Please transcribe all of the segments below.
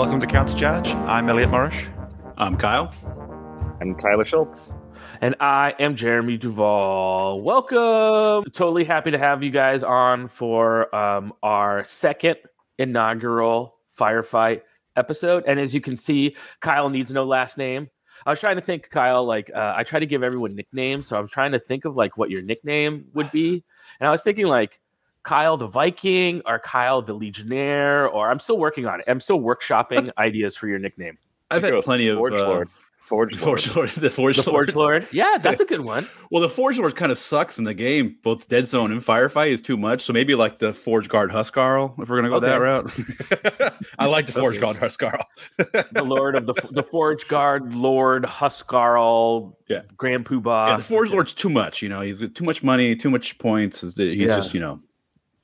Welcome to Countercharge. I'm Elliot Morris. I'm Kyle. I'm Tyler Schultz. And I am Jeremy Duvall. Welcome. Totally happy to have you guys on for um, our second inaugural firefight episode. And as you can see, Kyle needs no last name. I was trying to think, Kyle, like uh, I try to give everyone nicknames. So I'm trying to think of like what your nickname would be. And I was thinking like Kyle the Viking or Kyle the Legionnaire, or I'm still working on it. I'm still workshopping ideas for your nickname. I've had plenty of Forge uh, Lord. Forge Lord. Forge Lord. The Forge The Lord. Forge Lord. Yeah, that's a good one. Well, the Forge Lord kind of sucks in the game. Both Dead Zone and Firefight is too much. So maybe like the Forge Guard Huskarl, if we're gonna go that route. I like the Forge Guard Huskarl. The Lord of the the Forge Guard, Lord Huskarl, Yeah. Grand Poobah. yeah, the Forge Lord's too much. You know, he's too much money, too much points. He's Yeah. just you know,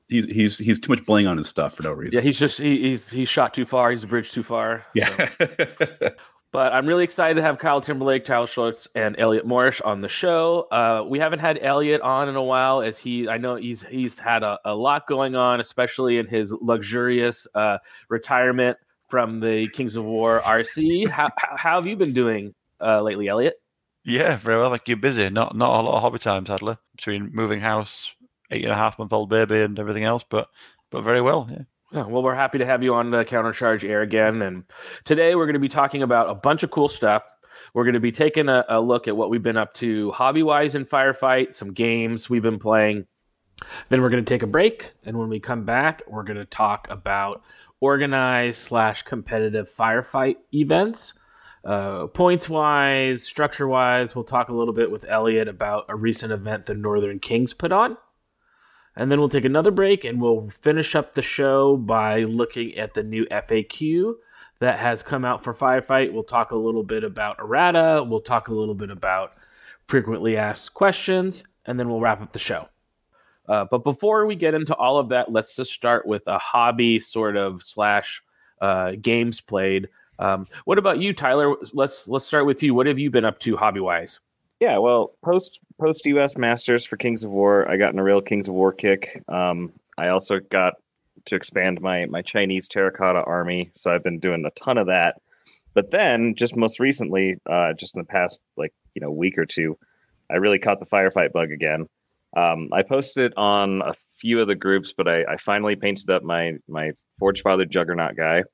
he's he's he's too much bling on his stuff for no reason. Yeah, he's just he, he's he's shot too far. He's bridged too far. yeah. But I'm really excited to have Kyle Timberlake, Tyler Schultz, and Elliot Morris on the show. Uh, we haven't had Elliot on in a while, as he I know he's he's had a, a lot going on, especially in his luxurious uh, retirement from the Kings of War RC. How, how, how have you been doing uh, lately, Elliot? Yeah, very well. Like you're busy. Not not a lot of hobby time, sadly, between moving house, eight and a half month old baby, and everything else. But but very well. Yeah. Yeah, well, we're happy to have you on the Countercharge Air again. And today we're going to be talking about a bunch of cool stuff. We're going to be taking a, a look at what we've been up to hobby wise in Firefight, some games we've been playing. Then we're going to take a break. And when we come back, we're going to talk about organized slash competitive firefight events. Uh, points wise, structure wise, we'll talk a little bit with Elliot about a recent event the Northern Kings put on. And then we'll take another break and we'll finish up the show by looking at the new FAQ that has come out for Firefight. We'll talk a little bit about errata. We'll talk a little bit about frequently asked questions, and then we'll wrap up the show. Uh, but before we get into all of that, let's just start with a hobby sort of slash uh, games played. Um, what about you, Tyler? Let's let's start with you. What have you been up to hobby wise? Yeah, well, post post US Masters for Kings of War, I got in a real Kings of War kick. Um, I also got to expand my my Chinese terracotta army, so I've been doing a ton of that. But then, just most recently, uh, just in the past like you know week or two, I really caught the firefight bug again. Um, I posted on a few of the groups, but I, I finally painted up my my Forge Father Juggernaut guy.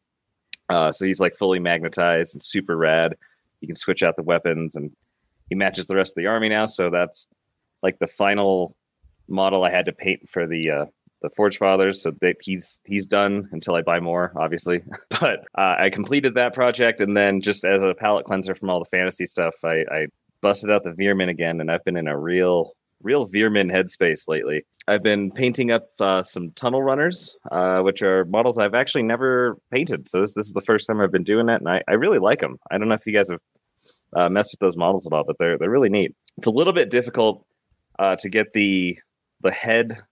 Uh, so he's like fully magnetized and super rad. You can switch out the weapons and he matches the rest of the army now. So that's like the final model I had to paint for the uh, the Forge Fathers. So that he's he's done until I buy more, obviously. but uh, I completed that project, and then just as a palette cleanser from all the fantasy stuff, I, I busted out the Veer-myn again, and I've been in a real real Veer-myn headspace lately. I've been painting up uh, some tunnel runners, uh, which are models I've actually never painted. So this this is the first time I've been doing that, and I, I really like them. I don't know if you guys have uh, messed with those models all, but they're they're really neat. It's a little bit difficult uh, to get the the head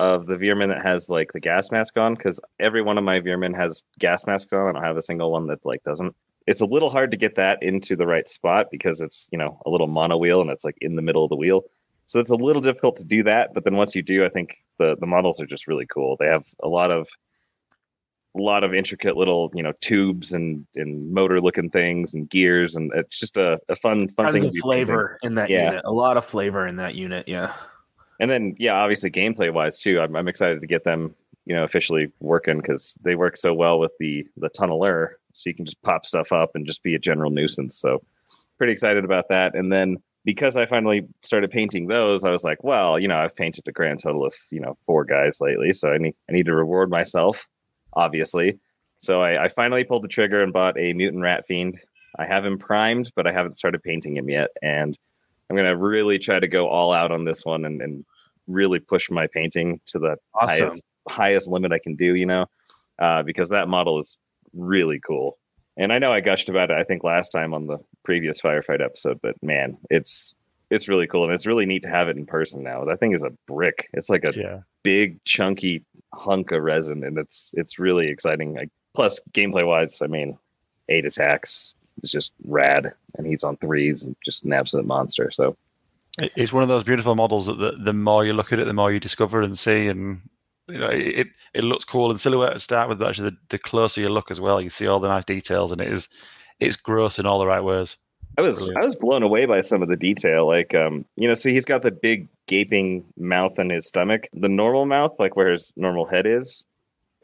of the Veer-myn that has like the gas mask on because every one of my Veer-myn has gas masks on. I don't have a single one that like doesn't. It's a little hard to get that into the right spot because it's you know a little mono wheel and it's like in the middle of the wheel. So it's a little difficult to do that, but then once you do, I think the the models are just really cool. They have a lot of a lot of intricate little you know tubes and and motor looking things and gears and it's just a, a fun fun Tons thing of flavor in that Yeah. unit. A lot of flavor in that unit. Yeah. and then yeah obviously gameplay wise too I'm, I'm excited to get them you know officially working because they work so well with the the tunneler so you can just pop stuff up and just be a general nuisance so pretty excited about that and then because i finally started painting those i was like well you know i've painted a grand total of you know four guys lately so i need i need to reward myself obviously so i, I finally pulled the trigger and bought a mutant rat fiend i have him primed but i haven't started painting him yet and i'm going to really try to go all out on this one and, and really push my painting to the Awesome. highest highest limit I can do, you know, uh, because that model is really cool. And I know I gushed about it, I think last time on the previous firefight episode, but man, it's it's really cool and it's really neat to have it in person now. That thing is a brick. It's like a Yeah. Big chunky hunk of resin and it's it's really exciting. Plus gameplay wise, I mean, eight attacks is just rad and he's on threes and just an absolute monster. So It- It's one of those beautiful models that the, the more you look at it, the more you discover and see, and you know it it looks cool in silhouette to start with, but actually the, the closer you look as well, you see all the nice details, and it is it's gross in all the right ways. I was Brilliant. I was blown away by some of the detail. Like um, you know, so he's got the big gaping mouth in his stomach. The normal mouth, like where his normal head is,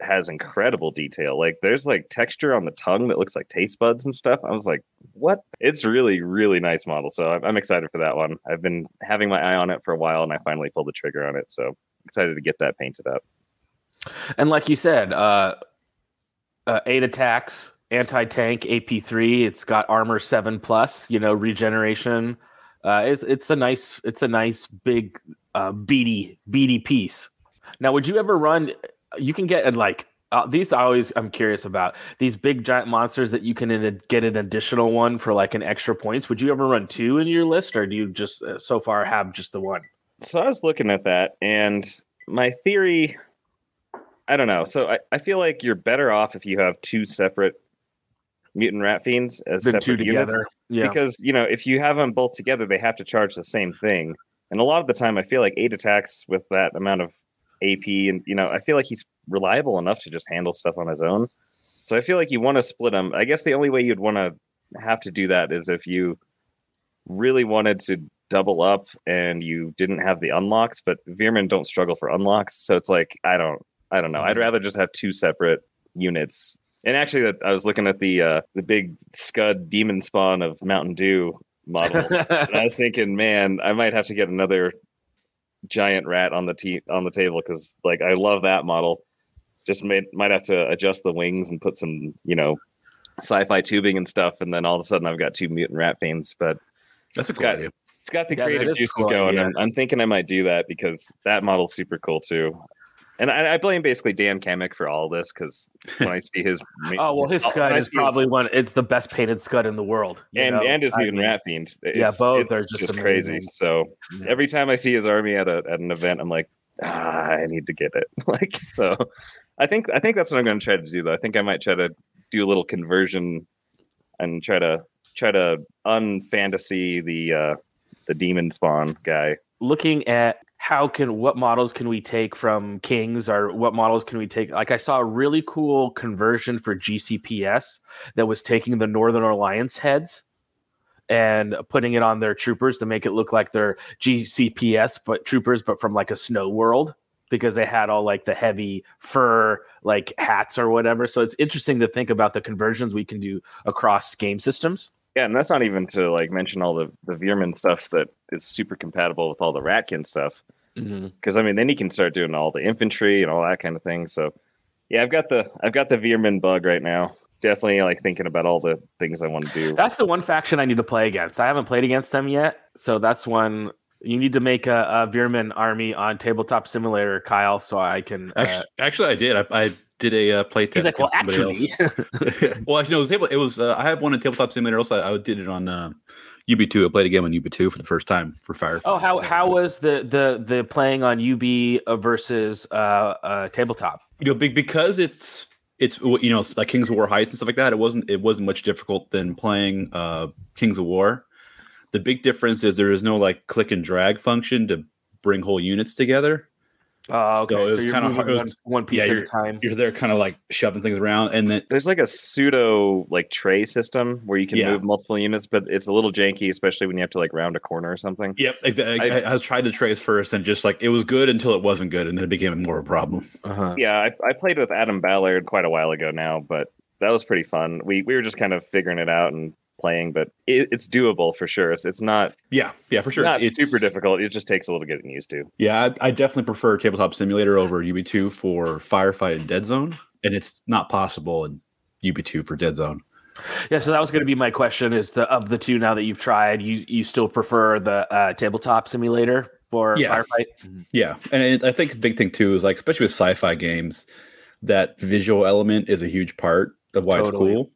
has incredible detail. Like there's like texture on the tongue that looks like taste buds and stuff. I was like, what? It's really, really nice model. So I'm, I'm excited for that one. I've been having my eye on it for a while and I finally pulled the trigger on it. So excited to get that painted up. And like you said, uh, uh, eight attacks, anti tank, AP three. It's got armor seven plus. You know, regeneration. Uh, it's it's a nice it's a nice big uh, beady beady piece. Now, would you ever run? You can get like uh, these. I always I'm curious about these big giant monsters that you can a, get an additional one for like an extra points. Would you ever run two in your list, or do you just uh, so far have just the one? So I was looking at that and my theory, I don't know. So I, I feel like you're better off if you have two separate mutant rat fiends as Then separate two units. Yeah. because you know if you have them both together they have to charge the same thing. And a lot of the time i feel like eight attacks with that amount of ap and you know i feel like he's reliable enough to just handle stuff on his own. So i feel like you want to split them. I guess the only way you'd want to have to do that is if you really wanted to double up and you didn't have the unlocks but Veer-myn don't struggle for unlocks. So it's like i don't i don't know. I'd mm-hmm. rather just have two separate units and actually, that I was looking at the uh, the big Scud demon spawn of Mountain Dew model. and I was thinking, man, I might have to get another giant rat on the te- on the table because, like, I love that model. Just made, might have to adjust the wings and put some, you know, sci-fi tubing and stuff, and then all of a sudden I've got two mutant rat fiends. But That's a It's cool got- idea. it's got the Yeah, creative juices cool going. I'm, I'm thinking I might do that because that model's super cool too. And I, I blame basically Dan Kamek for all this because when I see his Oh well, his Scud is see his- probably one. It's the best painted Scud in the world, and know? and his mutant mean, rat fiend. yeah, both it's are just crazy. So Yeah. every time I see his army at a at an event, I'm like, ah, I need to get it. like so, I think I think that's what I'm going to try to do. Though I think I might try to do a little conversion and try to try to unfantasy the uh the demon spawn guy. Looking at how can what models can we take from Kings or what models can we take? Like I saw a really cool conversion for GCPS that was taking the Northern Alliance heads and putting it on their troopers to make it look like they're GCPS but troopers but from like a snow world because they had all like the heavy fur like hats or whatever. So it's interesting to think about the conversions we can do across game systems. Yeah, and that's not even to like mention all the the Veer-myn stuff that is super compatible with all the Ratkin stuff. because I mean, then he can start doing all the infantry and all that kind of thing. So, yeah, I've got the I've got the Veer-myn bug right now. Definitely like thinking about all the things I want to do. That's the one faction I need to play against. I haven't played against them yet, so that's one you need to make a, a Veer-myn army on Tabletop Simulator, Kyle, so I can. Uh, Actually, actually, I did. I, I did a uh, play he's test. like, well, actually, well, actually, no, it was table. It was. Uh, I have one in tabletop simulator. Also, I did it on uh, UB2. I played a game on UB2 for the first time for Fire. oh, how how was the the the playing on UB uh, versus uh, uh, Tabletop? you know, because it's it's you know like Kings of War heights and stuff like that. It wasn't it wasn't much difficult than playing uh, Kings of War. The big difference is there is no like click and drag function to bring whole units together. Oh, So okay. it was you're kinda moving hard- it was- one, one piece yeah, at a time. You're there kind of like shoving things around, and then There's like a pseudo like tray system where you can Yeah. move multiple units, but it's a little janky, especially when you have to like round a corner or something. Yep, exactly. I- I, I, was tried the trays first, and just like it was good until it wasn't good, and then it became more of a problem. Uh-huh. Yeah, I, I played with Adam Ballard quite a while ago now, but that was pretty fun. We we were just kind of figuring it out and playing, but it, it's doable for sure. It's, it's not Yeah, yeah, for sure. not It's- super difficult. It just takes a little getting used to. Yeah, I, I definitely prefer Tabletop Simulator over UB2 for Firefight and Dead Zone, and it's not possible in UB2 for Dead Zone. Yeah, so that was going to be my question: is the of the two now that you've tried, you you still prefer the uh, Tabletop Simulator for Yeah. Firefight? Yeah, and it, I think a big thing too is like, especially with sci-fi games, that visual element is a huge part of why Totally. it's cool.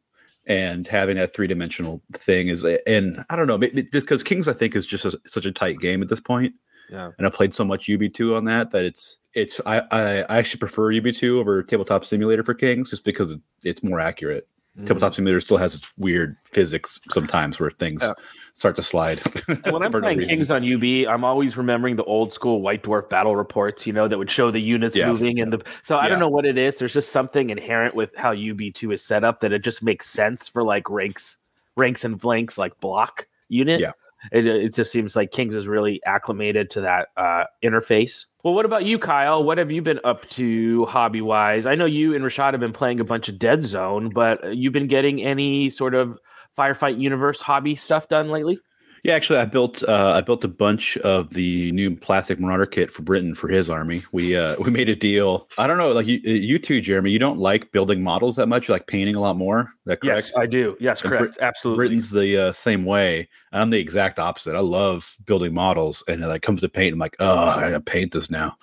And having that three dimensional thing is, and I don't know, maybe just because Kings I think is just a, such a tight game at this point. Yeah. and I played so much UB2 on that that it's it's I I, I actually prefer UB2 over Tabletop Simulator for Kings just because it's more accurate. Mm. Tabletop Simulator still has its weird physics sometimes where things Yeah. start to slide. When I'm for no playing. Kings on UB, I'm always remembering the old school White Dwarf battle reports, you know, that would show the units Yeah. moving and the. So I Yeah. don't know what it is. There's just something inherent with how UB2 is set up that it just makes sense for like ranks, ranks and flanks like block unit. Yeah. It, it just seems like Kings is really acclimated to that uh, interface. Well, what about you, Kyle? What have you been up to hobby wise? I know you and Rashad have been playing a bunch of Dead Zone, but uh, you've been getting any sort of Firefight Universe hobby stuff done lately? Yeah, actually, I built uh, I built a bunch of the new plastic Marauder kit for Britain for his army. We uh, we made a deal. I don't know, like you, you too, Jeremy. You don't like building models that much. You like painting a lot more. That correct? Yes, I do. Yes, And correct. Absolutely. Britain's the uh, same way. I'm the exact opposite. I love building models, and it like comes to paint, I'm like, oh, I gotta paint this now.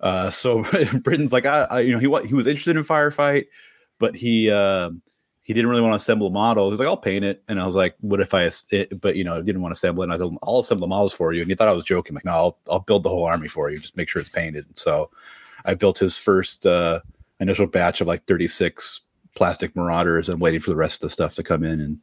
Uh, so Britain's like, I, I, you know, he he was interested in firefight, but he uh, he didn't really want to assemble a model. He's like, I'll paint it, and I was like, what if I? It, but you know, didn't want to assemble it. And I him, I'll assemble the models for you, and he thought I was joking. like, no, I'll I'll build the whole army for you. Just make sure it's painted. And So I built his first uh, initial batch of like 36 plastic marauders and waiting for the rest of the stuff to come in and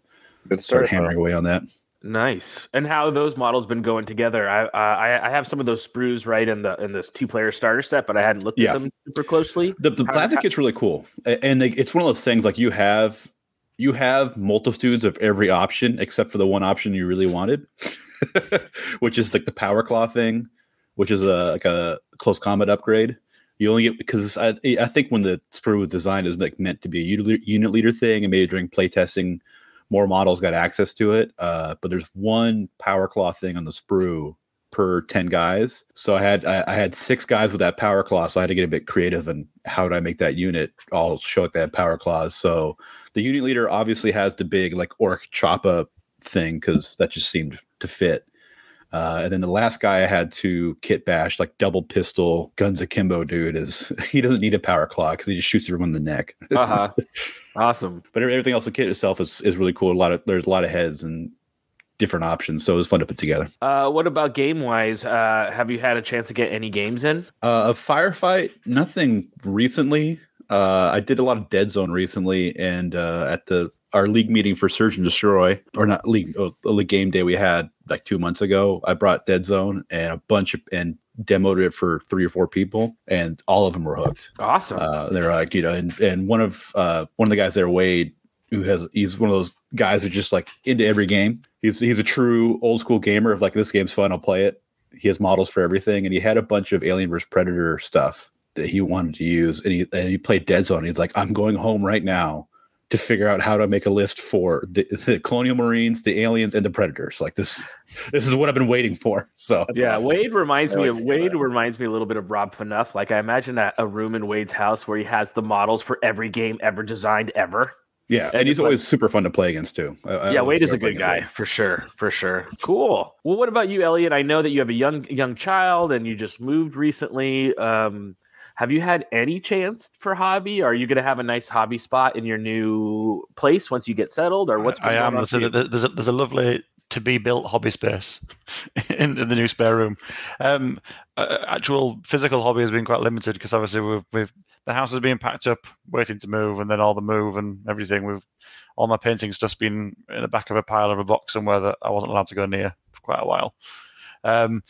Good start start. hammering away on that. Nice. And how those models been going together? I I, I have some of those sprues right in the in this two player starter set, but I hadn't looked Yeah. at them super closely. The, the How- plastic how- kit's really cool, and they, it's one of those things like you have you have multitudes of every option except for the one option you really wanted, which is like the power claw thing, which is a like a close combat upgrade. You only get because I I think when the sprue was designed, it was like meant to be a unit leader thing, and maybe during playtesting, more models got access to it. Uh, but there's one power claw thing on the sprue per 10 guys. So I had I, I had six guys with that power claw, so I had to get a bit creative and how do I make that unit all show like that power claws. So the unit leader obviously has the big like orc choppa thing because that just seemed to fit. Uh, and then the last guy I had to kit bash, like double pistol guns akimbo dude, is he doesn't need a power claw because he just shoots everyone in the neck. Uh huh. awesome. but everything else, the kit itself is, is really cool. A lot of there's a lot of heads and different options, so it was fun to put together. Uh, what about game wise? Uh, have you had a chance to get any games in? Uh, a firefight, nothing recently. Uh, I did a lot of Dead Zone recently, and uh, at the our league meeting for Surge and Destroy, or not league, oh, league game day we had like two months ago. I brought Dead Zone and a bunch of and demoed it for three or four people, and all of them were hooked. Awesome. Uh, they're like, you know, and, and one of uh, one of the guys there, Wade, who has he's one of those guys who just like into every game. He's he's a true old school gamer of like this game's fun, I'll play it. He has models for everything, and he had a bunch of Alien vs Predator stuff that he wanted to use, and he and he played Dead Zone. He's like, I'm going home right now to figure out how to make a list for the, the Colonial Marines, the aliens, and the Predators. Like this, this is what I've been waiting for. So yeah, Wade reminds I me like of Wade that. reminds me a little bit of Rob Fanuff. Like I imagine that a room in Wade's house where he has the models for every game ever designed ever. yeah, And and he's it's like- always super fun to play against too. I- I yeah, always Wade is a good guy against for sure, for sure. Cool. Well, what about you, Elliot? I know that you have a young young child and you just moved recently. Um, have you had any chance for hobby? Are you going to have a nice hobby spot in your new place once you get settled, or what's? been I am. on So for you? th- there's a, there's a lovely to be built hobby space in, in the new spare room. Um, uh, actual physical hobby has been quite limited because obviously we've, we've the house is being packed up, waiting to move, and then all the move and everything. We've all my painting stuff's been in the back of a pile of a box somewhere that I wasn't allowed to go near for quite a while. Um,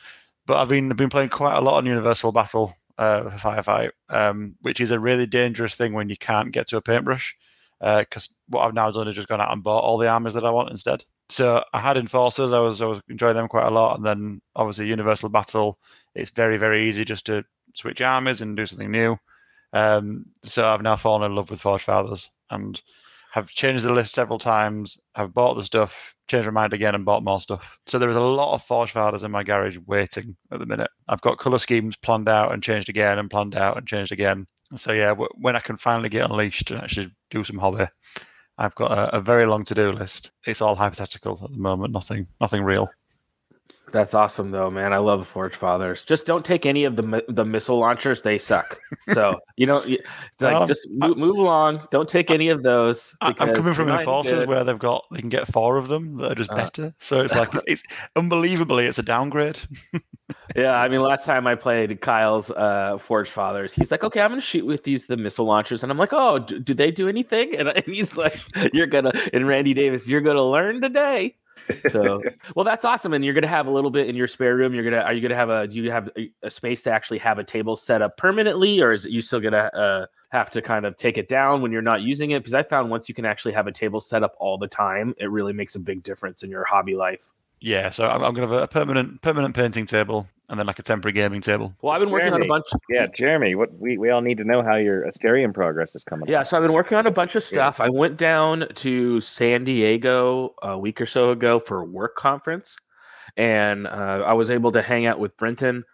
but I've been I've been playing quite a lot on Universal Battle uh, Firefight, um, which is a really dangerous thing when you can't get to a paintbrush. Because what I've now done is just gone out and bought all the armies that I want instead. So I had enforcers. I was I was enjoying them quite a lot, and then obviously Universal Battle. It's very very easy just to switch armies and do something new. Um, so I've now fallen in love with Forge Fathers and have changed the list several times. Have bought the stuff, changed my mind again, and bought more stuff. So there is a lot of Forge Fathers in my garage waiting at the minute. I've got color schemes planned out and changed again, and planned out and changed again. So yeah, when I can finally get unleashed and actually do some hobby, I've got a, a very long to-do list. It's all hypothetical at the moment. Nothing, nothing real. That's awesome, though, man. I love Forge Fathers. Just don't take any of the the missile launchers; they suck. So you know, it's like Um, just move, move along. Don't take any of those. I- I'm coming from enforcers where they've got they can get four of them that are just Uh. better. So it's like it's, it's unbelievably it's a downgrade. Yeah, I mean, last time I played Kyle's uh, Forge Fathers, he's like, "Okay, I'm going to shoot with these the missile launchers," and I'm like, "Oh, do, do they do anything?" And, and he's like, "You're gonna," and Randy Davis, "You're gonna learn today." So, well, that's awesome, and you're gonna have a little bit in your spare room. You're gonna are you gonna have a do you have a, space to actually have a table set up permanently, or is it you still gonna uh, have to kind of take it down when you're not using it? Because I found once you can actually have a table set up all the time, it really makes a big difference in your hobby life. Yeah, so I'm, I'm going to have a permanent permanent painting table and then like a temporary gaming table. Well, I've been working on a Jeremy. bunch. Yeah, Jeremy, what we, we all need to know how your Asterian progress is coming. Yeah, so I've been working on a bunch of stuff. I went down to San Diego a week or so ago for a work conference, and uh, I was able to hang out with Brenton,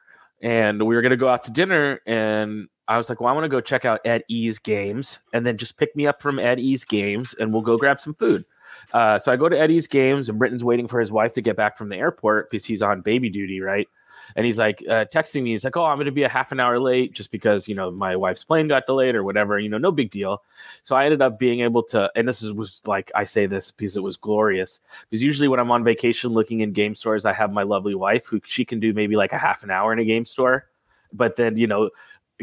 and we were going to go out to dinner. And I was like, "Well, I want to go check out Eddie's games, and then just pick me up from Eddie's games, and we'll go grab some food." Uh, so I go to Eddie's games, and Brenton's waiting for his wife to get back from the airport because he's on baby duty, right? And he's like uh, texting me. He's like, "Oh, I'm going to be a half an hour late just because you know my wife's plane got delayed or whatever. You know, no big deal." So I ended up being able to, and this is, was like I say this because it was glorious. Because usually when I'm on vacation looking in game stores, I have my lovely wife who she can do maybe like a half an hour in a game store, but then you know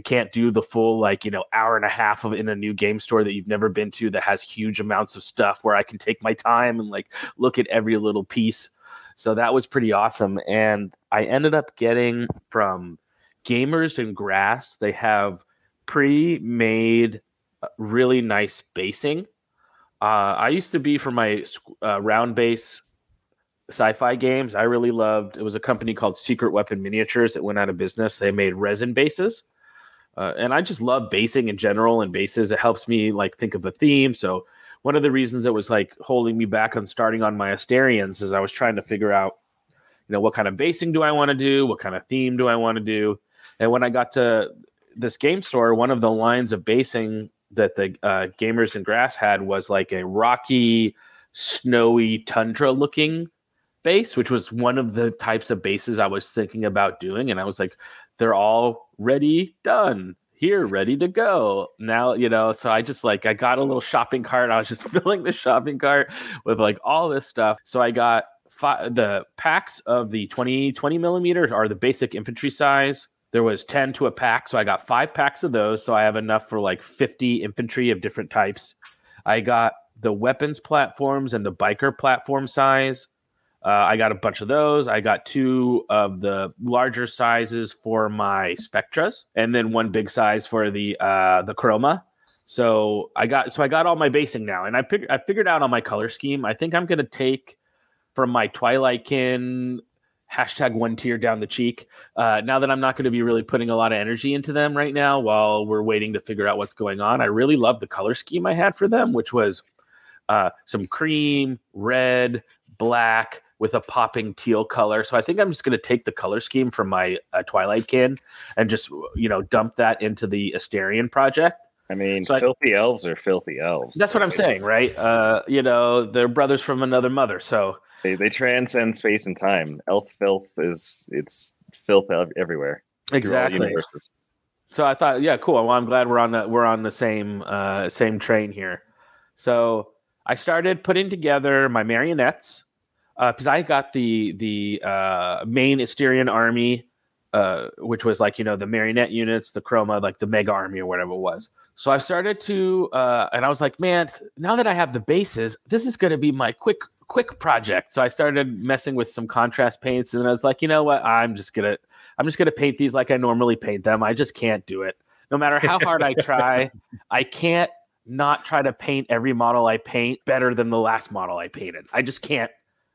can't do the full like you know hour and a half of in a new game store that you've never been to that has huge amounts of stuff where I can take my time and like look at every little piece. So that was pretty awesome. And I ended up getting from Gamers and Grass, they have pre made really nice basing. Uh, I used to be for my uh, round base sci-fi games. I really loved. It was a company called Secret Weapon Miniatures that went out of business. They made resin bases, uh, and I just love basing in general and bases. It helps me like think of a theme. So one of the reasons it was like holding me back on starting on my Asterians is I was trying to figure out, you know, what kind of basing do I want to do? What kind of theme do I want to do? And when I got to this game store, one of the lines of basing that the uh, gamers and grass had was like a rocky, snowy tundra looking base, which was one of the types of bases I was thinking about doing. And I was like, they're all ready, done here ready to go. Now you know so i just like i got a little shopping cart. I was just filling the shopping cart with like all this stuff. So i got five, the packs of the 20 20 millimeters are the basic infantry size. There was 10 to a pack so i got five packs of those. So i have enough for like 50 infantry of different types. I got the weapons platforms and the biker platform size uh, I got a bunch of those. I got two of the larger sizes for my Spectras, and then one big size for the uh, the Chroma. So I got so I got all my basing now, and I figured I figured out on my color scheme. I think I'm gonna take from my Twilight Kin hashtag one tier down the cheek. Uh, now that I'm not going to be really putting a lot of energy into them right now, while we're waiting to figure out what's going on, I really love the color scheme I had for them, which was uh, some cream, red, black with a popping teal color. So I think I'm just going to take the color scheme from my uh, Twilight Kin and just you know dump that into the Asterian project. I mean, So I- filthy elves are filthy elves. That's what I'm saying, right? Uh, you know, they're brothers from another mother. So They, they transcend space and time. Elf filth is it's filth everywhere. exactly. So I thought, yeah, cool. Well, I'm glad we're on the we're on the same uh, same train here. So I started putting together my marionettes because I got the the uh, main Asterian army, uh, which was like you know the marionette units, the chroma, like the mega army or whatever it was. So I started to, uh, and I was like, man, now that I have the bases, this is going to be my quick quick project. So I started messing with some contrast paints, and I was like, you know what, I'm just gonna I'm just gonna paint these like I normally paint them. I just can't do it. No matter how hard I try, I can't not try to paint every model I paint better than the last model I painted. I just can't.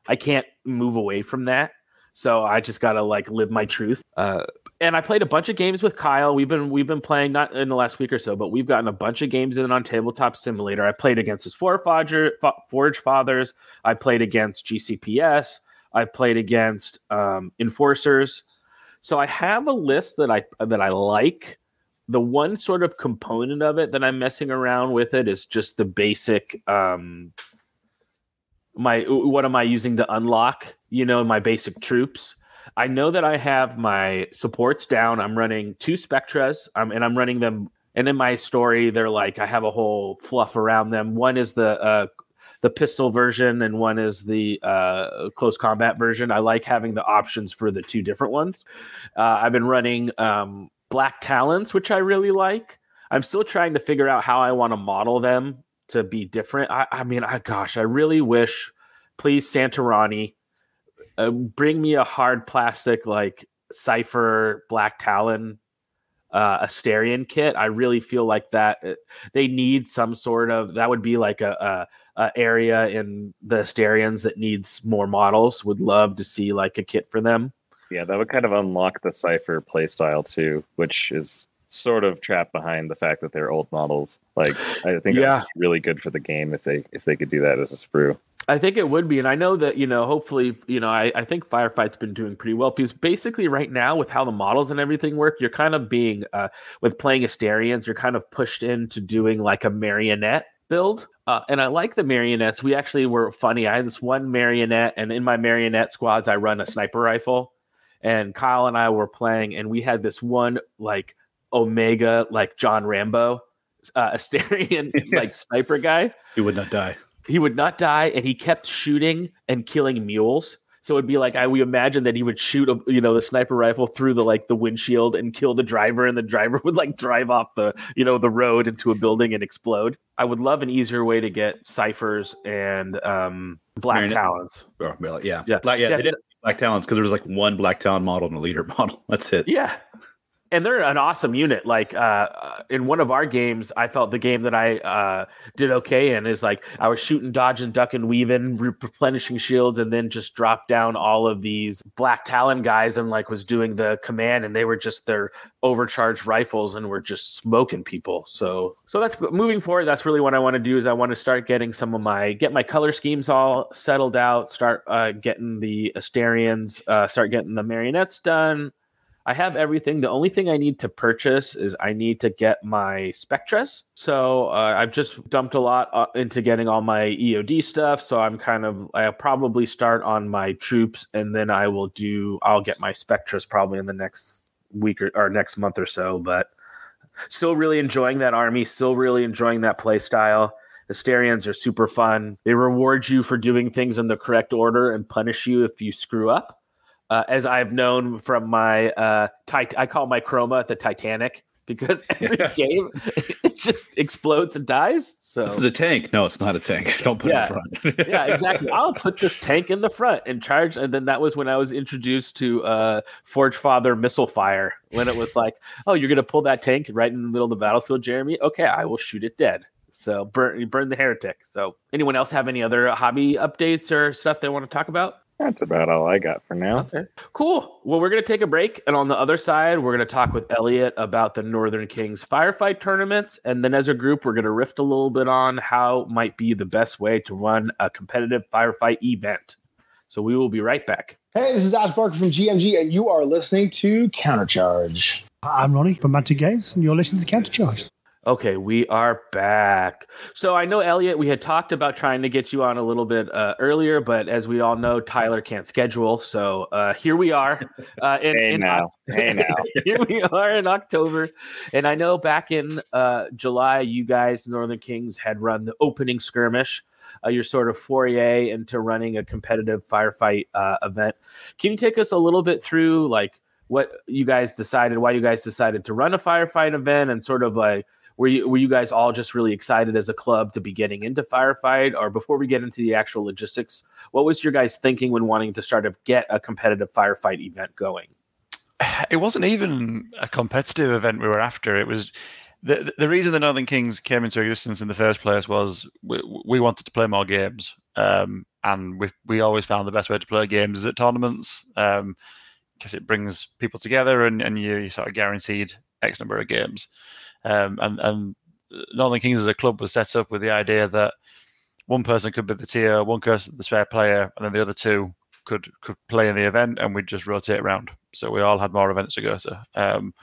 I can't move away from that. So I just gotta like live my truth. Uh, and I played a bunch of games with Kyle. We've been we've been playing not in the last week or so, but we've gotten a bunch of games in on Tabletop Simulator. I played against his Forge Forge Fathers. I played against GCPS. I played against um, Enforcers. So I have a list that I that I like. The one sort of component of it that I'm messing around with it is just the basic um my what am I using to unlock, you know, my basic troops. I know that I have my supports down. I'm running two Spectras, um, and I'm running them. And in my story, they're like I have a whole fluff around them. One is the uh, the pistol version, and one is the uh, close combat version. I like having the options for the two different ones. Uh, I've been running um, Black Talons, which I really like. I'm still trying to figure out how I want to model them to be different. I, I mean, I gosh, I really wish, please, Santorani, uh, bring me a hard plastic like Cypher Black Talon uh, Asterian kit. I really feel like that uh, they need some sort of that would be like a, a, a area in the Asterians that needs more models. Would love to see like a kit for them. Yeah, that would kind of unlock the Cypher playstyle too, which is sort of trapped behind the fact that they're old models. Like I think Yeah. really good for the game if they if they could do that as a sprue. I think it would be, and I know that you know. Hopefully, you know, I, I think Firefight's been doing pretty well because basically, right now, with how the models and everything work, you're kind of being uh, with playing Asterians, you're kind of pushed into doing like a marionette build. Uh, and I like the marionettes. We actually were funny. I had this one marionette, and in my marionette squads, I run a sniper rifle. And Kyle and I were playing, and we had this one like Omega, like John Rambo, uh, Asterian like sniper guy He would not die. he would not die and he kept shooting and killing mules so it'd be like i we imagine that he would shoot a you know the sniper rifle through the like the windshield and kill the driver and the driver would like drive off the you know the road into a building and explode i would love an easier way to get ciphers and um black talons Or, well, yeah, Yeah. Black, yeah, Yeah. Black Talons because there was like one Black Talon model and a leader model. That's it. Yeah. And they're an awesome unit. Like uh, uh, in one of our games, I felt the game that I uh, did okay in is like I was shooting, dodging, ducking, weaving, re- replenishing shields, and then just dropped down all of these Black Talon guys and like was doing the command, and they were just their overcharged rifles and were just smoking people. So, so that's moving forward. That's really what I want to do is I want to start getting some of my get my color schemes all settled out. Start uh, getting the Asterians, uh, start getting the marionettes done. I have everything. The only thing I need to purchase is I need to get my Spectres. So uh, I've just dumped a lot uh, into getting all my EOD stuff. So I'm kind of I'll probably start on my troops, and then I will do I'll get my Spectres probably in the next week or, or next month or so. But still really enjoying that army. Still really enjoying that play style. Asterians are super fun. They reward you for doing things in the correct order and punish you if you screw up uh, as I've known from my uh, tit- I call my chroma the Titanic because every Yeah. game it just explodes and dies. So This is a tank. No, it's not a tank. Don't put Yeah. it in front. yeah, exactly. I'll put this tank in the front and charge. And then that was when I was introduced to uh, Forge Father missile fire. When it was like, oh, you're gonna pull that tank right in the middle of the battlefield, Jeremy? Okay, I will shoot it dead. So burn burn the heretic. So anyone else have any other hobby updates or stuff they want to talk about? That's about all I got for now. Okay. Cool. Well, we're going to take a break. And on the other side, we're going to talk with Elliot about the Northern Kings firefight tournaments. And then as a group, we're going to riff a little bit on how might be the best way to run a competitive firefight event. So we will be right back. Hey, this is Ash Barker from GMG, and you are listening to Countercharge. I'm Ronnie from Mantic Games, and you're listening to Countercharge. Okay, we are back. So I know Elliot, we had talked about trying to get you on a little bit uh, earlier, but as we all know, Tyler can't schedule. So uh, here we are. Uh, in, Hey in now, hey now. here we are in October, and I know back in uh, July, you guys, Northern Kings, had run the opening skirmish. Uh, your sort of foray into running a competitive firefight uh, event. Can you take us a little bit through like what you guys decided, why you guys decided to run a firefight event, and sort of like were you were you guys all just really excited as a club to be getting into firefight, or before we get into the actual logistics, what was your guys thinking when wanting to start to get a competitive firefight event going? it wasn't even a competitive event we were after. It was the the reason the Northern Kings came into existence in the first place was we, we wanted to play more games, um, and we we always found the best way to play games is at tournaments, um, because it brings people together and and you, you sort of guaranteed X number of games, um, and and Northern Kings as a club was set up with the idea that one person could be the tier, one person the spare player, and then the other two could could play in the event, and we'd just rotate around. So we all had more events to go to. Um,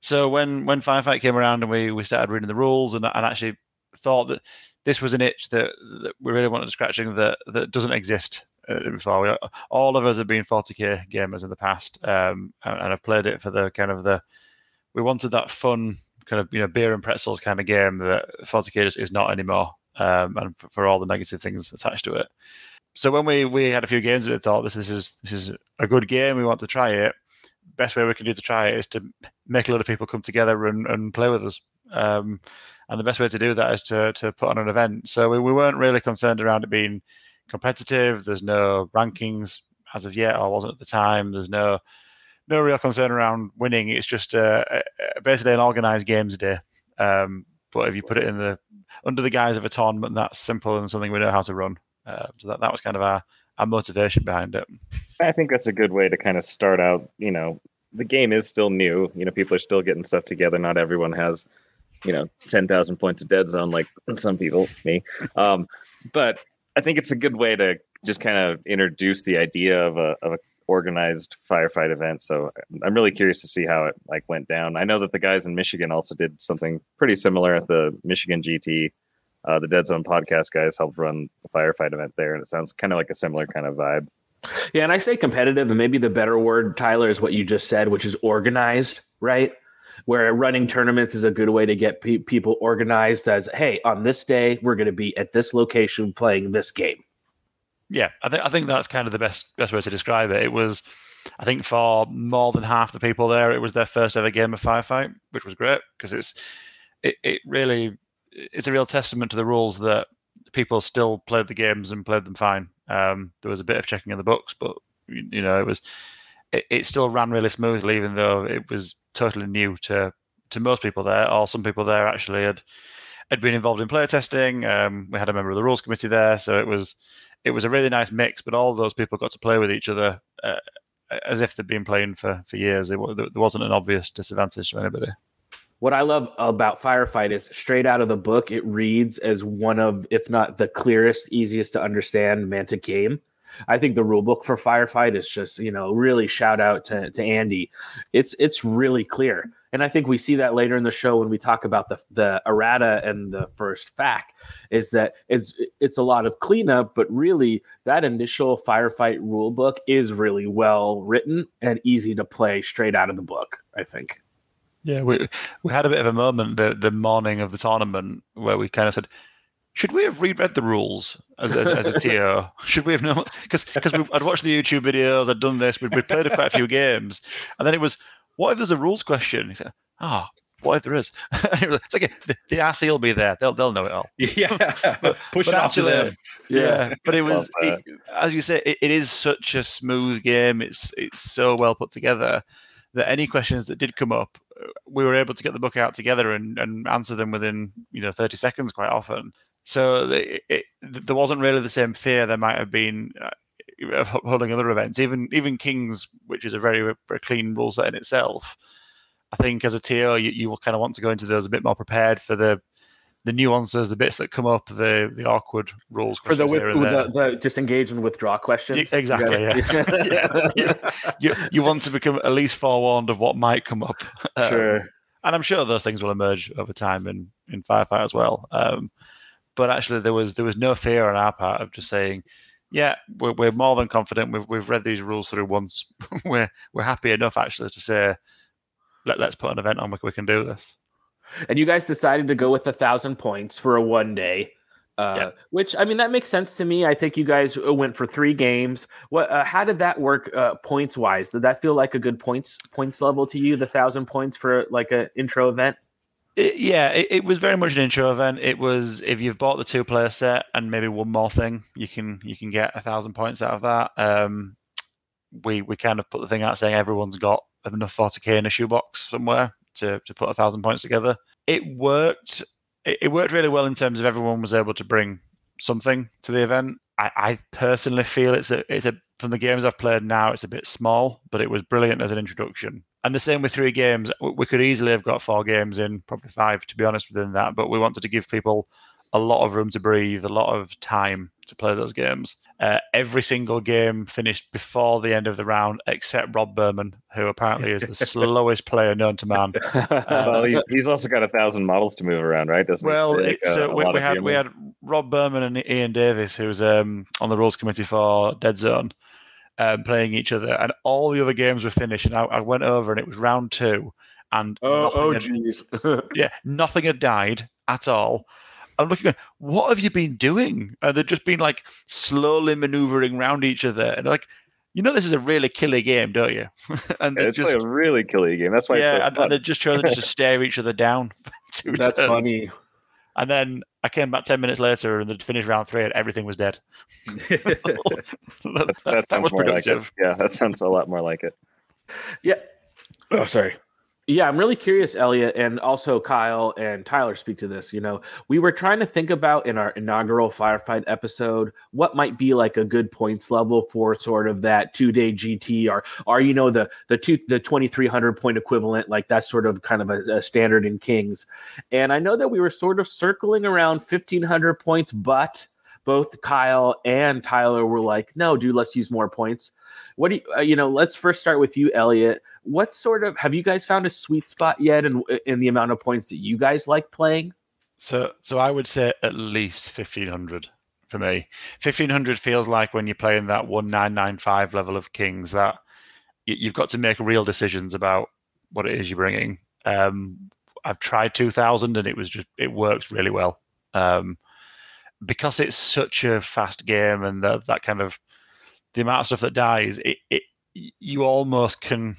so when when Firefight came around and we we started reading the rules and and actually thought that this was an itch that, that we really wanted to scratching that that doesn't exist uh, before. We, all of us have been 40k gamers in the past, um, and, and I've played it for the kind of the. We wanted that fun kind of you know beer and pretzels kind of game that 40k is, is not anymore, um, and for, for all the negative things attached to it. So when we we had a few games, we thought this, this is this is a good game. We want to try it. Best way we can do to try it is to make a lot of people come together and, and play with us. Um, and the best way to do that is to to put on an event. So we, we weren't really concerned around it being competitive. There's no rankings as of yet, or wasn't at the time. There's no no real concern around winning. It's just uh, basically an organised games day. Um, but if you put it in the under the guise of a tournament, that's simple and something we know how to run. Uh, so that, that was kind of our, our motivation behind it. I think that's a good way to kind of start out. You know, the game is still new. You know, people are still getting stuff together. Not everyone has, you know, ten thousand points of dead zone like some people, me. Um, but I think it's a good way to just kind of introduce the idea of a of a organized firefight event. So I'm really curious to see how it like went down. I know that the guys in Michigan also did something pretty similar at the Michigan GT. Uh, the Dead Zone podcast guys helped run the firefight event there, and it sounds kind of like a similar kind of vibe. Yeah, and I say competitive, and maybe the better word, Tyler, is what you just said, which is organized, right? Where running tournaments is a good way to get pe- people organized as, hey, on this day, we're going to be at this location playing this game. Yeah, I think I think that's kind of the best best way to describe it. It was, I think, for more than half the people there, it was their first ever game of firefight, which was great because it's it, it really it's a real testament to the rules that people still played the games and played them fine. Um, there was a bit of checking in the books, but you know it was it, it still ran really smoothly, even though it was totally new to to most people there, or some people there actually had had been involved in player testing. Um, we had a member of the rules committee there, so it was it was a really nice mix. But all those people got to play with each other uh, as if they'd been playing for for years. It, there wasn't an obvious disadvantage to anybody. What I love about Firefight is straight out of the book, it reads as one of, if not the clearest, easiest to understand Mantic game. I think the rule book for Firefight is just, you know, really shout out to, to Andy. It's it's really clear. And I think we see that later in the show when we talk about the the errata and the first fact is that it's it's a lot of cleanup, but really that initial firefight rule book is really well written and easy to play straight out of the book, I think. Yeah, we we had a bit of a moment the the morning of the tournament where we kind of said, should we have reread the rules as, as, as a TO? Should we have known? Because because I'd watched the YouTube videos, I'd done this, we'd, we'd played quite a few games, and then it was, what if there's a rules question? He said, ah. Oh, what if there is? it's okay. The, the RC will be there. They'll they'll know it all. Yeah, but, push but it off to them. Yeah. yeah, but it was, it, as you say, it, it is such a smooth game. It's it's so well put together that any questions that did come up, uh, we were able to get the book out together and, and answer them within you know 30 seconds quite often. So it, it, there wasn't really the same fear there might have been uh, of holding other events. Even even Kings, which is a very very clean rule set in itself. I think as a TO, you, you will kind of want to go into those a bit more prepared for the the nuances, the bits that come up, the the awkward rules for the, with, the, the disengage and withdraw questions. exactly. Yeah. yeah. you, you want to become at least forewarned of what might come up. Um, sure. And I'm sure those things will emerge over time in in firefight as well. Um, but actually, there was there was no fear on our part of just saying, yeah, we're, we're more than confident. We've we've read these rules through once. we're we're happy enough actually to say, Let, let's put an event on. We, we can do this and you guys decided to go with a thousand points for a one day. Uh, yeah. Which I mean that makes sense to me. I think you guys uh, went for three games. What? Uh, how did that work uh, points wise? Did that feel like a good points points level to you? The thousand points for like an intro event. It, yeah, it, it, was very much an intro event. It was if you've bought the two player set and maybe one more thing, you can you can get a thousand points out of that. Um, we we kind of put the thing out saying everyone's got enough 40k in a shoebox somewhere to, to put a thousand points together. It worked. It, it, worked really well in terms of everyone was able to bring something to the event. I, I personally feel it's a it's a from the games I've played now, it's a bit small, but it was brilliant as an introduction. And the same with three games. We could easily have got four games in, probably five, to be honest, within that. But we wanted to give people a lot of room to breathe, a lot of time to play those games. Uh, every single game finished before the end of the round, except Rob Berman, who apparently is the slowest player known to man. well, he's, he's also got a thousand models to move around, right? Doesn't he? Well, Like, it's, uh, uh, we, we had we had Rob Berman and Ian Davis, who was um, on the rules committee for Dead Zone, um, playing each other, and all the other games were finished. And I, I went over, and it was round two, and oh, oh, had- yeah, nothing had died at all. I'm looking at what have you been doing? And they've just been like slowly maneuvering around each other, and like, you know, this is a really killy game, don't you? and Yeah, it's just like a really killy game. That's why yeah, it's so and, and they've just chosen to stare each other down. For two That's turns. funny. And then I came back ten minutes later, and they'd finished round three, and everything was dead. that, that, that sounds was more like it. Yeah, that sounds a lot more like it. Yeah. Oh, sorry. Yeah, I'm really curious, Elliot, and also Kyle and Tyler speak to this. You know, we were trying to think about in our inaugural firefight episode what might be like a good points level for sort of that two day GT or or you know the the two the 2300 point equivalent, like that's sort of kind of a, a standard in Kings. And I know that we were sort of circling around 1500 points, but both Kyle and Tyler were like, no, dude, let's use more points. What do you, uh, you know, let's first start with you, Elliot. What sort of, have you guys found a sweet spot yet in, in the amount of points that you guys like playing? So, so I would say at least fifteen hundred for me. Fifteen hundred feels like when you're playing that one nine nine five level of kings that you, you've got to make real decisions about what it is you're bringing. Um, I've tried two thousand and it was just it works really well. Um, because it's such a fast game and the, that kind of the amount of stuff that dies, it, it you almost can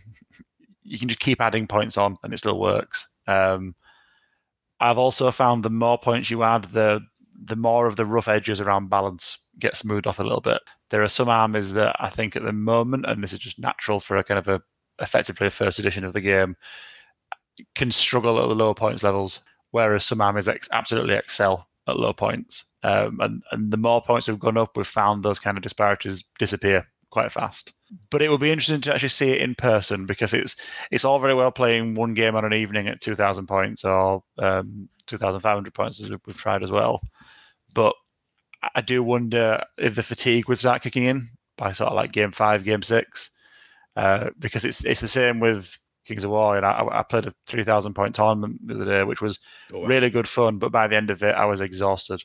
you can just keep adding points on and it still works. Um, I've also found the more points you add, the the more of the rough edges around balance get smoothed off a little bit. There are some armies that I think at the moment, and this is just natural for a kind of a effectively a first edition of the game, can struggle at the lower points levels, whereas some armies ex- absolutely excel at low points. Um, and and the more points we've gone up, we've found those kind of disparities disappear quite fast. But it would be interesting to actually see it in person because it's it's all very well playing one game on an evening at two thousand points or um, two thousand five hundred points as we've, tried as well. But I- I do wonder if the fatigue would start kicking in by sort of like game five, game six, uh, because it's it's the same with Kings of War. And I, I played a three thousand point tournament the other day, which was Oh, wow. really good fun. But by the end of it, I was exhausted.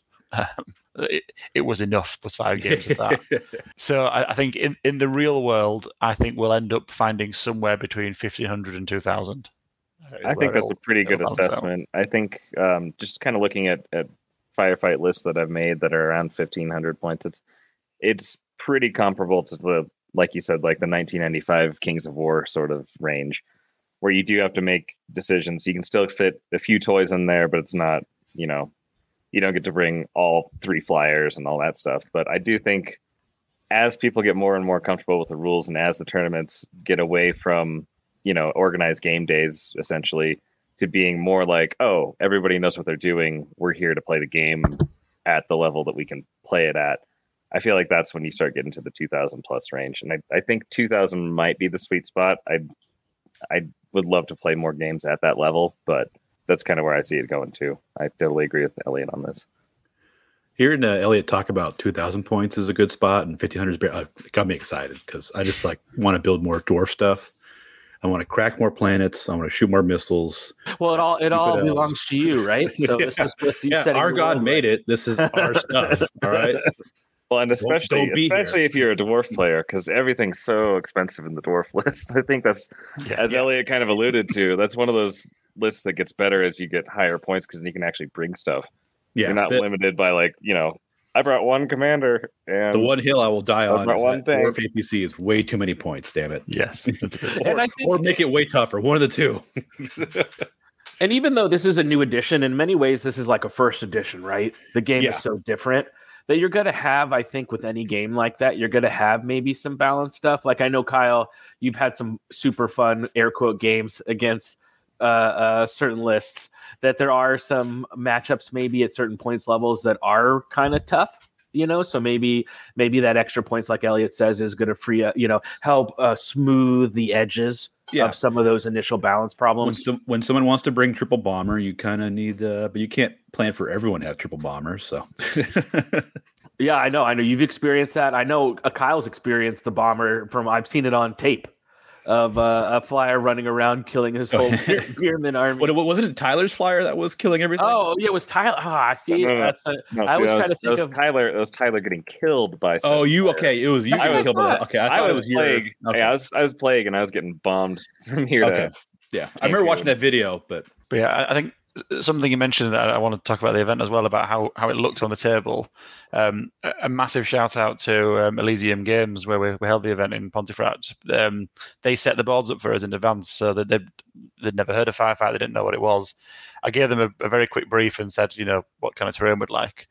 it, it was enough. Was five games of that. So I, I think in, in the real world, I think we'll end up finding somewhere between 1500 and 2000. uh, I think that's a pretty good it'll out. assessment. I think um, just kind of looking at, at firefight lists that I've made that are around fifteen hundred points, it's it's pretty comparable to the like you said, like the nineteen ninety five Kings of War sort of range, where you do have to make decisions. You can still fit a few toys in there, but it's not you know you don't get to bring all three flyers and all that stuff. But I do think as people get more and more comfortable with the rules and as the tournaments get away from you know organized game days essentially to being more like oh everybody knows what they're doing we're here to play the game at the level that we can play it at i feel like that's when you start getting to the 2000 plus range and i, I think 2000 might be the sweet spot i i would love to play more games at that level but that's kind of where i see it going too i totally agree with elliot on this Hearing uh, Elliot talk about 2,000 points is a good spot, and 1,500 is better. Uh, got me excited because I just like want to build more dwarf stuff. I want to crack more planets. I want to shoot more missiles. Well, it all it all elves. belongs to you, right? So this is just you yeah, our God world made right. it. This is our stuff. All right. Well and especially don't be here. especially if you're a dwarf mm. player because everything's so expensive in the dwarf list i think that's Yeah. as Elliot kind of alluded to, that's one of those lists that gets better as you get higher points because you can actually bring stuff. Yeah. You're not the, limited by like you know, I brought one commander and the one hill I will die Talk on about is one that thing. dwarf APC is way too many points. Damn it. Yes. that's a good one. And Or, I think- or make it way tougher. One of the two. And even though this is a new edition, in many ways, this is like a first edition, right? The game Yeah. is so different that you're going to have, I think, with any game like that, you're going to have maybe some balance stuff. Like I know, Kyle, you've had some super fun air quote games against uh, uh, certain lists, that there are some matchups maybe at certain points levels that are kind of tough. You know, so maybe maybe that extra points, like Elliot says, is going to free up. You know, help uh, smooth the edges Yeah. of some of those initial balance When, problems. some, when someone wants to bring triple bomber, you kind of need, uh, but you can't plan for everyone to have triple bombers. So, Yeah, I know. I know you've experienced that. I know uh, Kyle's experienced the bomber from. I've seen it on tape of uh, a flyer running around killing his whole Veer- Veer-myn army. what, what wasn't it Tyler's flyer that was killing everything? oh, yeah, it was Tyler. Ah, see, No, no, no. that's a, No, I see, was that trying to think that was of- Tyler. It was Tyler getting killed by. oh, you player. okay? It was you I was killed. by- Okay, I I, thought it was, was your. plague. Okay. Yeah, I was I was plague, and I was getting bombed from here Okay. to. Yeah, I remember watching you. that video, but But yeah, I- I think something you mentioned that I want to talk about the event as well about how, how it looks on the table. Um, a, a massive shout out to um, Elysium Games where we, we held the event in Pontefract. Um, they set the boards up for us in advance, so that they'd, they'd never heard of Firefight, they didn't know what it was. I gave them a, a very quick brief and said, you know, what kind of terrain would like.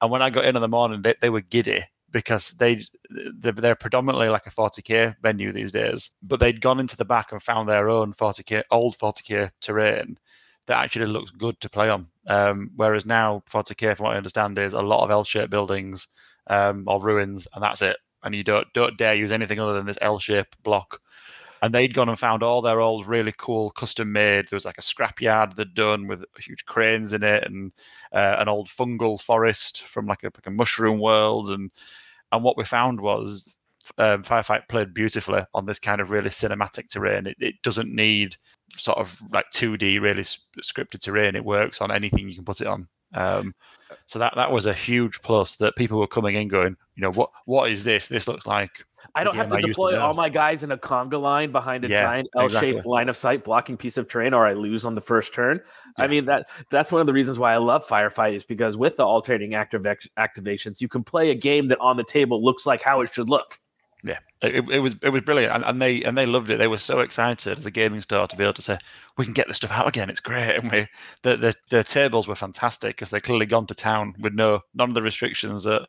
And when I got in in the morning, they, they were giddy because they they're, they're predominantly like a 40k venue these days, but they'd gone into the back and found their own 40k old 40k terrain that actually looks good to play on. Um, whereas now 40k, from what I understand, is a lot of L-shaped buildings um, or ruins, and that's it. And you don't don't dare use anything other than this L-shaped block. And they'd gone and found all their old, really cool, custom-made. There was like a scrapyard they'd done with huge cranes in it, and uh, an old fungal forest from like a, like a mushroom world. And and what we found was um, Firefight played beautifully on this kind of really cinematic terrain. It, it doesn't need sort of like 2D really scripted terrain. It works on anything you can put it on. Um, so that that was a huge plus that people were coming in going, you know, what what is this? This looks like I don't have to I used to deploy all my guys in a conga line behind a Yeah, giant L-shaped exactly. line of sight blocking piece of terrain, or I lose on the first turn. I mean that that's one of the reasons why I love Firefight is because with the alternating active activations, you can play a game that on the table looks like how it should look. Yeah, it, it was it was brilliant, and, and they and they loved it. They were so excited as a gaming store to be able to say we can get this stuff out again. It's great, and we the the, the tables were fantastic because they clearly gone to town with no none of the restrictions that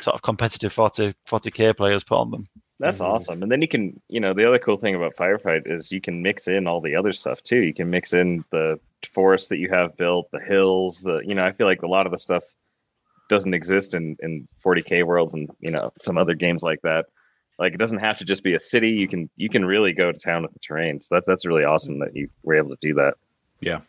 sort of competitive 40 40k players put on them. That's Mhm. awesome. And then you can, you know, the other cool thing about Firefight is you can mix in all the other stuff too. You can mix in the forest that you have built, the hills, the, you know, I feel like a lot of the stuff doesn't exist in in 40k worlds and you know some other games like that. Like it doesn't have to just be a city. You can you can really go to town with the terrain. So that's that's really awesome that you were able to do that. yeah,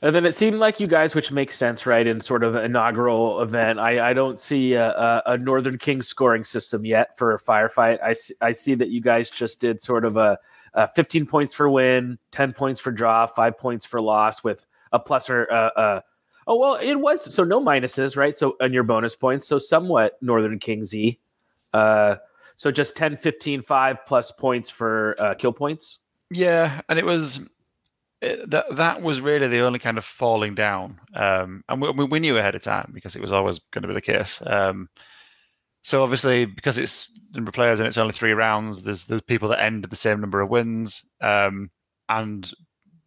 And then it seemed like you guys, which makes sense, right? In sort of inaugural event, I, I don't see a, a, a Northern King scoring system yet for a firefight. I, see- I see that you guys just did sort of a, a 15 points for win, 10 points for draw, five points for loss with a plus or uh, uh, oh well, it was so no minuses, right? So on your bonus points, so somewhat Northern King Z. Uh, so just 10, 15, 5 plus points for uh, kill points. Yeah, and it was it, that that was really the only kind of falling down, um, and we, we- knew ahead of time because it was always going to be the case. Um, so obviously, because it's number of players and it's only three rounds, there's there's people that end at the same number of wins, um, and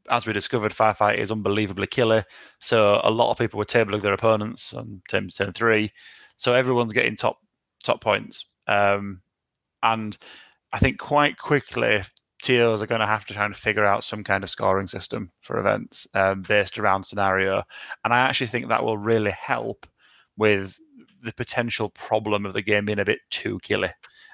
as we discovered, firefight is unbelievably killer. So a lot of people were tabling their opponents on turn turn three, so everyone's getting top top points, um, and I think quite quickly TOs are going to have to try and figure out some kind of scoring system for events um, based around scenario. And I actually think that will really help with the potential problem of the game being a bit too killy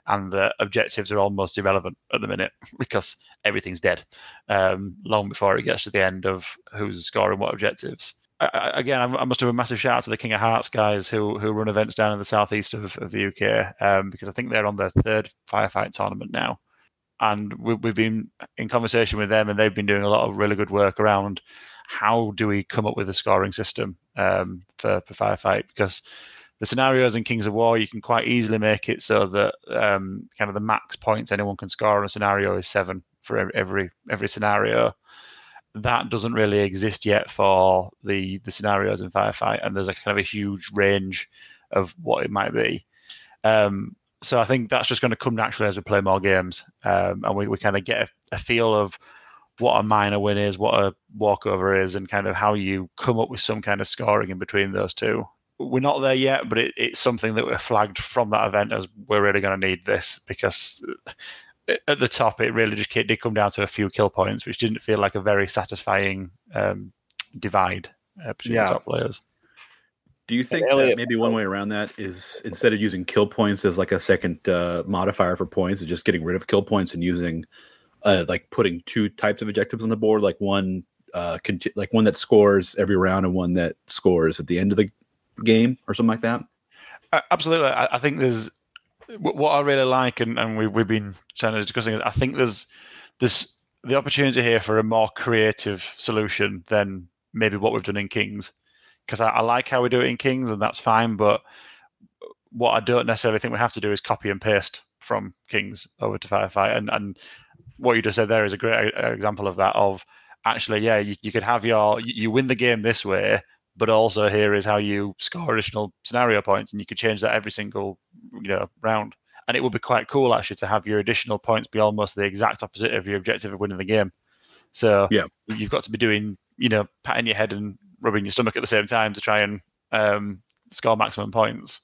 and the objectives are almost irrelevant at the minute because everything's dead um, long before it gets to the end of who's scoring what objectives. I, again, I, must have a massive shout out to the King of Hearts guys who who run events down in the southeast of, of the UK um, because I think they're on their third firefight tournament now and we, we've been in conversation with them, and they've been doing a lot of really good work around how do we come up with a scoring system um, for, for firefight because the scenarios in Kings of War you can quite easily make it so that um, kind of the max points anyone can score on a scenario is seven for ev- every every scenario. That doesn't really exist yet for the the scenarios in firefight, and there's a kind of a huge range of what it might be. Um, so I think that's just going to come naturally as we play more games, um, and we, we kind of get a, a feel of what a minor win is, what a walkover is, and kind of how you come up with some kind of scoring in between those two. We're not there yet, but it, it's something that we're flagged from that event as we're really going to need this because at the top it really just did come down to a few kill points, which didn't feel like a very satisfying um, divide uh, between Yeah. the top players. Do you think Elliot- that maybe one way around that is instead of using kill points as like a second uh, modifier for points, is just getting rid of kill points and using uh, like putting two types of objectives on the board, like one uh, conti- like one that scores every round and one that scores at the end of the game or something like that. Uh, Absolutely, I, I think there's wh- what I really like, and, and we, we've been trying to discussing. Is I think there's there's the opportunity here for a more creative solution than maybe what we've done in Kings, because I, I like how we do it in Kings, and that's fine. But what I don't necessarily think we have to do is copy and paste from Kings over to Firefight, and and what you just said there is a great uh, example of that. Of actually, yeah, you, you could have your you you win the game this way, but also here is how you score additional scenario points, and you could change that every single you know round. And it would be quite cool actually to have your additional points be almost the exact opposite of your objective of winning the game. So Yeah. you've got to be doing you know patting your head and rubbing your stomach at the same time to try and um, score maximum points.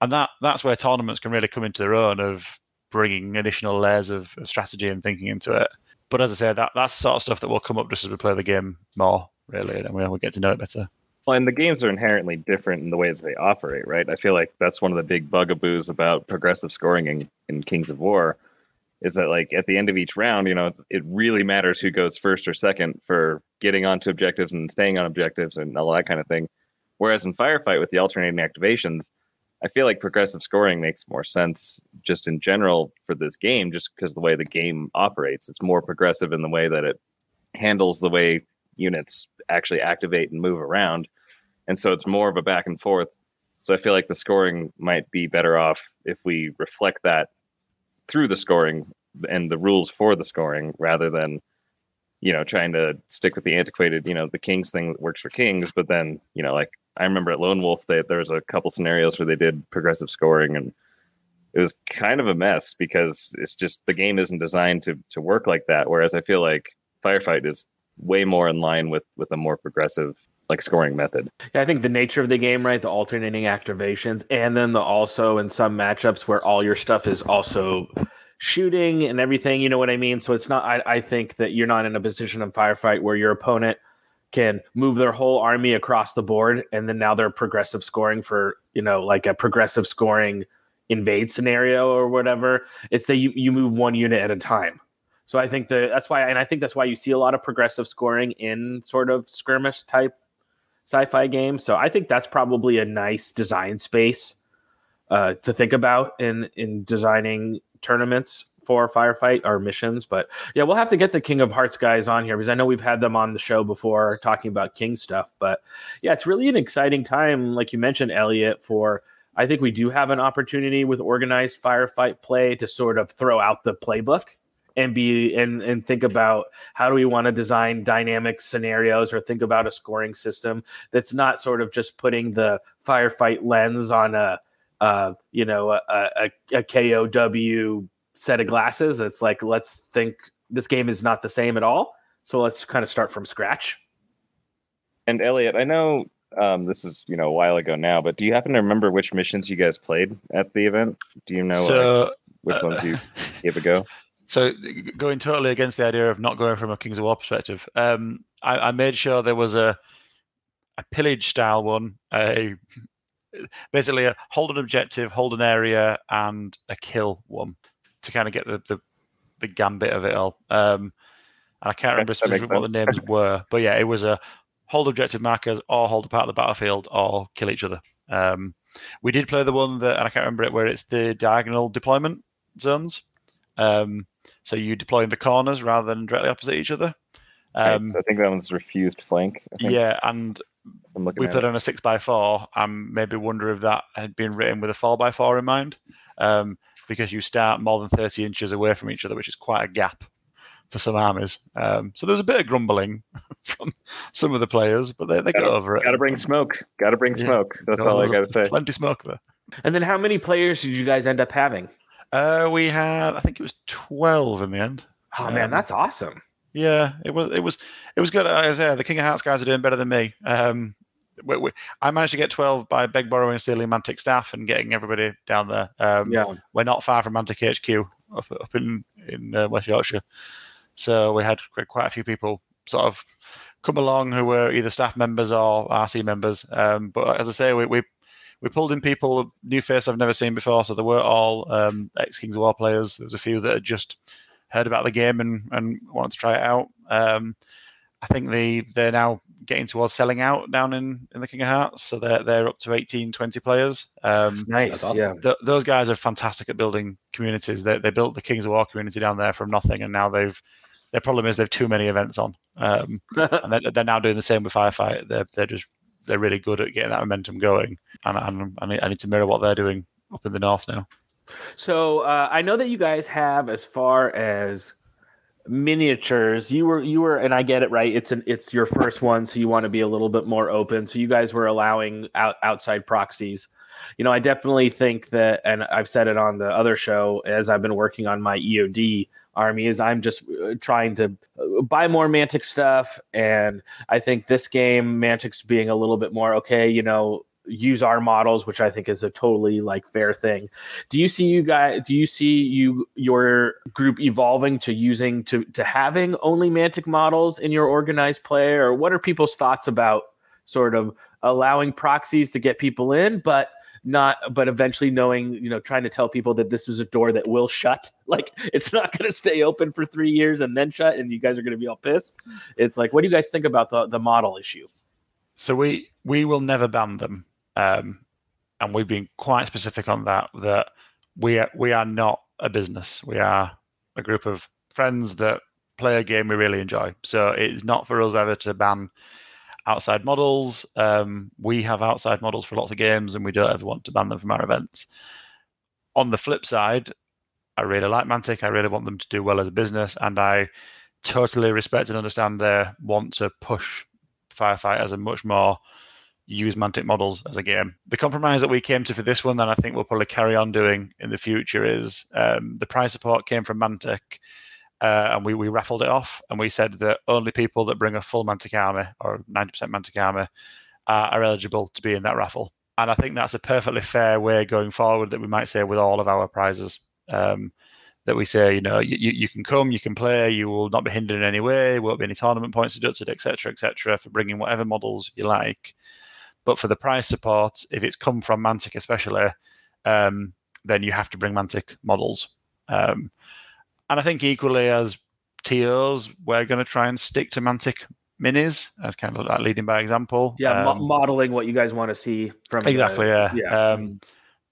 And that that's where tournaments can really come into their own of bringing additional layers of, of strategy and thinking into it. But as I say, that that's sort of stuff that will come up just as we play the game more, really, and we'll, we'll get to know it better. Well, and the games are inherently different in the way that they operate, right? I feel like that's one of the big bugaboos about progressive scoring in, in Kings of War is that like at the end of each round, you know, it really matters who goes first or second for getting onto objectives and staying on objectives and all that kind of thing. Whereas in Firefight with the alternating activations, I feel like progressive scoring makes more sense just in general for this game, just because the way the game operates. It's more progressive in the way that it handles the way units actually activate and move around. And so it's more of a back and forth. So I feel like the scoring might be better off if we reflect that through the scoring and the rules for the scoring rather than you know trying to stick with the antiquated you know the kings thing that works for kings but then you know like i remember at lone wolf they, there was a couple scenarios where they did progressive scoring and it was kind of a mess because it's just the game isn't designed to to work like that whereas i feel like firefight is way more in line with with a more progressive like scoring method Yeah, I think the nature of the game, right? The alternating activations, and then the also in some matchups where all your stuff is also shooting and everything. You know what I mean? So it's not. I, I think that you're not in a position of firefight where your opponent can move their whole army across the board, and then now they're progressive scoring for you know like a progressive scoring invade scenario or whatever. It's that you you move one unit at a time. So I think that that's why, and I think that's why you see a lot of progressive scoring in sort of skirmish type sci-fi games. So I think that's probably a nice design space uh, to think about in in designing tournaments for firefight or missions. But yeah, we'll have to get the King of Hearts guys on here because I know we've had them on the show before talking about King stuff. But yeah, it's really an exciting time, like you mentioned, Elliot. For I think we do have an opportunity with organized firefight play to sort of throw out the playbook and be and and think about how do we want to design dynamic scenarios or think about a scoring system that's not sort of just putting the firefight lens on a uh, you know a, a, a KOW set of glasses. It's like let's think this game is not the same at all. So let's kind of start from scratch. and elliot i know um, this is you know a while ago now but do you happen to remember which missions you guys played at the event do you know like, so, which uh, ones you gave a go so going totally against the idea of not going from a Kings of War perspective, um, I, I made sure there was a a pillage style one, a basically a hold an objective, hold an area, and a kill one to kind of get the the, the gambit of it all. Um, I can't remember specifically what the names were, but yeah, it was a hold objective markers or hold a part of the battlefield or kill each other. Um, we did play the one that, and I can't remember it, where it's the diagonal deployment zones. Um, so you deploy in the corners rather than directly opposite each other. Right, Um, so i think that one's refused flank yeah, and we at played it. on a six by four. and maybe wonder if that had been written with a four by four in mind, um, because you start more than thirty inches away from each other, which is quite a gap for some armies. Um, so there was a bit of grumbling from some of the players, but they, they got over it. gotta bring smoke gotta bring Yeah. smoke that's No, all i gotta say Plenty smoke there. And then how many players did you guys end up having? Uh, we had, I think it was twelve in the end. Oh man, Um, that's awesome. Yeah, it was it was it was good. As I say, the King of Hearts guys are doing better than me. Um, we, we, I managed to get twelve by beg, borrowing, stealing Mantic staff and getting everybody down there. Um, Yeah. we're not far from Mantic HQ up, up in in uh, West Yorkshire, so we had quite, quite a few people sort of come along who were either staff members or RC members. Um, but as I say, we, we we pulled in people new face I've never seen before, so they were all um, ex Kings of War players. There was a few that had just heard about the game and, and wanted to try it out. Um, I think they they're now getting towards selling out down in, in the King of Hearts, so they're they're up to 18, 20 players. Um, Nice. awesome. Yeah. th- those guys are fantastic at building communities. They they built the Kings of War community down there from nothing, and now they've their problem is they've too many events on, um, and they're, they're now doing the same with Firefight. They're they're just they're really good at getting that momentum going, and, and I, need, to mirror what they're doing up in the north now. So uh, I know that you guys have as far as miniatures. You were you were, and I get it right. It's an it's your first one, so you want to be a little bit more open. So you guys were allowing out, outside proxies. You know, I definitely think that, and I've said it on the other show as I've been working on my EOD army, is I'm just uh, trying to uh, buy more Mantic stuff, and I think this game, Mantic's being a little bit more okay. You know, use our models, which I think is a totally like fair thing. Do you see you guys? Do you see you your group evolving to using to to having only Mantic models in your organized play, or what are people's thoughts about sort of allowing proxies to get people in, but not but eventually knowing you know trying to tell people that this is a door that will shut like it's not going to stay open for three years and then shut and you guys are going to be all pissed it's like what do you guys think about the the model issue So we we will never ban them, um, and we've been quite specific on that. That we are, we are not a business. We are a group of friends that play a game we really enjoy. So it's not for us ever to ban outside models. Um, we have outside models for lots of games, and we don't ever want to ban them from our events. On the flip side, I really like Mantic. I really want them to do well as a business, and I totally respect and understand their want to push firefighters and much more use Mantic models as a game. The compromise that we came to for this one, that I think we'll probably carry on doing in the future, is um, the prize support came from Mantic, uh, and we, we raffled it off, and we said that only people that bring a full Mantic army or 90% Mantic army uh, are eligible to be in that raffle. And I think that's a perfectly fair way going forward that we might say with all of our prizes. Um, that we say, you know, you, you can come, you can play, you will not be hindered in any way, won't be any tournament points deducted, etc., etc., for bringing whatever models you like. But for the prize support, if it's come from Mantic especially, um, then you have to bring Mantic models. Um, and I think equally as TOs, we're going to try and stick to Mantic minis as kind of like leading by example. yeah mo- Um, modeling what you guys want to see from the- Exactly, yeah. yeah Um,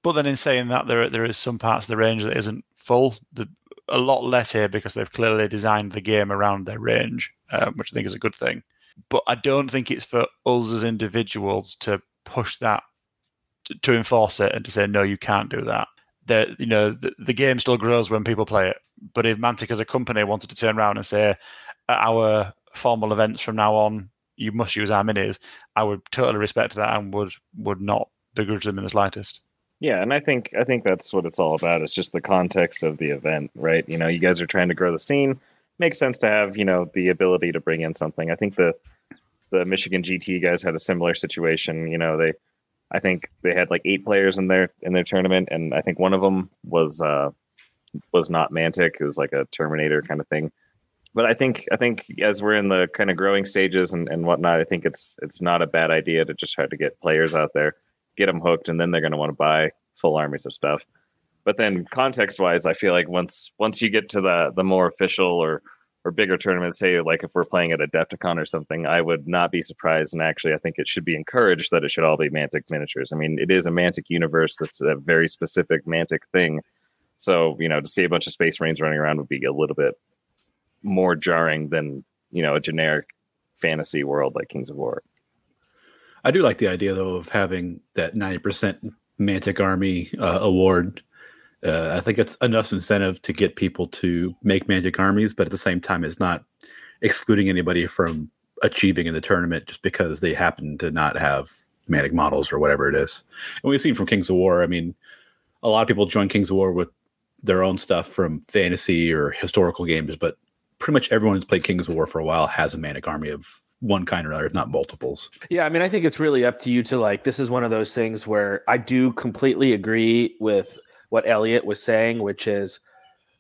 but then in saying that, there there is some parts of the range that isn't full. The, a lot less here because they've clearly designed the game around their range, um, which I think is a good thing. But I don't think it's for us as individuals to push that to, to enforce it and to say no, you can't do that. The you know the, the game still grows when people play it. But if Mantic as a company wanted to turn around and say our formal events from now on, you must use our minis, I would totally respect that and would would not begrudge them in the slightest. Yeah, and I think I think that's what it's all about. It's just the context of the event, right? You know, you guys are trying to grow the scene. Makes sense to have you know the ability to bring in something. I think the the Michigan GT guys had a similar situation. You know, they I think they had like eight players in their in their tournament, and I think one of them was uh was not Mantic. It was like a Terminator kind of thing. But I think I think as we're in the kind of growing stages and, and whatnot, I think it's it's not a bad idea to just try to get players out there get them hooked, and then they're going to want to buy full armies of stuff. But then context wise, I feel like once once you get to the the more official or or bigger tournaments, say like if we're playing at Adepticon or something, I would not be surprised. And actually, I think it should be encouraged that it should all be Mantic miniatures. I mean, it is a Mantic universe that's a very specific Mantic thing. So you know, to see a bunch of Space Marines running around would be a little bit more jarring than you know a generic fantasy world like Kings of War. I do like the idea though of having that ninety percent Mantic Army uh, award. Uh, I think it's enough incentive to get people to make Mantic armies, but at the same time, it's not excluding anybody from achieving in the tournament just because they happen to not have Mantic models or whatever it is. And we've seen from Kings of War. I mean, a lot of people join Kings of War with their own stuff from fantasy or historical games, but pretty much everyone who's played Kings of War for a while has a Mantic army of one kind or another, if not multiples. Yeah, I mean, I think it's really up to you to like. This is one of those things where I do completely agree with what Elliot was saying, which is,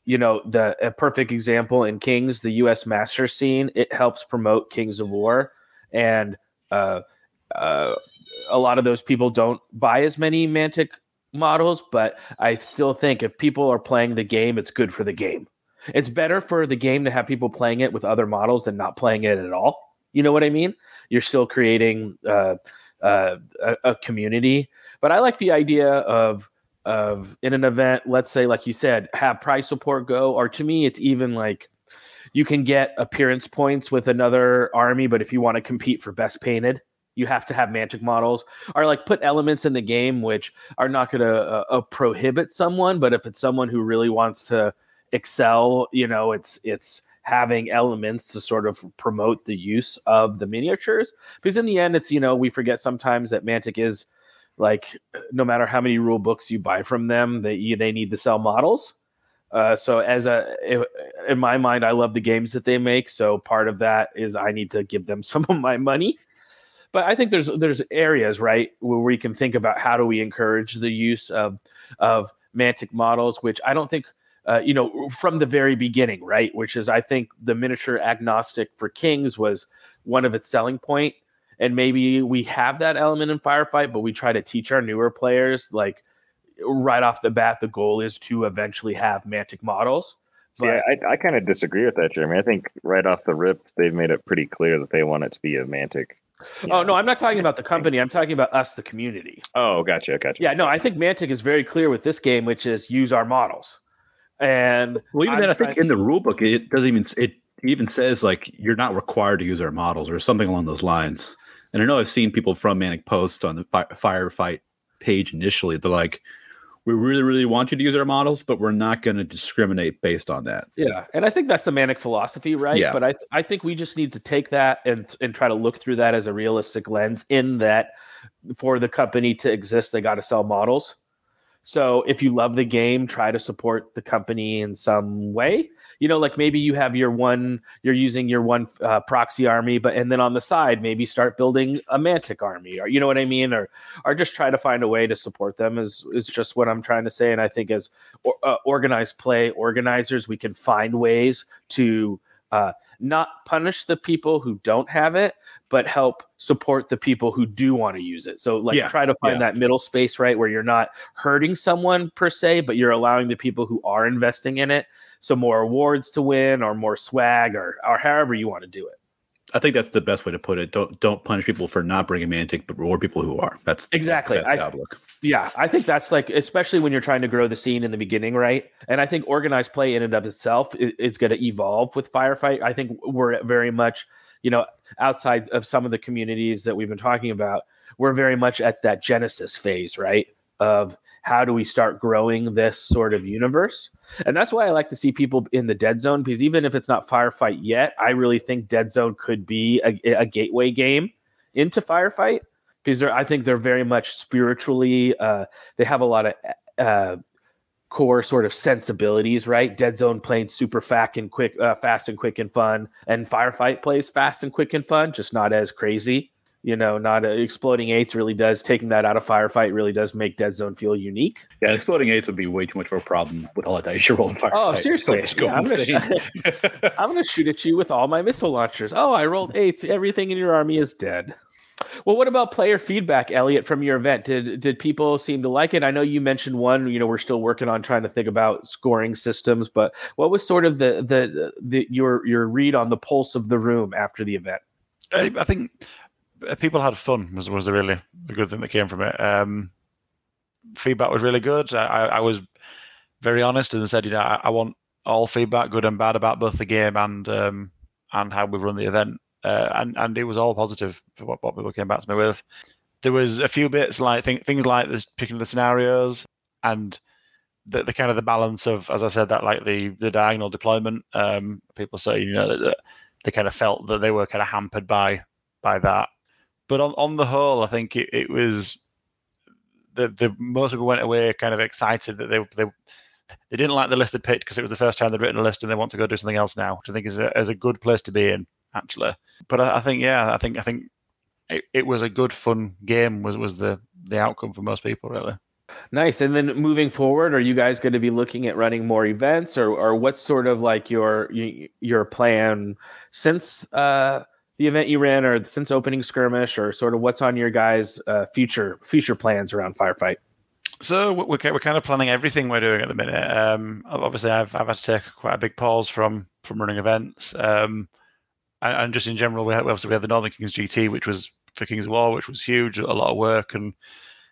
you know, the a perfect example in Kings, the U.S. Master scene. It helps promote Kings of War, and uh, uh, a lot of those people don't buy as many Mantic models, but I still think if people are playing the game, it's good for the game. It's better for the game to have people playing it with other models than not playing it at all. You know what I mean? You're still creating uh, uh, a, a community, but I like the idea of of in an event, let's say, like you said, have price support go, or to me, it's even like you can get appearance points with another army, but if you want to compete for best painted, you have to have Mantic models, or like put elements in the game which are not going to uh, uh, prohibit someone, but if it's someone who really wants to excel, you know, it's it's having elements to sort of promote the use of the miniatures because in the end it's you know we forget sometimes that mantic is like no matter how many rule books you buy from them they they need to sell models. Uh, so as a in my mind i love the games that they make so part of that is i need to give them some of my money. But i think there's there's areas right where we can think about how do we encourage the use of of mantic models which i don't think uh, you know from the very beginning right which is i think the miniature agnostic for kings was one of its selling point and maybe we have that element in firefight but we try to teach our newer players like right off the bat the goal is to eventually have mantic models See, I, I kind of disagree with that, Jeremy. I think right off the rip, they've made it pretty clear that they want it to be a Mantic. oh no i'm not talking about the company i'm talking about us the community Oh, gotcha, gotcha. yeah no i think mantic is very clear with this game which is use our models and Well, even I'm then, I think trying- in the rule book, it doesn't even it even says like you're not required to use our models or something along those lines. And I know I've seen people from Mantic post on the fi- firefight page initially. They're like, "We really, really want you to use our models, but we're not going to discriminate based on that." Yeah, and I think that's the mantic philosophy, right? Yeah. But I I think we just need to take that and and try to look through that as a realistic lens. In that, for the company to exist, they got to sell models. So if you love the game, try to support the company in some way. You know, like maybe you have your one, you're using your one uh, proxy army, but and then on the side, maybe start building a Mantic army, or you know what I mean, or or just try to find a way to support them. Is is just what I'm trying to say. And I think as or, uh, organized play organizers, we can find ways to uh, not punish the people who don't have it, but help support the people who do want to use it. So, like, Yeah, try to find yeah. that middle space, right, where you're not hurting someone per se, but you're allowing the people who are investing in it some more awards to win, or more swag, or or however you want to do it. I think that's the best way to put it. Don't don't punish people for not bringing Mantic, but reward people who are. That's Exactly. That's I- outlook. Yeah, I think that's like, especially when you're trying to grow the scene in the beginning, right? And I think organized play in and of itself is, is going to evolve with Firefight. I think we're very much, you know, outside of some of the communities that we've been talking about, we're very much at that genesis phase, right? Of how do we start growing this sort of universe? And that's why I like to see people in the dead zone because even if it's not Firefight yet, I really think Dead Zone could be a, a gateway game into Firefight because I think they're very much spiritually uh they have a lot of uh core sort of sensibilities right dead zone playing super fast and quick uh, fast and quick and fun and firefight plays fast and quick and fun just not as crazy you know not uh, exploding eights really does taking that out of firefight really does make dead zone feel unique Yeah, exploding eights would be way too much of a problem with all the dice you roll in firefight. Oh, seriously? Just go Yeah, I'm gonna insane. i'm going to shoot at you with all my missile launchers oh i rolled eights everything in your army is dead well, what about player feedback, Elliot, from your event? Did did people seem to like it? I know you mentioned one. You know, we're still working on trying to think about scoring systems, but what was sort of the the, the your your read on the pulse of the room after the event? I, I think people had fun was was really the good thing that came from it. Um, feedback was really good. I, I I was very honest and said, you know, I, I want all feedback, good and bad, about both the game and um, and how we run the event. Uh, and and it was all positive for what, what people came back to me with. There was a few bits like th- things like this picking the scenarios and the, the kind of the balance of, as I said, that like the the diagonal deployment. Um, people say you know that, that they kind of felt that they were kind of hampered by by that. But on, on the whole, I think it, it was the the most people went away kind of excited that they they they didn't like the list they picked because it was the first time they'd written a list and they want to go do something else now, which I think is a, is a good place to be in actually. But I, I think yeah, I think I think it, it was a good fun game was was the the outcome for most people really. Nice. And then moving forward, are you guys going to be looking at running more events, or or what's sort of like your your plan since uh, the event you ran, or since opening skirmish, or sort of what's on your guys' uh, future future plans around firefight? So we're we're kind of planning everything we're doing at the minute. Um, obviously, I've I've had to take quite a big pause from from running events, um, and, and just in general, we had, obviously we had the Northern Kings GT, which was for Kings of War, which was huge, a lot of work, and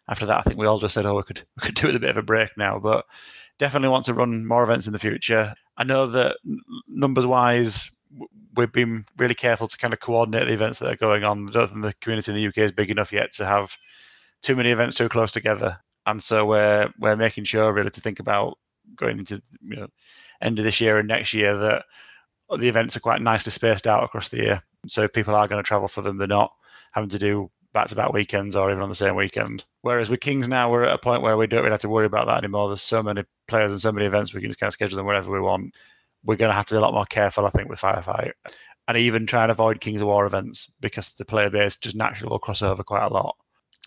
after that, I think we all just said, oh, we could we could do with a bit of a break now, but definitely want to run more events in the future. I know that numbers wise, we've been really careful to kind of coordinate the events that are going on. I don't think the community in the UK is big enough yet to have too many events too close together, and so we're we're making sure really to think about going into you know end of this year and next year that the events are quite nicely spaced out across the year. So if people are going to travel for them, they're not having to do back to back weekends or even on the same weekend. Whereas with Kings now, we're at a point where we don't really have to worry about that anymore. There's so many players and so many events, we can just kind of schedule them wherever we want. We're going to have to be a lot more careful, I think, with Firefight. And even try and avoid Kings of War events because the player base just naturally will cross over quite a lot.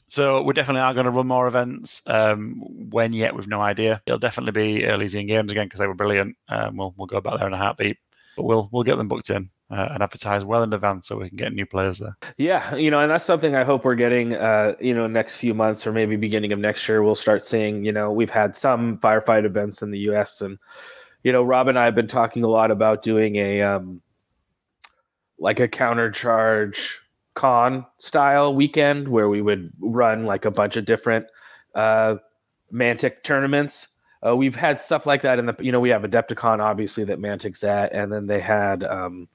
So we definitely are going to run more events. Um, when yet, we've no idea. It'll definitely be Elysian Games again because they were brilliant. Um, we'll we'll go back there in a heartbeat, but we'll we'll get them booked in uh, and advertise well in advance so we can get new players there. Yeah, you know, and that's something I hope we're getting. Uh, you know, next few months or maybe beginning of next year, we'll start seeing. You know, we've had some firefight events in the U.S. and you know, Rob and I have been talking a lot about doing a um, like a countercharge con style weekend where we would run like a bunch of different uh, Mantic tournaments. Uh, we've had stuff like that in the, you know, we have Adepticon obviously that Mantic's at, and then they had um,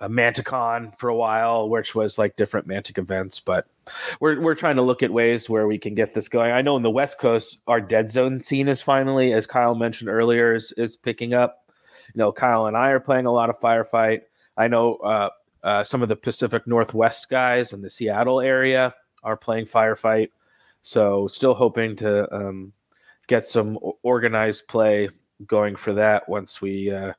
a Manticon for a while, which was like different Mantic events. But we're we're trying to look at ways where we can get this going. I know in the West Coast, our Dead Zone scene is finally, as Kyle mentioned earlier, is is picking up. You know, Kyle and I are playing a lot of firefight. I know uh, uh, some of the Pacific Northwest guys in the Seattle area are playing firefight. So still hoping to um, get some organized play going for that once we uh,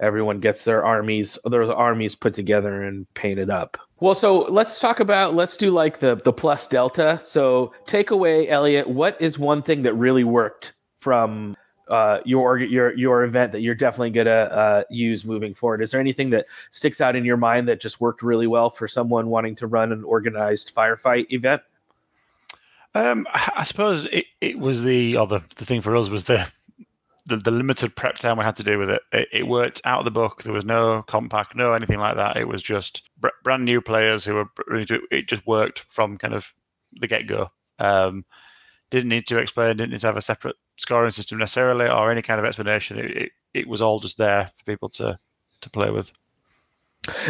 everyone gets their armies their armies put together and painted up. Well, so let's talk about let's do like the the plus delta. So take away Elliot. What is one thing that really worked from uh, your your your event that you're definitely gonna uh, use moving forward? Is there anything that sticks out in your mind that just worked really well for someone wanting to run an organized firefight event? Um, I suppose it, it was the other the thing for us was the, the, the limited prep time we had to do with it. it. it. worked out of the book. There was no compact, no anything like that. It was just brand new players who were it just worked from kind of the get go. Um, didn't need to explain, didn't need to have a separate scoring system necessarily or any kind of explanation. It, it, it was all just there for people to to play with.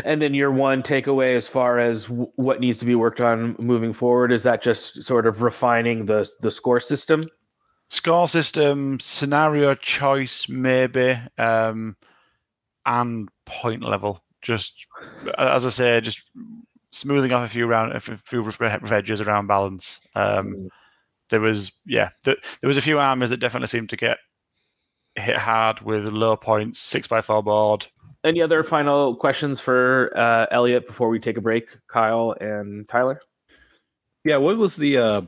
And then your one takeaway as far as w- what needs to be worked on moving forward is that just sort of refining the the score system. Score system, scenario choice, maybe, um, and point level. Just as I say, just smoothing off a few round, a few rough edges around balance. Um, mm there was yeah, there, there was a few armies that definitely seemed to get hit hard with low points, six by four board. Any other final questions for uh, Elliot before we take a break, Kyle and Tyler? Yeah, what was the uh,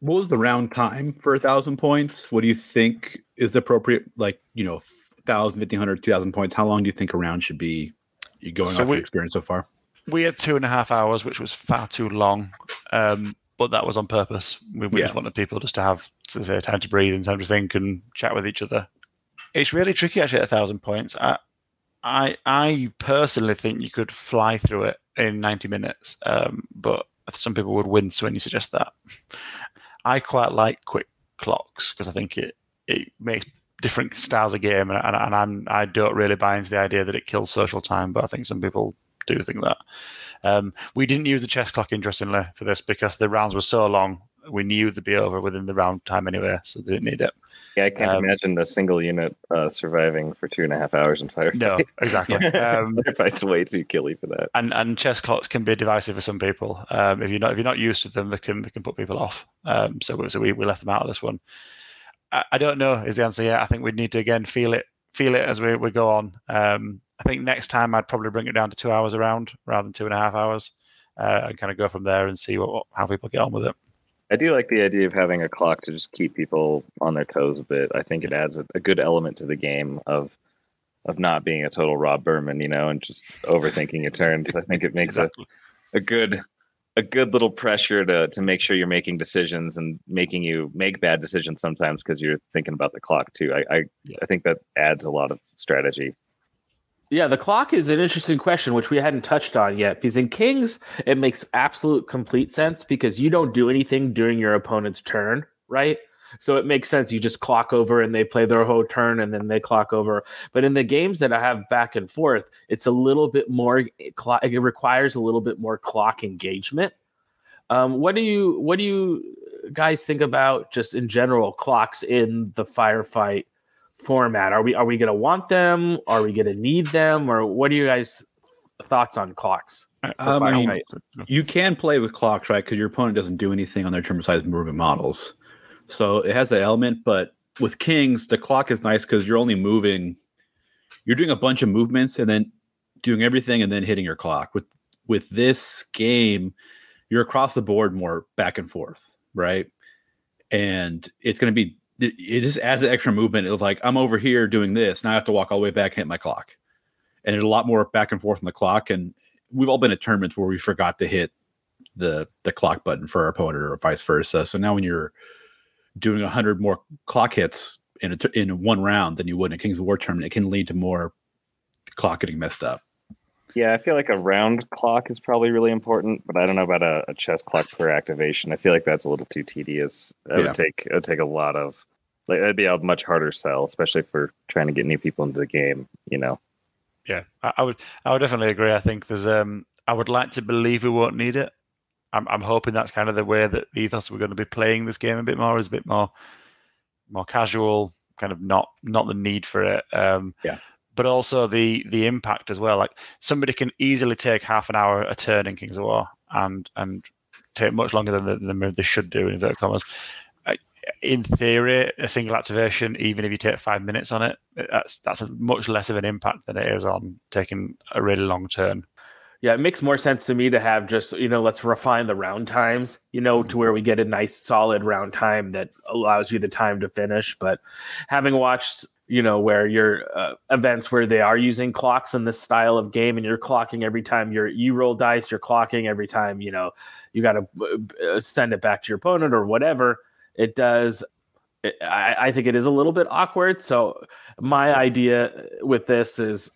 what was the round time for a thousand points? What do you think is appropriate? Like you know, thousand, fifteen hundred, two thousand points. How long do you think a round should be? You going so off we, your experience so far? We had two and a half hours, which was far too long. Um, but that was on purpose. We, we yeah. just wanted people just to have to say, time to breathe and time to think and chat with each other. It's really tricky actually at a thousand points. I, I, I personally think you could fly through it in ninety minutes, um, but some people would wince when you suggest that. I quite like quick clocks because I think it it makes different styles of game, and, and, and I'm I don't really buy into the idea that it kills social time, but I think some people do think that. Um, we didn't use the chess clock, interestingly, for this because the rounds were so long. We knew they'd be over within the round time anyway, so they didn't need it. Yeah, I can't um, imagine a single unit uh, surviving for two and a half hours in fire. No, exactly. Um, Firefights way too killy for that. And and chess clocks can be divisive for some people. Um, if you're not if you're not used to them, they can they can put people off. Um, so so we, we left them out of this one. I, I don't know is the answer yet. I think we'd need to again feel it feel it as we, we go on. Um, I think next time I'd probably bring it down to two hours around rather than two and a half hours, uh, and kind of go from there and see what, what, how people get on with it. I do like the idea of having a clock to just keep people on their toes a bit. I think it adds a, a good element to the game of of not being a total Rob Berman, you know, and just overthinking your turns. I think it makes exactly. a, a good a good little pressure to to make sure you're making decisions and making you make bad decisions sometimes because you're thinking about the clock too. I I, I think that adds a lot of strategy. Yeah, the clock is an interesting question, which we hadn't touched on yet. Because in Kings, it makes absolute complete sense because you don't do anything during your opponent's turn, right? So it makes sense. You just clock over and they play their whole turn and then they clock over. But in the games that I have back and forth, it's a little bit more, clock it requires a little bit more clock engagement. Um, what do you, what do you guys think about just in general clocks in the firefight format? Are we, are we going to want them? Are we going to need them? Or what are you guys thoughts on clocks? Um, I mean, you can play with clocks, right? Because your opponent doesn't do anything on their term size movement models. So it has that element, but with kings, the clock is nice because you're only moving, you're doing a bunch of movements and then doing everything and then hitting your clock. With with this game, you're across the board more back and forth, right? And it's going to be it just adds an extra movement of like I'm over here doing this, now I have to walk all the way back and hit my clock, and it's a lot more back and forth on the clock. And we've all been at tournaments where we forgot to hit the the clock button for our opponent or vice versa. So now when you're doing a 100 more clock hits in a, in one round than you would in a Kings of War tournament, it can lead to more clock getting messed up. Yeah, I feel like a round clock is probably really important, but I don't know about a, a chess clock per activation. I feel like that's a little too tedious. It yeah. would take it would take a lot of like it'd be a much harder sell, especially for trying to get new people into the game. You know. Yeah, I, I would I would definitely agree. I think there's um I would like to believe we won't need it. I'm, I'm hoping that's kind of the way that ethos we're going to be playing this game a bit more is a bit more more casual, kind of not not the need for it. Um, yeah. But also the the impact as well. Like somebody can easily take half an hour a turn in Kings of War and and take much longer than, than they should do in inverted commas. In theory, a single activation, even if you take five minutes on it, that's that's a much less of an impact than it is on taking a really long turn yeah, it makes more sense to me to have just, you know, let's refine the round times, you know, to mm-hmm. where we get a nice solid round time that allows you the time to finish. But having watched, you know, where your uh, events where they are using clocks in this style of game and you're clocking every time you're, you roll dice, you're clocking every time, you know, you got to uh, send it back to your opponent or whatever. It does. I, I think it is a little bit awkward. So my idea with this is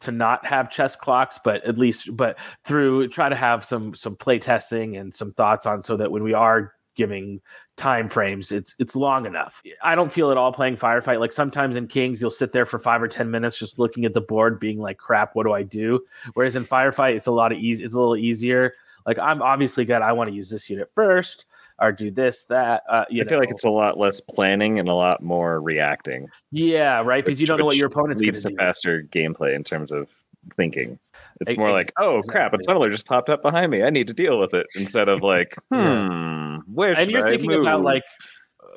to not have chess clocks, but at least but through try to have some some play testing and some thoughts on so that when we are giving time frames it's it's long enough i don't feel at all playing firefight like sometimes in kings you'll sit there for five or ten minutes just looking at the board being like crap what do i do whereas in firefight it's a lot of easy it's a little easier like i'm obviously good i want to use this unit first or do this, that. Uh, you I feel like it's a lot less planning and a lot more reacting. Yeah, right. Because you don't know what your opponent's leads to do. faster gameplay in terms of thinking. It's more like, oh crap, a tunneler just popped up behind me. I need to deal with it instead of like, hmm, where and you're I thinking move? about like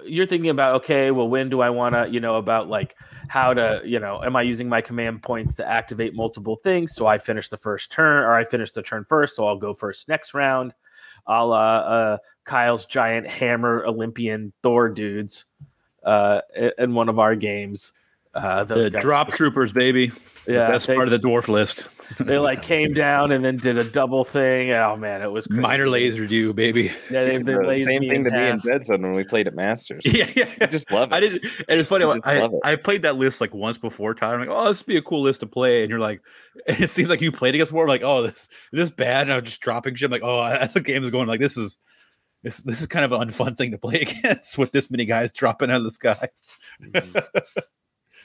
you're thinking about okay well when do i want to you know about like how to you know am i using my command points to activate multiple things so i finish the first turn or i finish the turn first so i'll go first next round a la uh, Kyle's giant hammer Olympian Thor dudes uh, in one of our games. Uh, the drop troopers, baby. Yeah, that's part of the dwarf list. they like came down and then did a double thing. Oh man, it was crazy. minor lasered you, baby. Yeah, they, they the same thing to me in Dead Zone when we played at Masters. Yeah, yeah, I just love it. I did, and it's funny. I, I, I, played that list like once before. Tyler, I'm like, oh, this would be a cool list to play, and you're like, and it seems like you played against more. I'm like, oh, this this bad, and I'm just dropping shit. I'm like, oh, as the game is going, like this is this this is kind of an unfun thing to play against with this many guys dropping out of the sky. Mm-hmm.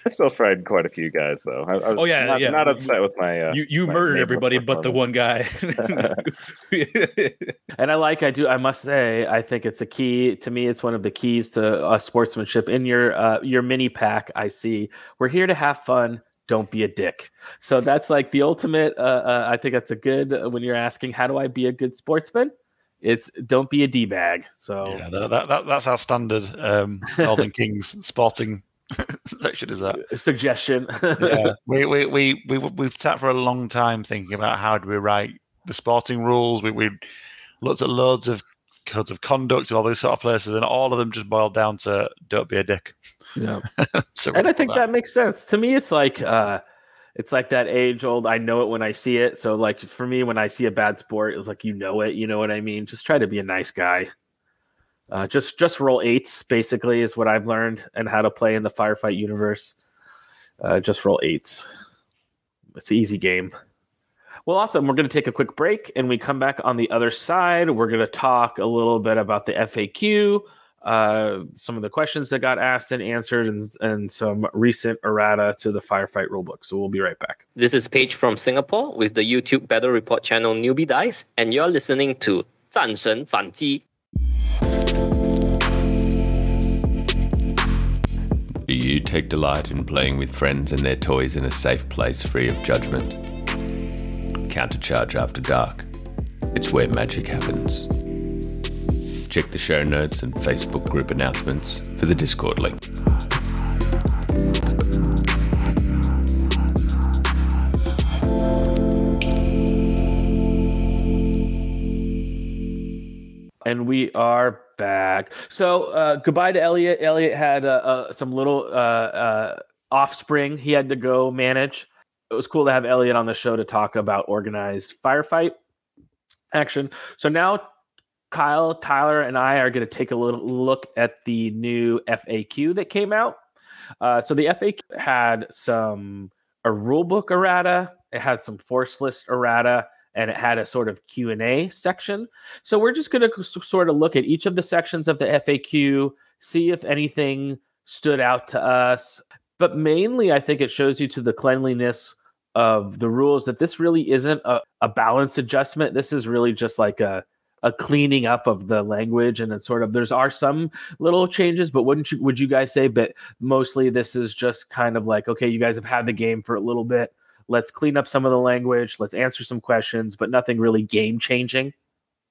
I still fried quite a few guys though. I, I oh yeah, not, yeah. Not upset with my. Uh, you you my murdered everybody but the one guy. and I like. I do. I must say. I think it's a key to me. It's one of the keys to uh, sportsmanship in your uh, your mini pack. I see. We're here to have fun. Don't be a dick. So that's like the ultimate. Uh, uh I think that's a good uh, when you're asking how do I be a good sportsman it's don't be a d bag. So yeah, that, that, that's our standard um, Northern Kings sporting section. Is that suggestion? yeah, we we we we we've sat for a long time thinking about how do we write the sporting rules. We we looked at loads of codes of conduct and all these sort of places, and all of them just boiled down to don't be a dick. Yeah, so and I think that. that makes sense to me. It's like. uh it's like that age old I know it when I see it. So like for me when I see a bad sport, it's like you know it, you know what I mean? Just try to be a nice guy. Uh, just just roll eights basically is what I've learned and how to play in the firefight universe. Uh, just roll eights. It's an easy game. Well, awesome. We're going to take a quick break and we come back on the other side. We're going to talk a little bit about the FAQ, uh, some of the questions that got asked and answered, and, and some recent errata to the firefight rulebook. So we'll be right back. This is Paige from Singapore with the YouTube Battle Report channel Newbie Dice, and you're listening to 战神反击. Take delight in playing with friends and their toys in a safe place free of judgment? Countercharge After Dark. It's where magic happens. Check the show notes and Facebook group announcements for the Discord link. And we are back. So uh, goodbye to Elliot. Elliot had uh, uh, some little uh, uh, offspring he had to go manage. It was cool to have Elliot on the show to talk about organized firefight action. So now Kyle, Tyler, and I are going to take a little look at the new FAQ that came out. Uh, so the FAQ had some a rulebook errata, it had some force list errata, and it had a sort of Q and A section. So we're just going to sort of look at each of the sections of the FAQ, see if anything stood out to us. But mainly, I think it shows you to the cleanliness of the rules that this really isn't a, a balance adjustment. This is really just like a a cleaning up of the language and it's sort of there's are some little changes but wouldn't you would you guys say but mostly this is just kind of like okay you guys have had the game for a little bit let's clean up some of the language let's answer some questions but nothing really game changing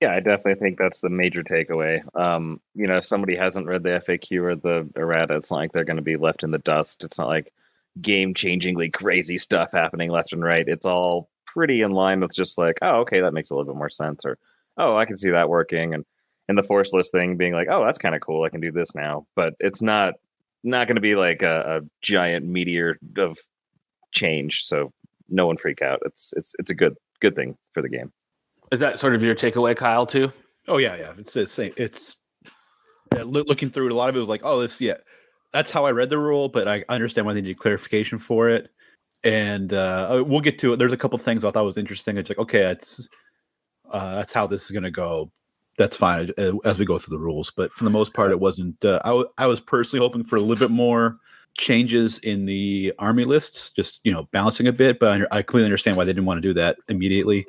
Yeah, I definitely think that's the major takeaway. Um, you know, if somebody hasn't read the FAQ or the errata, it's not like they're going to be left in the dust. It's not like game changingly crazy stuff happening left and right. It's all pretty in line with just like, oh, okay, that makes a little bit more sense, or oh, I can see that working, and and the force list thing being like, oh, that's kind of cool. I can do this now, but it's not not going to be like a, a giant meteor of change. So no one freak out. It's it's it's a good good thing for the game. is that sort of your takeaway kyle too Oh yeah, yeah. It's the same. It's yeah, loo- looking through it. A lot of it was like, oh, this yeah, that's how I read the rule, but I understand why they need clarification for it. And uh, we'll get to it. There's a couple things I thought was interesting. It's like, okay, that's uh, that's how this is going to go. That's fine uh, as we go through the rules. But for the most part, it wasn't. Uh, I, w- I was personally hoping for a little bit more changes in the army lists, just you know, balancing a bit. But I, I completely understand why they didn't want to do that immediately.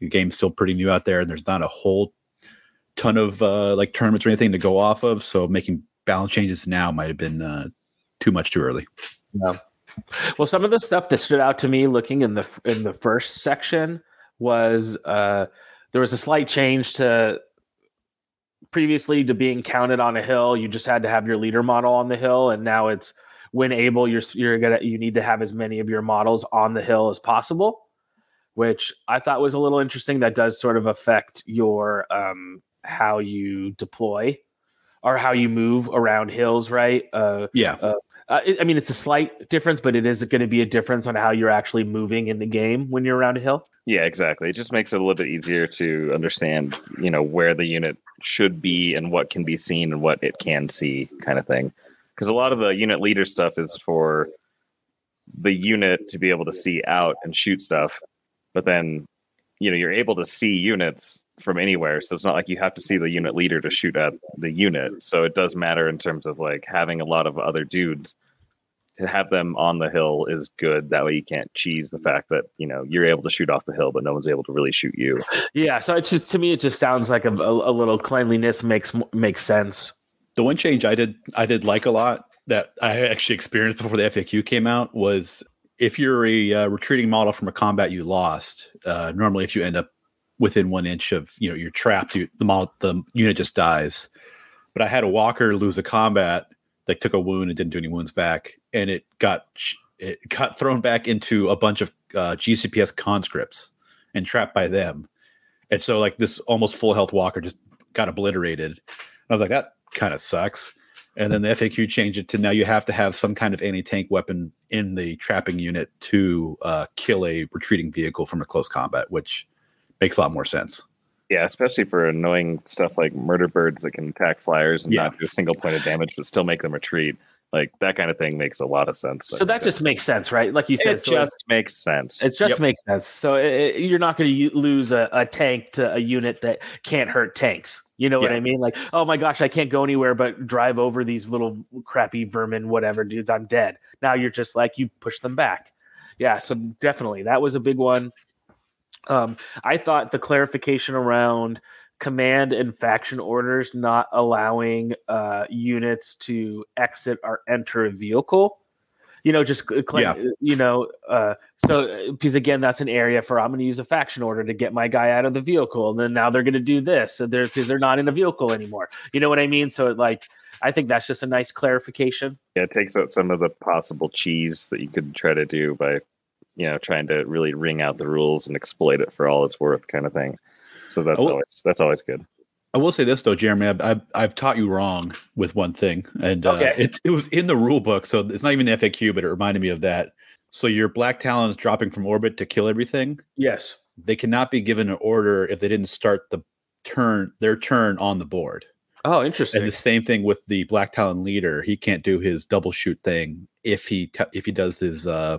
The game's still pretty new out there, and there's not a whole ton of uh, like tournaments or anything to go off of. So making balance changes now might have been uh, too much too early. Yeah. Well, some of the stuff that stood out to me looking in the in the first section was uh, there was a slight change to previously to being counted on a hill. You just had to have your leader model on the hill, and now it's when able you're you're gonna you need to have as many of your models on the hill as possible, which I thought was a little interesting. That does sort of affect your um, how you deploy or how you move around hills, right? Uh, Yeah, uh, uh, I mean, it's a slight difference, but it is going to be a difference on how you're actually moving in the game when you're around a hill. Yeah, exactly. It just makes it a little bit easier to understand, you know, where the unit should be and what can be seen and what it can see, kind of thing. Because a lot of the unit leader stuff is for the unit to be able to see out and shoot stuff, but then, you know, you're able to see units from anywhere. So it's not like you have to see the unit leader to shoot at the unit. So it does matter in terms of like having a lot of other dudes to have them on the hill is good. That way you can't cheese the fact that, you know, you're able to shoot off the hill, but no one's able to really shoot you. Yeah, so it's just to me, it just sounds like a, a, a little cleanliness makes makes sense. The one change I did I did like a lot that I actually experienced before the FAQ came out was if you're a uh, retreating model from a combat you lost, uh, normally if you end up within one inch of you know you're trapped, you, the model the unit just dies. But I had a walker lose a combat that took a wound and didn't do any wounds back, and it got it got thrown back into a bunch of uh, GCPS conscripts and trapped by them. And so like this almost full health walker just got obliterated. And I was like, that kind of sucks. And then the FAQ changed it to now you have to have some kind of anti-tank weapon in the trapping unit to uh, kill a retreating vehicle from a close combat, which makes a lot more sense. Yeah, especially for annoying stuff like murder birds that can attack flyers and Yeah. not do a single point of damage, but still make them retreat. Like that kind of thing makes a lot of sense. So that just makes sense, right? Like you said, it so it's- just makes sense. It just Yep. makes sense. So it, it- you're not going to lose a, a tank to a unit that can't hurt tanks. You know what I mean? Like, oh my gosh, I can't go anywhere but drive over these little crappy vermin, whatever, dudes. I'm dead. Now you're just like you push them back. Yeah, so definitely that was a big one. Um, I thought the clarification around command and faction orders not allowing uh, units to exit or enter a vehicle. You know, just cl- cl- Yeah. you know, uh, so uh, because again, that's an area for I'm going to use a faction order to get my guy out of the vehicle, and then now they're going to do this, so they're because they're not in a vehicle anymore. You know what I mean? So like, I think that's just a nice clarification. yeah, it takes out some of the possible cheese that you could try to do by, you know, trying to really wring out the rules and exploit it for all it's worth, kind of thing. So that's Oh. always that's always good. I will say this though, Jeremy, I've, I've, I've taught you wrong with one thing, and uh, it, it was in the rule book, so it's not even the FAQ, but it reminded me of that. So your black talons dropping from orbit to kill everything, Yes. they cannot be given an order if they didn't start the turn their turn on the board. Oh, interesting. And the same thing with the black talon leader, he can't do his double shoot thing if he if he does his uh,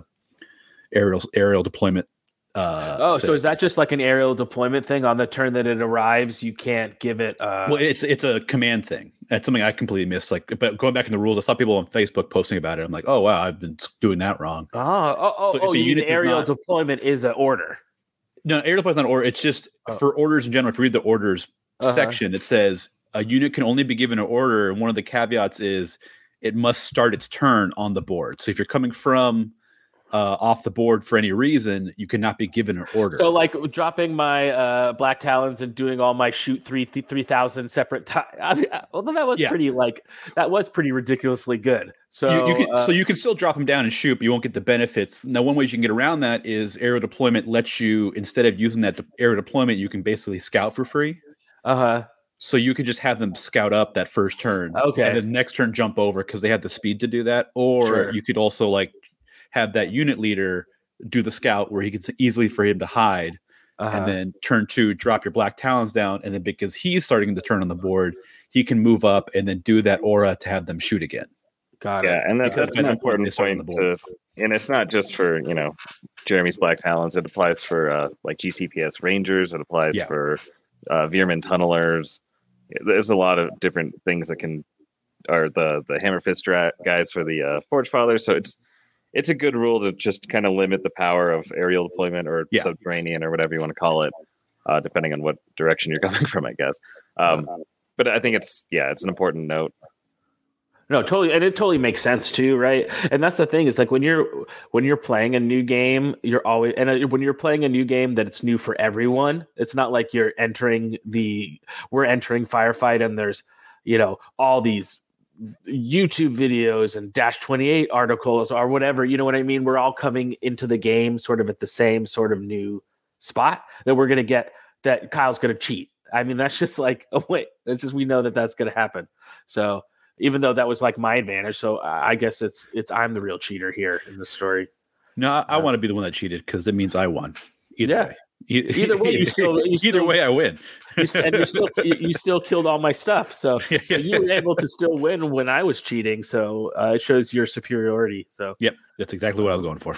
aerial aerial deployment. Uh, oh, so is that just like an aerial deployment thing on the turn that it arrives? You can't give it. Uh, well, it's it's a command thing. That's something I completely missed. Like, but going back in the rules, I saw people on Facebook posting about it. I'm like, oh wow, I've been doing that wrong. oh, oh, oh, So if oh the you mean unit aerial not- deployment is an order. No, aerial deployment is not an order. It's just Oh. for orders in general. If you read the orders Uh-huh. section, it says a unit can only be given an order, and one of the caveats is it must start its turn on the board. So if you're coming from uh, off the board for any reason, you cannot be given an order. So, like dropping my uh, black talons and doing all my shoot three th- three thousand separate times. I mean, although that was Yeah. pretty like that was pretty ridiculously good. So you, you can, uh, so you can still drop them down and shoot, but you won't get the benefits. Now, one way you can get around that is aerial deployment lets you instead of using that de- deployment, you can basically scout for free. uh huh. So you could just have them scout up that first turn, Okay. and then next turn jump over because they have the speed to do that. Or Sure. you could also like have that unit leader do the scout where he can easily for him to hide, Uh-huh. and then turn two drop your black talons down, and then because he's starting the turn on the board, he can move up and then do that aura to have them shoot again. Got it. Yeah, and that, that's an important they start on point to, and it's not just for you know Jeremy's Black Talons. It applies for uh, like GCPS Rangers. It applies Yeah. for uh, Veer-myn Tunnelers. There's a lot of different things that can, or the the Hammer Fist dra- guys for the uh, Forge Fathers. So it's it's a good rule to just kind of limit the power of aerial deployment or Yeah. subterranean or whatever you want to call it, uh, depending on what direction you're coming from, I guess. Um, but I think it's yeah, it's an important note. No, totally, and it totally makes sense too, right? And that's the thing is like when you're when you're playing a new game, you're always and uh, when you're playing a new game that it's new for everyone. It's not like you're entering the we're entering firefight and there's you know all these YouTube videos and Dash 28 articles or whatever. You know what I mean? We're all coming into the game sort of at the same sort of new spot that we're gonna get that Kyle's gonna cheat. I mean, that's just like oh wait, that's just we know that that's gonna happen. So even though that was like my advantage. So I guess it's it's I'm the real cheater here in the story. No, I, I Yeah. want to be the one that cheated because that means I won. Either Yeah. way. Either way, you still- you either still- way, I win. You, and you still you, still killed all my stuff. So, so you were able to still win when I was cheating. So uh, it shows your superiority. So Yep, that's exactly what I was going for.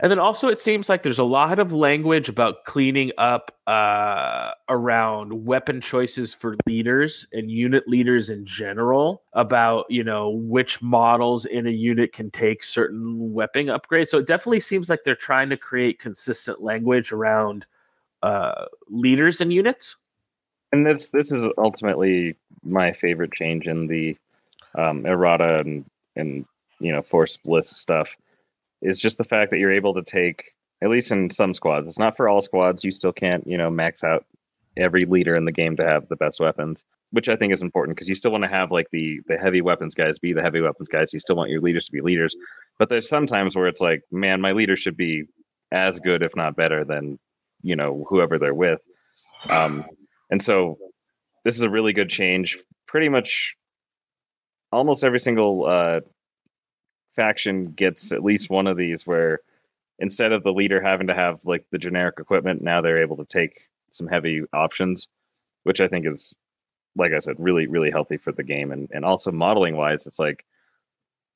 And then also, it seems like there's a lot of language about cleaning up uh, around weapon choices for leaders and unit leaders in general. About you know which models in a unit can take certain weapon upgrades. So it definitely seems like they're trying to create consistent language around uh, leaders and units. and this this is ultimately my favorite change in the um, errata and and you know force bliss stuff is just the fact that you're able to take at least in some squads. It's not for all squads. You still can't you know max out every leader in the game to have the best weapons, which I think is important because you still want to have like the the heavy weapons guys be the heavy weapons guys. You still want your leaders to be leaders, but there's sometimes where it's like, man, my leader should be as good, if not better, than you know whoever they're with. Um, and so this is a really good change. Pretty much almost every single uh, faction gets at least one of these where instead of the leader having to have like the generic equipment, now they're able to take some heavy options, which I think is, like I said, really really healthy for the game and and also modeling wise, it's like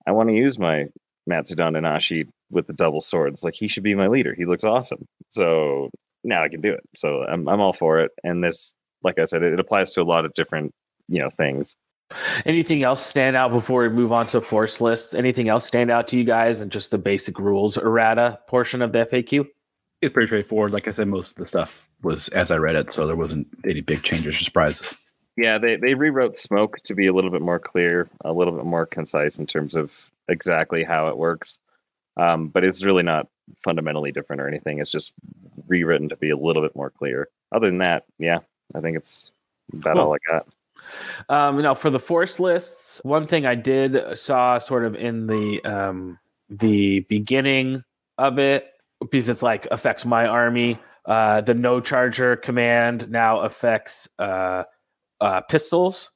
I want to use my Matsudan Anashi with the double swords. Like he should be my leader. He looks awesome. So now I can do it. So I'm I'm all for it. And this, like I said, it, it applies to a lot of different you know things. Anything else stand out before we move on to force lists? Anything else stand out to you guys and just the basic rules errata portion of the FAQ? It's pretty straightforward. Like I said, most of the stuff was as I read it, so there wasn't any big changes or surprises. Yeah, they, they rewrote smoke to be a little bit more clear, a little bit more concise in terms of exactly how it works. Um, but it's really not fundamentally different or anything. It's just rewritten to be a little bit more clear. Other than that, yeah, I think it's about Cool. all I got. Um, now for the force lists, one thing I did saw sort of in the um, the beginning of it because it's like affects my army. Uh, the no charger command now affects uh, uh, pistols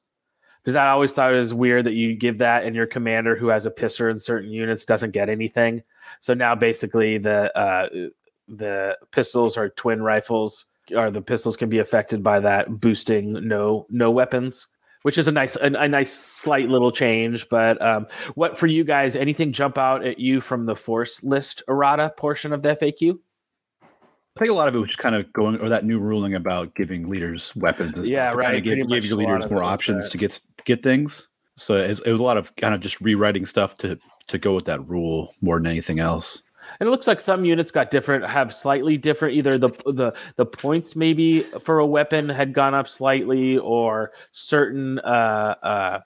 because I always thought it was weird that you give that and your commander who has a pisser in certain units doesn't get anything. So now basically the uh, the pistols are twin rifles or the pistols can be affected by that boosting no no weapons which is a nice a, a nice slight little change but um what for you guys anything jump out at you from the force list errata portion of the faq I think a lot of it was just kind of going, or that new ruling about giving leaders weapons. And Yeah, stuff, to kind right, of give, give your leaders more options that. to get to get things. So it was, it was a lot of kind of just rewriting stuff to to go with that rule more than anything else. and it looks like some units got different have slightly different either the the the points maybe for a weapon had gone up slightly or certain uh uh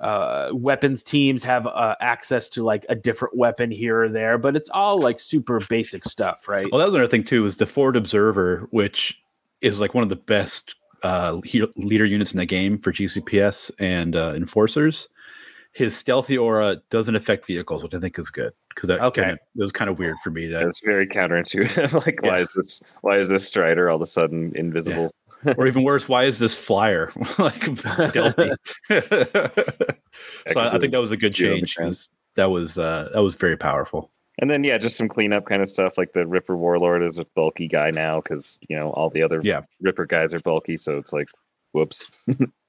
uh, weapons teams have uh, access to like a different weapon here or there, but it's all like super basic stuff, right? Well, that was another thing too. Is the Forward Observer, which is like one of the best uh, leader units in the game for GCPS and uh, enforcers. His stealthy aura doesn't affect vehicles, which I think is good because that Okay. kinda- it was kind of weird for me. That, It's very counterintuitive. like, why Yeah. is this? Why is this Strider all of a sudden invisible? or even worse, why is this flyer like stealthy? so I, I think that was a good change percent. 'cause that was uh, that was very powerful. And then yeah, just some cleanup kind of stuff. Like the Ripper Warlord is a bulky guy now because you know all the other Yeah. Ripper guys are bulky. So it's like, whoops,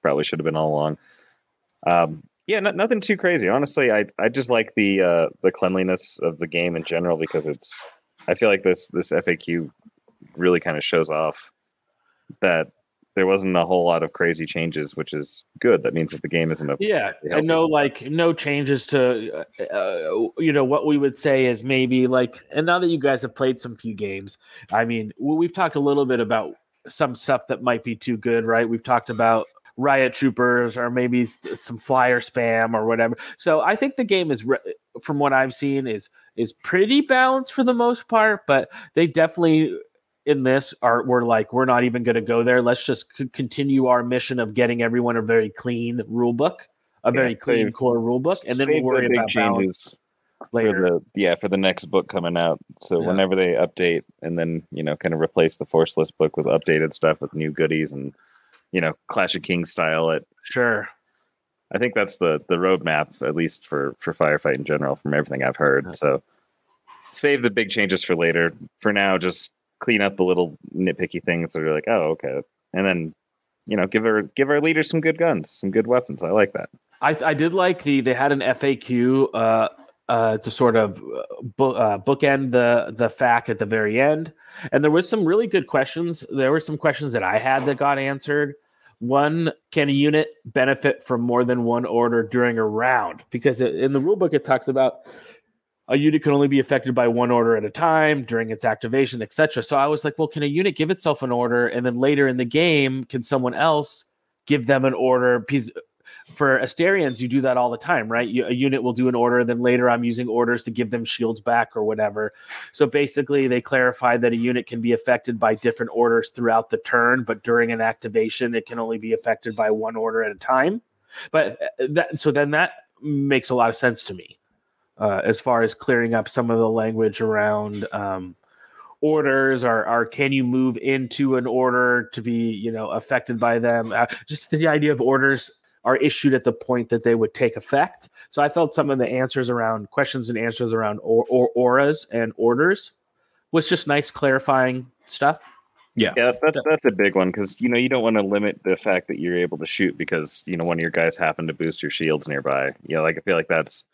probably should have been all along. Um, yeah, no, nothing too crazy. Honestly, I I just like the uh, the cleanliness of the game in general because it's. I feel like this this FAQ really kind of shows off that there wasn't a whole lot of crazy changes, which is good. That means that the game isn't a Yeah, Yeah, and no like no changes to uh, uh, you know what we would say is maybe like and now that you guys have played some few games, I mean we've talked a little bit about some stuff that might be too good, right? We've talked about riot troopers or maybe some flyer spam or whatever. So I think the game is from what I've seen is is pretty balanced for the most part, but they definitely in this are we're like we're not even going to go there. Let's just c- continue our mission of getting everyone a very clean rule book, a very Yeah, clean save- core rule book, and then we'll the worry big about balance later. for the yeah for the next book coming out. So Yeah. whenever they update and then you know kind of replace the force list book with updated stuff with new goodies and you know Clash of Kings style. It Sure. I think that's the the roadmap at least for for firefight in general from everything I've heard. So save the big changes for later. For now, just clean up the little nitpicky things that are like oh okay, and then you know give our give our leaders some good guns, some good weapons. I like that. I I did like the they had an FAQ uh uh to sort of uh, bo- uh, bookend the the fact at the very end, and there was some really good questions. There were some questions that I had that got answered. One, can a unit benefit from more than one order during a round? Because in the rulebook it talks about a unit can only be affected by one order at a time during its activation, etc. So I was like, well, can a unit give itself an order, and then later in the game, can someone else give them an order? For Asterians, you do that all the time, right? You, a unit will do an order, then later I'm using orders to give them shields back or whatever. So basically, they clarified that a unit can be affected by different orders throughout the turn, but during an activation, it can only be affected by one order at a time. But uh, that so then that makes a lot of sense to me uh, as far as clearing up some of the language around um, orders or, or can you move into an order to be you know affected by them uh, just the idea of orders are issued at the point that they would take effect. So I felt some of the answers around questions and answers around or, or auras and orders was just nice clarifying stuff. Yeah, Yeah, that's that's a big one because you know you don't want to limit the fact that you're able to shoot because you know one of your guys happened to boost your shields nearby. You know, like I feel like that's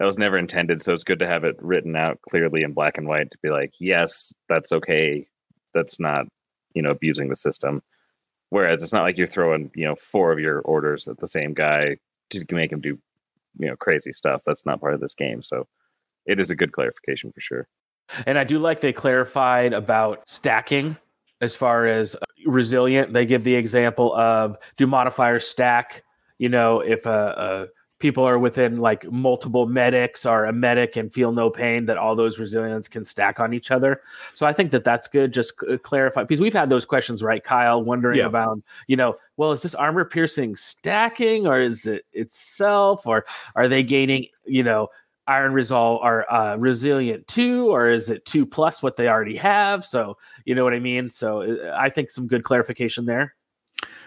that was never intended. So it's good to have it written out clearly in black and white to be like, yes, that's okay. That's not you know abusing the system. Whereas it's not like you're throwing you know four of your orders at the same guy to make him do you know crazy stuff. That's not part of this game. So it is a good clarification for sure. And I do like they clarified about stacking as far as uh, resilient. They give the example of do modifiers stack? You know, if a, people are within like multiple medics or a medic and feel no pain, that all those resilience can stack on each other. So I think that that's good. Just clarify because we've had those questions, right, Kyle? Wondering Yeah. about, you know, well, is this armor piercing stacking or is it itself or are they gaining, you know, iron resolve or uh, resilient two or is it two plus what they already have so you know what i mean so uh, i think some good clarification there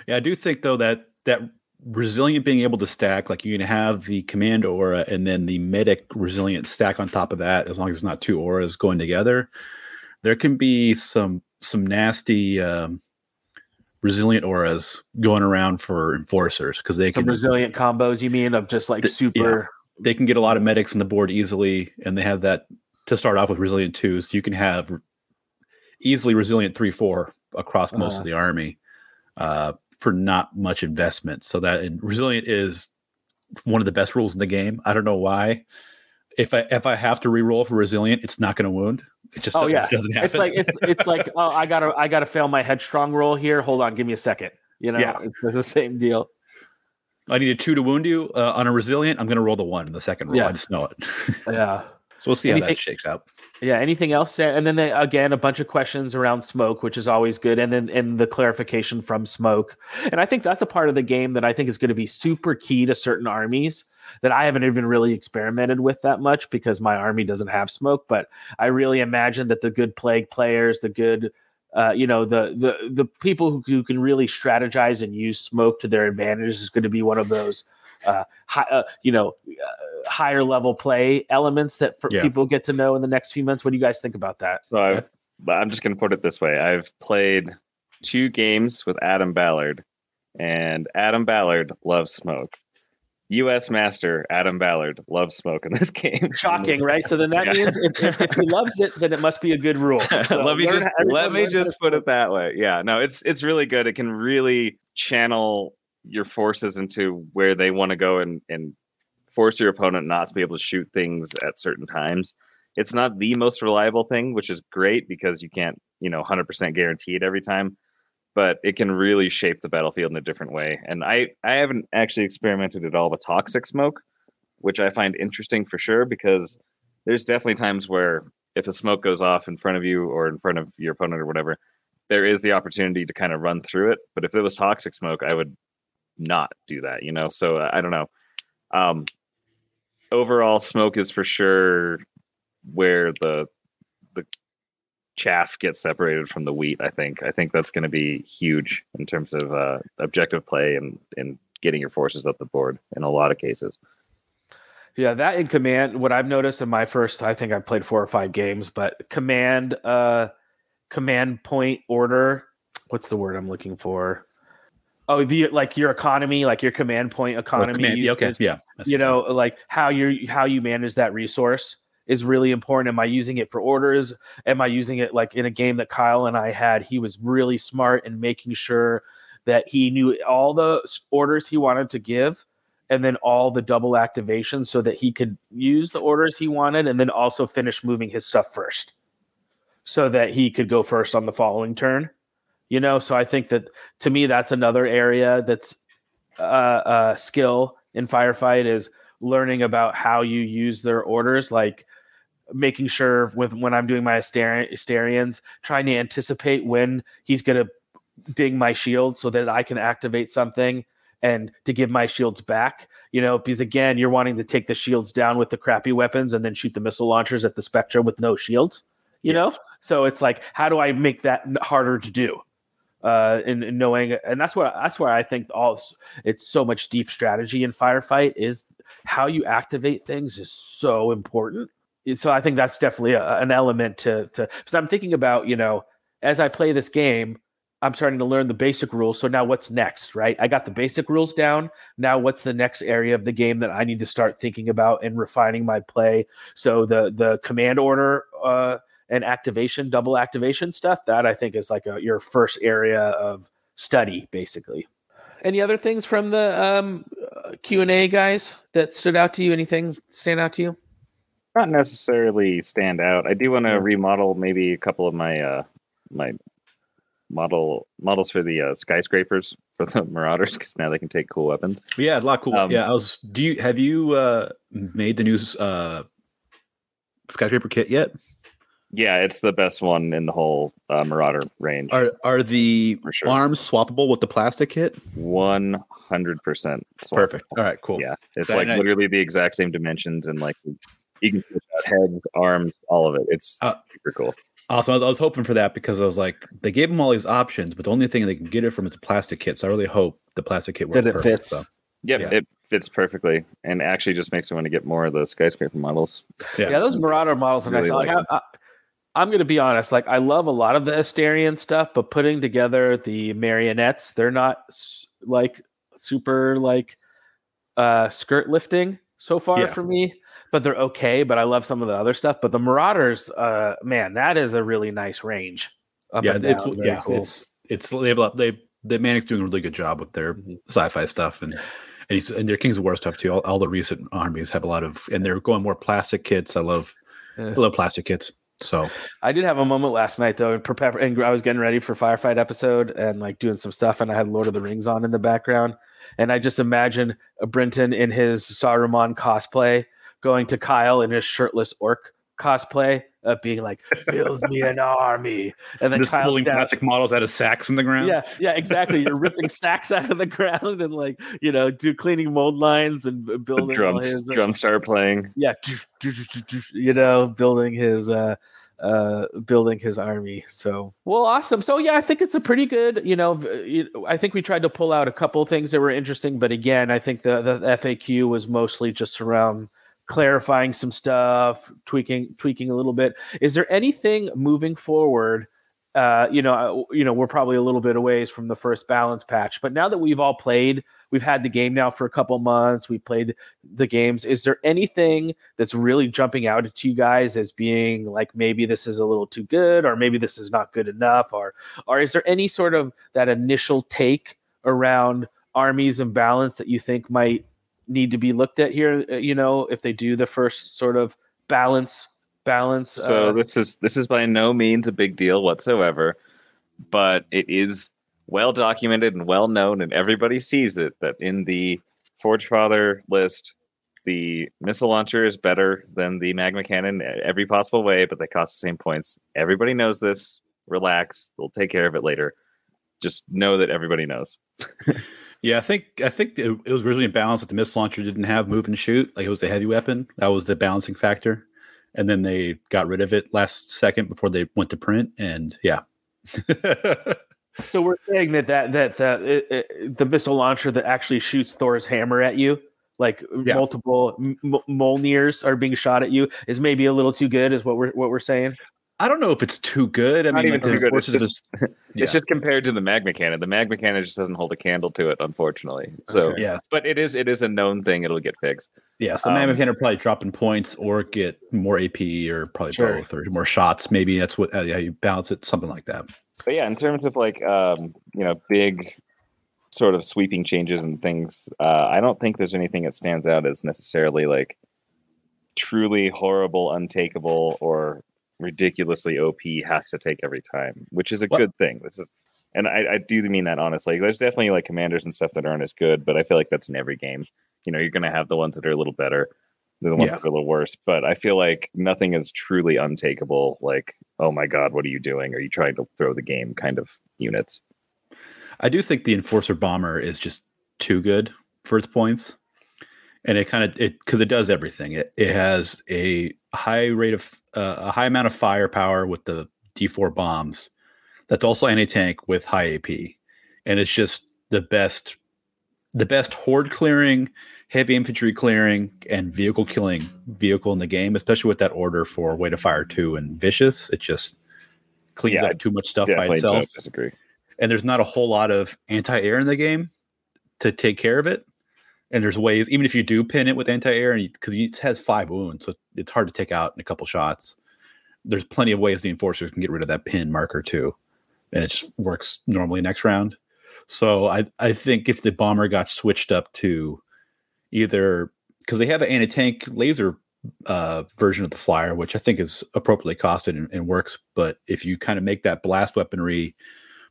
Yeah, I do think though that that resilient being able to stack, like you can have the command aura and then the medic resilient stack on top of that, as long as it's not two auras going together. There can be some some nasty um, resilient auras going around for enforcers because they some can resilient combos you mean of just like super they can get a lot of medics on the board easily, and they have that to start off with resilient two, so you can have easily resilient three four across most Uh-huh. of the army uh, for not much investment. So that and resilient is one of the best rules in the game. I don't know why. If I if I have to re-roll for resilient, it's not going to wound. It just oh it yeah doesn't happen. it's like it's it's like oh i gotta i gotta fail my headstrong roll here hold on give me a second you know Yeah. it's the same deal I need a two to wound you uh, on a resilient. I'm going to roll the one in the second roll. Yeah. I just know it. Yeah. So we'll see how that shakes out. Yeah. Anything else? And then they, again, a bunch of questions around smoke, which is always good, and then and the clarification from smoke. And I think that's a part of the game that I think is going to be super key to certain armies that I haven't even really experimented with that much because my army doesn't have smoke. But I really imagine that the good plague players, the good uh, you know the the the people who, who can really strategize and use smoke to their advantage is going to be one of those uh, high, uh, you know uh, higher level play elements that for Yeah. people get to know in the next few months. What do you guys think about that? So I've, I'm just going to put it this way: I've played two games with Adam Ballard, and Adam Ballard loves smoke. U.S. Master Adam Ballard loves smoke in this game. Shocking, right? So then that Yeah. means if, if, if he loves it, then it must be a good rule. So let me just let me learn how to just put it that way. Yeah, no, it's it's really good. It can really channel your forces into where they want to go and and force your opponent not to be able to shoot things at certain times. It's not the most reliable thing, which is great because you can't, you know, 100% guarantee it every time, but it can really shape the battlefield in a different way. And I I haven't actually experimented at all with toxic smoke, which I find interesting for sure because there's definitely times where if a smoke goes off in front of you or in front of your opponent or whatever, there is the opportunity to kind of run through it. But if it was toxic smoke, I would not do that, you know? So uh, I don't know. Um, overall, smoke is for sure where the the chaff gets separated from the wheat. I think. I think that's going to be huge in terms of uh, objective play and and getting your forces up the board in a lot of cases. Yeah, that in command. What I've noticed in my first, I think I played four or five games, but command, uh, command point order. What's the word I'm looking for? Oh, the like your economy, like your command point economy. command- yeah, okay, yeah. you know like how you how you manage that resource is really important am i using it for orders am i using it like in a game that kyle and i had he was really smart in making sure that he knew all the orders he wanted to give and then all the double activations so that he could use the orders he wanted and then also finish moving his stuff first so that he could go first on the following turn you know? So i think that to me that's another area that's uh, uh skill in firefight is learning about how you use their orders like making sure with when i'm doing my Asteri- asterians trying to anticipate when he's going to ding my shield so that i can activate something and to give my shields back you know? Because again you're wanting to take the shields down with the crappy weapons and then shoot the missile launchers at the spectra with no shields you know? So it's like how do i make that harder to do uh, in, in knowing, and that's what that's where I think all it's so much deep strategy in firefight is how you activate things is so important. So I think that's definitely a, an element to to because I'm thinking about you know as I play this game, I'm starting to learn the basic rules. So now what's next, right? I got the basic rules down. Now what's the next area of the game that I need to start thinking about and refining my play? So the the command order uh, and activation, double activation stuff, that I think is like a, your first area of study, basically. Any other things from the um, Q and A guys that stood out to you? Anything stand out to you? Not necessarily stand out. I do want to remodel maybe a couple of my uh, my model models for the uh, skyscrapers for the Marauders because now they can take cool weapons. Yeah, a lot cool. Um, yeah, I was. Do you have you uh, made the new uh, skyscraper kit yet? Yeah, it's the best one in the whole uh, Marauder range. Are are the sure. arms swappable with the plastic kit? One hundred percent Perfect. All right, cool. Yeah, it's That like night- literally the exact same dimensions and like you can switch out heads, arms, all of it. It's Uh, super cool. Awesome. I was, I was hoping for that because I was like, they gave them all these options, but the only thing they can get it from is a plastic kit. So I really hope the plastic kit works That it perfect. fits. So Yep, yeah. it fits perfectly, and actually just makes me want to get more of the skyscraper models. Yeah. Yeah, those Marauder models are Really nice. Like, like I, I, I'm going to be honest. Like, I love a lot of the Asterian stuff, but putting together the marionettes, they're not like super like uh skirt lifting so far Yeah. for me. But they're okay. But I love some of the other stuff. But the Marauders, uh, man, that is a really nice range. Up yeah, it's. Very yeah, cool. it's it's they have a lot, they the Mantic's doing a really good job with their Mm-hmm. sci-fi stuff and and, he's, and their Kings of War stuff too. All, all the recent armies have a lot of and they're going more plastic kits. I love Yeah. I love plastic kits. So I did have a moment last night though, and prepare and I was getting ready for firefight episode and like doing some stuff, and I had Lord of the Rings on in the background, and I just imagine Brenton in his Saruman cosplay going to Kyle in his shirtless orc cosplay, uh, being like, "Build me an army," and then just Kyle's pulling down. plastic models out of sacks in the ground. Yeah, yeah, exactly. You're ripping sacks out of the ground and like you know, do cleaning mold lines and b- The building all drums, his uh, drums start playing. yeah you know building his uh uh building his army so well awesome so yeah i think it's a pretty good you know i think we tried to pull out a couple things that were interesting but again i think the the faq was mostly just around clarifying some stuff tweaking tweaking a little bit. Is there anything moving forward uh you know uh, you know we're probably a little bit away from the first balance patch but now that we've all played we've had the game now for a couple months we played the games is there anything that's really jumping out at you guys as being like maybe this is a little too good or maybe this is not good enough or or is there any sort of that initial take around armies and balance that you think might need to be looked at here uh, you know if they do the first sort of balance balance So uh, this is this is by no means a big deal whatsoever, but it is well documented and well known, and everybody sees it that in the Forge Father list, the missile launcher is better than the magma cannon every possible way, but they cost the same points. Everybody knows this. Relax, they'll take care of it later. Just know that everybody knows. Yeah, I think I think it, it was originally balanced that the missile launcher didn't have move and shoot, like it was a heavy weapon. That was the balancing factor, and then they got rid of it last second before they went to print. And yeah, so we're saying that that that, that it, it, the missile launcher that actually shoots thor's hammer at you like Yeah. multiple M- M- are being shot at you is maybe a little too good is what we're what we're saying I don't know if it's too good. I Not mean, even like, too good. It's just, this- it's just compared to the magma cannon. The magma cannon just doesn't hold a candle to it, unfortunately. So, yeah, but it is it is a known thing. It'll get fixed. yeah. So Um, Magma cannon probably dropping points or get more AP or probably Sure. both or more shots. Maybe that's what uh, yeah you balance it, something like that. But yeah, in terms of like um, you know big sort of sweeping changes and things, uh, I don't think there's anything that stands out as necessarily like truly horrible, untakeable, or ridiculously OP has to take every time, which is a Well- good thing. This is, and I, I do mean that honestly. There's definitely like commanders and stuff that aren't as good, but I feel like that's in every game. You know, you're going to have the ones that are a little better, the ones Yeah. that are a little worse. But I feel like nothing is truly untakeable. Like, oh my god, what are you doing? Are you trying to throw the game? Kind of units. I do think the enforcer bomber is just too good for its points, and it kind of it because it does everything. It it has a high rate of uh, a high amount of firepower with the D4 bombs that's also anti tank with high AP, and it's just the best, the best horde clearing, heavy infantry clearing, and vehicle killing vehicle in the game. Especially with that order for Way to Fire two and Vicious, it just cleans Yeah, up too much stuff by itself. disagree. And there's not a whole lot of anti air in the game to take care of it. And there's ways, even if you do pin it with anti air, and because it has five wounds, so it's hard to take out in a couple shots. There's plenty of ways the enforcers can get rid of that pin marker too, and it just works normally next round. So I I think if the bomber got switched up to either because they have an anti tank laser uh, version of the flyer, which I think is appropriately costed and, and works. But if you kind of make that blast weaponry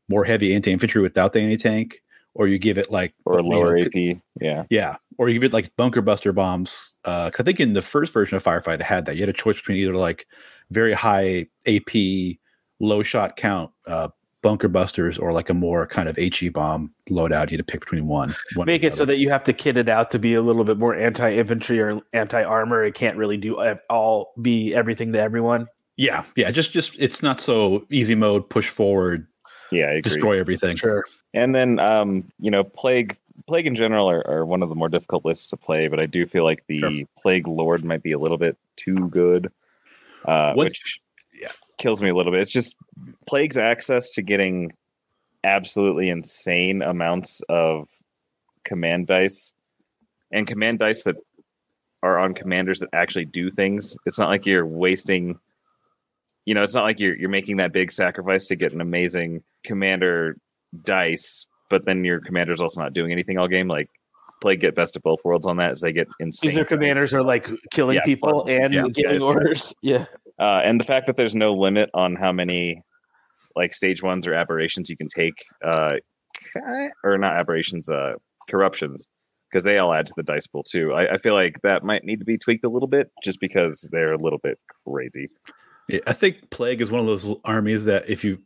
more heavy anti infantry without the anti tank, or you give it like Or you know, lower AP. Yeah. yeah, or you give it like bunker buster bombs. Because I think in the first version of Firefight, it had that. You had a choice between either like very high AP, low shot count uh, bunker busters, or like a more kind of HE bomb loadout. You had to pick between one. one Make the it so that you have to kit it out to be a little bit more anti infantry or anti armor. It can't really do uh, all be everything to everyone. yeah, yeah. Just just it's not so easy mode. Push forward, Yeah, I agree. destroy everything. Sure. And then, um, you know, plague plague in general are, are one of the more difficult lists to play, but I do feel like the Sure. plague lord might be a little bit too good, uh, which kills me a little bit. It's just plague's access to getting absolutely insane amounts of command dice and command dice that are on commanders that actually do things. It's not like you're wasting. You know, it's not like you're you're making that big sacrifice to get an amazing commander dice, but then your commander's also not doing anything all game. Like play get best of both worlds on that as they get insane. These are commanders are like killing Yeah, people plus- and yeah, giving yeah. orders. Yeah. Uh, and the fact that there's no limit on how many like stage ones or aberrations you can take, uh, or not aberrations, uh, corruptions, because they all add to the dice pool too. I, I feel like that might need to be tweaked a little bit, just because they're a little bit crazy. Yeah, I think plague is one of those armies that if you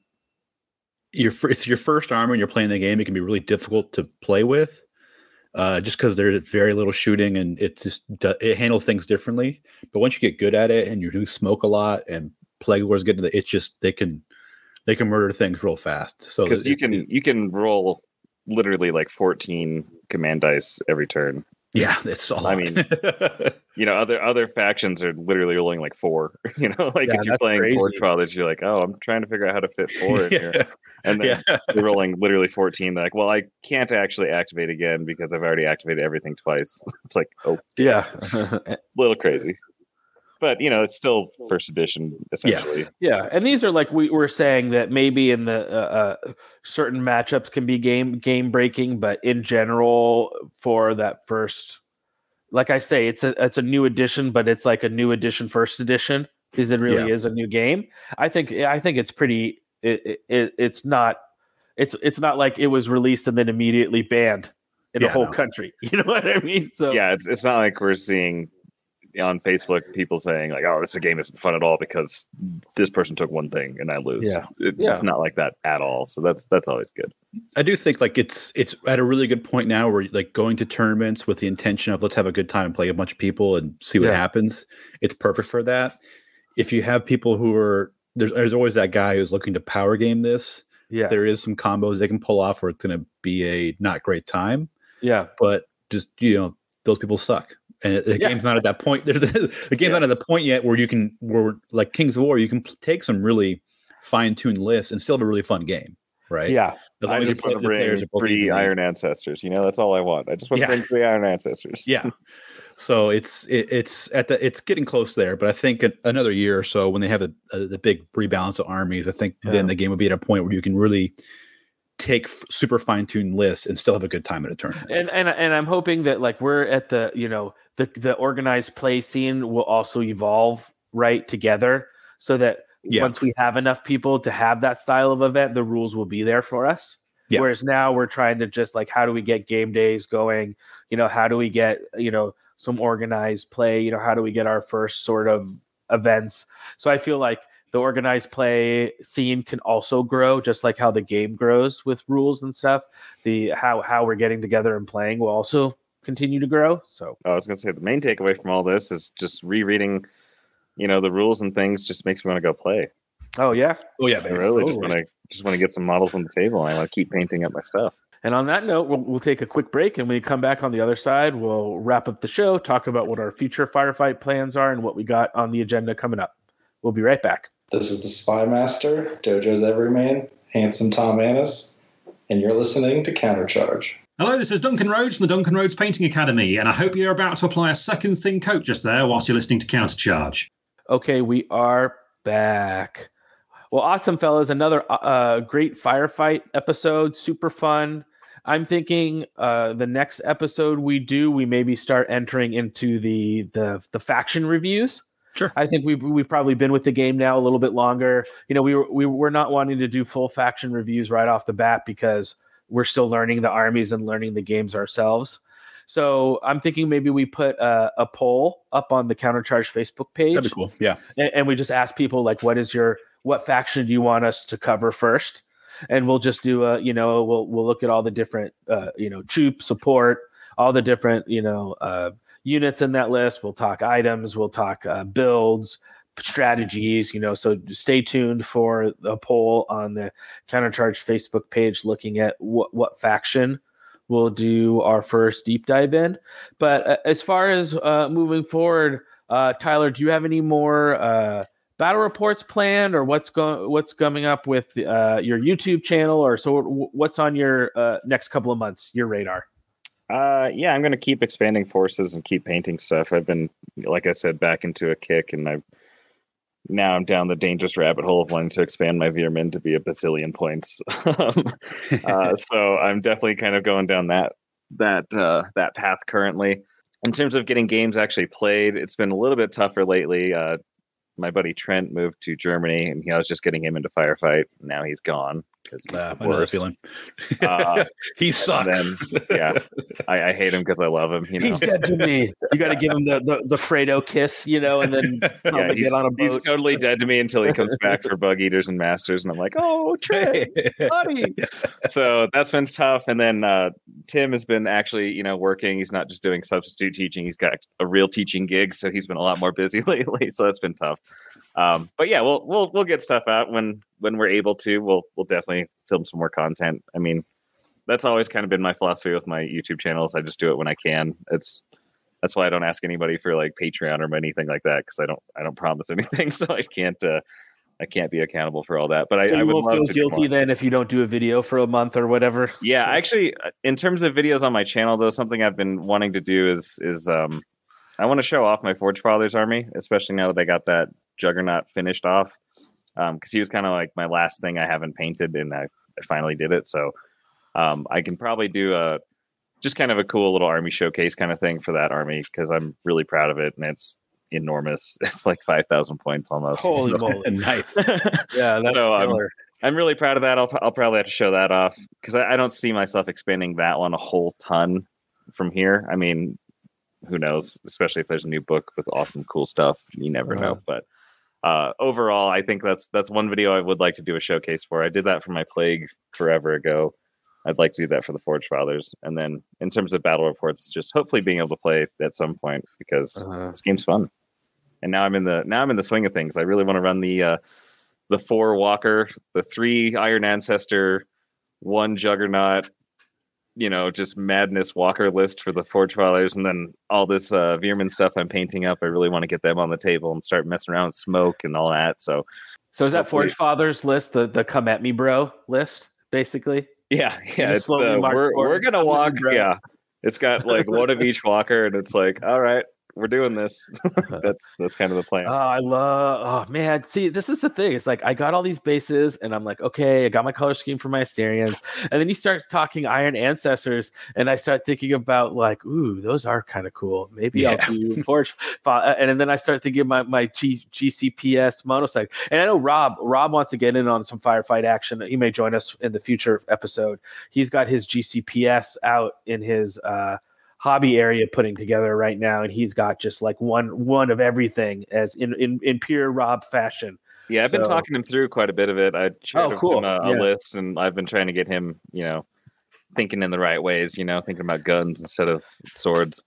your it's your first armor and you're playing the game, it can be really difficult to play with, uh, just because there's very little shooting and it just it handles things differently. But once you get good at it and you do smoke a lot and plague wars get to the, it's just they can they can murder things real fast. So Because you can you can roll literally like 14 command dice every turn. Yeah, it's all. I mean, You know, other other factions are literally rolling like four. You know, like Yeah, if you're playing Forge crazy. Fathers, you're like, oh, I'm trying to figure out how to fit four in here. And then yeah. you're rolling literally 14. They're like, well, I can't actually activate again because I've already activated everything twice. It's like, oh, Yeah. a little crazy. But, you know, it's still first edition, essentially. Yeah, yeah. and these are like we were saying that maybe in the uh, uh, certain matchups can be game game breaking, but in general, for that first, like I say, it's a it's a new edition, but it's like a new edition first edition because it really Yeah. is a new game. I think I think it's pretty. It, it it's not it's it's not like it was released and then immediately banned in Yeah, the whole no. country. You know what I mean? So Yeah, it's, it's not like we're seeing on Facebook people saying, like, oh, this game isn't fun at all because this person took one thing and I lose. Yeah. It- Yeah. It's not like that at all. So that's that's always good. I do think like it's it's at a really good point now where like going to tournaments with the intention of let's have a good time play a bunch of people and see what Yeah. happens. It's perfect for that. If you have people who are there's there's always that guy who's looking to power game this. yeah, There is some combos they can pull off where it's going to be a not great time, yeah, but just you know those people suck. And the Yeah. game's not at that point. There's the game's not at the point yet where you can where like Kings of War you can take some really fine tuned lists and still have a really fun game, right? yeah. As I long as you want play, the players bring three Iron Ancestors. You know, that's all I want. I just want Yeah. to bring three Iron Ancestors. yeah so it's it, it's at the it's getting close there but i think another year or so when they have a, a, uh, the big rebalance of armies i think Yeah. then the game will be at a point where you can really take super fine-tuned lists and still have a good time at a tournament. And and and I'm hoping that like we're at the you know the the organized play scene will also evolve right together so that Yeah. once we have enough people to have that style of event the rules will be there for us. Yeah. whereas now we're trying to just like how do we get game days going? You know how do we get you know some organized play? You know how do we get our first sort of events? So i feel like the organized play scene can also grow just like how the game grows with rules and stuff the how how we're getting together and playing will also continue to grow so oh, I was gonna say the main takeaway from all this is just rereading, you know, the rules and things just makes me want to go play. oh yeah oh yeah I baby. really just Oh. want to just want to get some models on the table. And I want to keep painting up my stuff. And on that note, we'll, we'll take a quick break. And when we come back on the other side, we'll wrap up the show, talk about what our future firefight plans are and what we got on the agenda coming up. We'll be right back. This is the Spy Master, Dojo's Everyman, handsome Tom Annis, and you're listening to Countercharge. Hello, this is Duncan Rhodes from the Duncan Rhodes Painting Academy, and I hope you're about to apply a second thin coat just there whilst you're listening to Countercharge. Okay, we are back. Well, awesome, fellas. Another uh, great firefight episode. Super fun. I'm thinking uh, the next episode we do, we maybe start entering into the the the faction reviews. Sure. I think we've we've probably been with the game now a little bit longer. You know, we were we were not wanting to do full faction reviews right off the bat because we're still learning the armies and learning the games ourselves. So I'm thinking maybe we put a, a poll up on the Countercharge Facebook page. That'd be cool. Yeah. And, and we just ask people like, what is your what faction do you want us to cover first? And we'll just do a you know we'll we'll look at all the different uh, you know troop support, all the different you know uh, units in that list. We'll talk items. We'll talk uh, builds strategies you know so stay tuned for a poll on the countercharge facebook page looking at what what faction we'll do our first deep dive in but uh, as far as uh, moving forward uh, tyler do you have any more uh, battle reports planned or what's going what's coming up with uh, your youtube channel or so what's on your uh, next couple of months your radar uh, yeah, I'm going to keep expanding forces and keep painting stuff. I've been, like I said, back into a kick, and I've now I'm down the dangerous rabbit hole of wanting to expand my Veer-myn to be a bazillion points. uh, so I'm definitely kind of going down that that uh, that path currently. In terms of getting games actually played, it's been a little bit tougher lately. Uh, my buddy Trent moved to Germany, and he, I was just getting him into firefight. Now he's gone because he's uh, the I know that worst. feeling. Uh, he sucks. then, yeah, I, I hate him because I love him. You know, he's dead to me you got to give him the, the the fredo kiss you know and then yeah, he's, get on a he's totally dead to me until he comes back for bug eaters and masters, and I'm like, oh, Trey, buddy. so that's been tough. And then uh, Tim has been actually, you know, working. He's not just doing substitute teaching; he's got a real teaching gig, so he's been a lot more busy lately. So that's been tough. Um, but yeah, we'll we'll we'll get stuff out when when we're able to. We'll we'll definitely film some more content. I mean, that's always kind of been my philosophy with my YouTube channels. I just do it when I can. It's that's why I don't ask anybody for like Patreon or anything like that because I don't I don't promise anything, so I can't uh, I can't be accountable for all that. But I, so I you would love feel to guilty then if you don't do a video for a month or whatever Yeah, actually, uh, in terms of videos on my channel, though, something I've been wanting to do is is um, I want to show off my Forge Fathers army, especially now that I got that Juggernaut finished off, because he was kind of like my last thing I haven't painted, and I, I finally did it. So um, I can probably do a just kind of a cool little army showcase kind of thing for that army because I'm really proud of it, and it's enormous. It's like five thousand points almost. Holy So- moly. nice. yeah that's So, um, killer. I'm really proud of that. I'll, I'll probably have to show that off because I, I don't see myself expanding that one a whole ton from here. I mean, who knows? Especially if there's a new book with awesome, cool stuff. You never know. But uh, overall, I think that's that's one video I would like to do a showcase for. I did that for my plague forever ago. I'd like to do that for the Forge Fathers, and then in terms of battle reports, just hopefully being able to play at some point because Uh-huh. this game's fun. And now I'm in the now I'm in the swing of things. I really want to run the uh, the four Walker, the three Iron Ancestor, one Juggernaut, you know, just madness Walker list for the Forge Fathers, and then all this uh, Veer-myn stuff I'm painting up. I really want to get them on the table and start messing around with smoke and all that. So, so is that hopefully- forge fathers list the the come at me bro list basically yeah, yeah, it's the, we're forward. we're gonna I'm with you, walk. Yeah, it's got like one of each Walker, and it's like, all right, we're doing this. that's that's kind of the plan. Oh, I love. Oh man, see, this is the thing. It's like I got all these bases, and I'm like, okay, I got my color scheme for my Asterians, and then you start talking Iron Ancestors, and I start thinking about like, ooh, those are kind of cool. Maybe I'll do Forge, and then I start thinking my my G- GCPS monocycle, and I know Rob. Rob wants to get in on some firefight action. He may join us in the future episode. He's got his GCPS out in his. uh hobby area putting together right now and he's got just like one one of everything as in in, in pure rob fashion Yeah, I've been talking him through quite a bit of it. I shared Oh, cool. him a, a Yeah. list, and I've been trying to get him, you know, thinking in the right ways. You know, thinking about guns instead of swords.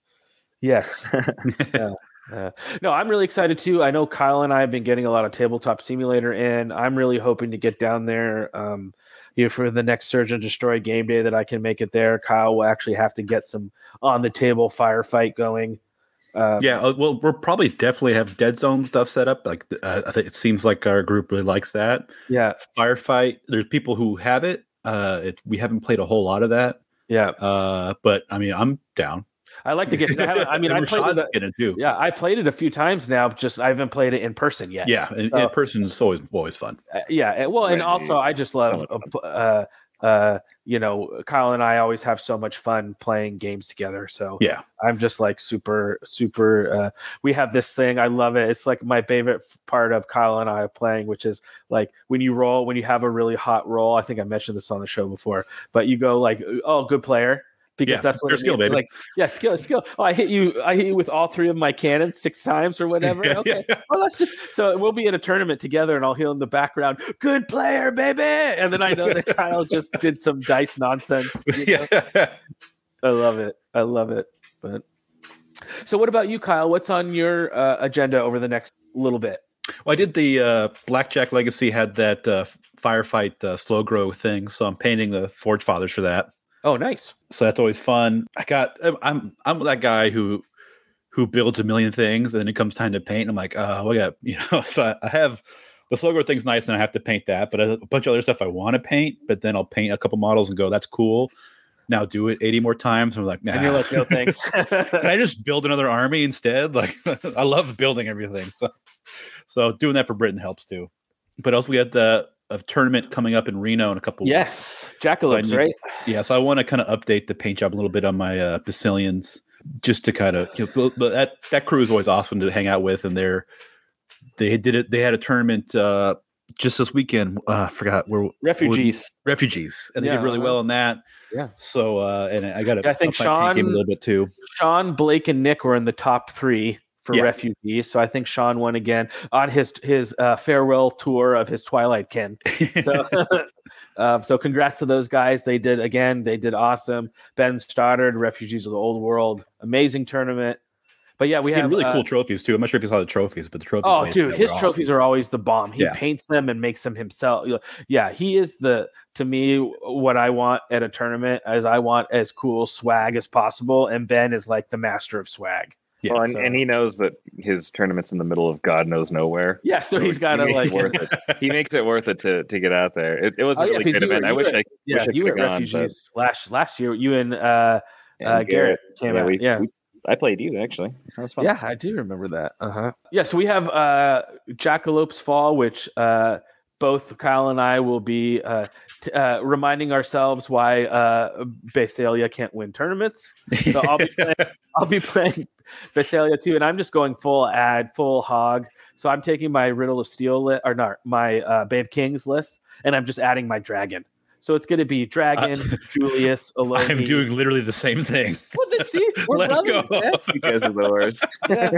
yes yeah Uh, no, I'm really excited too. I know Kyle and I have been getting a lot of tabletop simulator in. I'm really hoping to get down there. Um, you know, for the next Surge and Destroy game day that I can make it there. Kyle will actually have to get some on the table firefight going. Um, yeah, uh, well, we'll probably definitely have dead zone stuff set up. Like, uh, I think it seems like our group really likes that. Yeah, firefight. There's people who have it. Uh, it, we haven't played a whole lot of that. Yeah, uh, but I mean, I'm down. I like to get. I, I mean, I played it. it too. Yeah, I played it a few times now. Just I haven't played it in person yet. Yeah, in, So- in person is always always fun. Uh, yeah well and also i just love uh, uh uh you know kyle and i always have so much fun playing games together so Yeah, i'm just like super super uh we have this thing i love it it's like my favorite part of kyle and i playing which is like when you roll when you have a really hot roll i think i mentioned this on the show before but you go like oh good player because Yeah, that's what it skill, means. baby. Like, yeah, skill, skill. Oh, I hit you. I hit you with all three of my cannons six times or whatever. Yeah, Okay, well, let's just. So we'll be in a tournament together, and I'll hear in the background, "Good player, baby," and then I know that Kyle just did some dice nonsense. you know? yeah. I love it. I love it. But so, what about you, Kyle? What's on your uh, agenda over the next little bit? Well, I did the uh, Blackjack Legacy had that uh, firefight uh, slow grow thing, so I'm painting the Forge Fathers for that. Oh, nice. So that's always fun. I got I'm- I'm that guy who who builds a million things, and then it comes time to paint. I'm like, oh, I got you know. So I, I have the slow grow thing's nice, and I have to paint that. But a bunch of other stuff I want to paint, but then I'll paint a couple models and go, that's cool. Now do it 80 more times. And I'm like, nah. And you're like, no thanks. Can I just build another army instead? Like, I love building everything. So, so doing that for Britain helps too. But also, we had the a tournament coming up in Reno in a couple. yes, weeks. So Jackalopes, need- right? Yeah, so I want to kind of update the paint job a little bit on my uh, Basileans, just to kind of you know, that that crew is always awesome to hang out with, and they're they did it. They had a tournament uh, just this weekend. Uh, I forgot where Refugees. refugees, and they Yeah, did really uh-huh. well in that. Yeah. So, uh, and I got to Yeah, I think game a Sean- little bit too. Sean, Blake, and Nick were in the top three for Yeah. refugees. So I think Sean won again on his his uh, farewell tour of his Twilight Kin. So, uh, so congrats to those guys. They did again. They did awesome. Ben Stoddard, Refugees of the Old World, amazing tournament. But yeah, we had have really uh, cool trophies too. I'm not sure if you saw the trophies, but the trophies. Oh, dude, his trophies awesome. are always the bomb. He Yeah. paints them and makes them himself. Yeah, he is the to me what I want at a tournament as I want as cool swag as possible. And Ben is like the master of swag. Yeah, well, and, so- and he knows that his tournament's in the middle of God knows nowhere. Yeah, so he's he got to makes like it worth it. He makes it worth it to to get out there. It, it was Oh, a yeah, really 'cause great you were- I wish were- I Yeah, wish I you could were have gone. but- refugees last last year. You and uh, and uh, Garrett came yeah, out. we- yeah. we- I played you actually. That was fun. Yeah, I do remember that. Uh huh. Yeah, so we have uh, Jackalopes Fall, which uh, both Kyle and I will be uh, t- uh, reminding ourselves why uh, Basilea can't win tournaments. So I'll be playing, I'll be playing Basilea too, and I'm just going full ad, full hog. So I'm taking my Riddle of Steel list, or not my uh, Bay of Kings list, and I'm just adding my dragon. So it's going to be Dragon, Julius, Elohi. I'm doing literally the same thing. Well, then, see, we're Let's brothers, go. man. You guys are the worst. Yeah.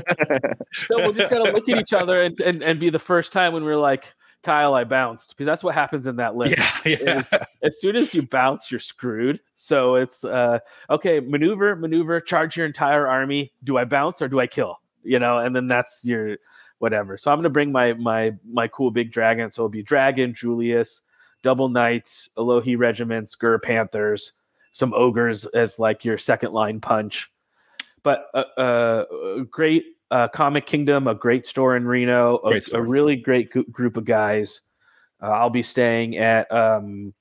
so we're just gonna look at each other and, and, and be the first time when we're like, Kyle, I bounced because that's what happens in that list. Yeah, yeah. Is as soon as you bounce, you're screwed. So it's uh, okay, maneuver, maneuver, charge your entire army. Do I bounce or do I kill? You know, and then that's your whatever. So I'm gonna bring my my my cool big dragon. So it'll be dragon, Julius, double knights, Elohi regiments, Gur panthers, some ogres as like your second line punch. But uh, uh, a great uh, comic kingdom, a great store in Reno, a, Great a really great gr- group of guys. Uh, I'll be staying at um,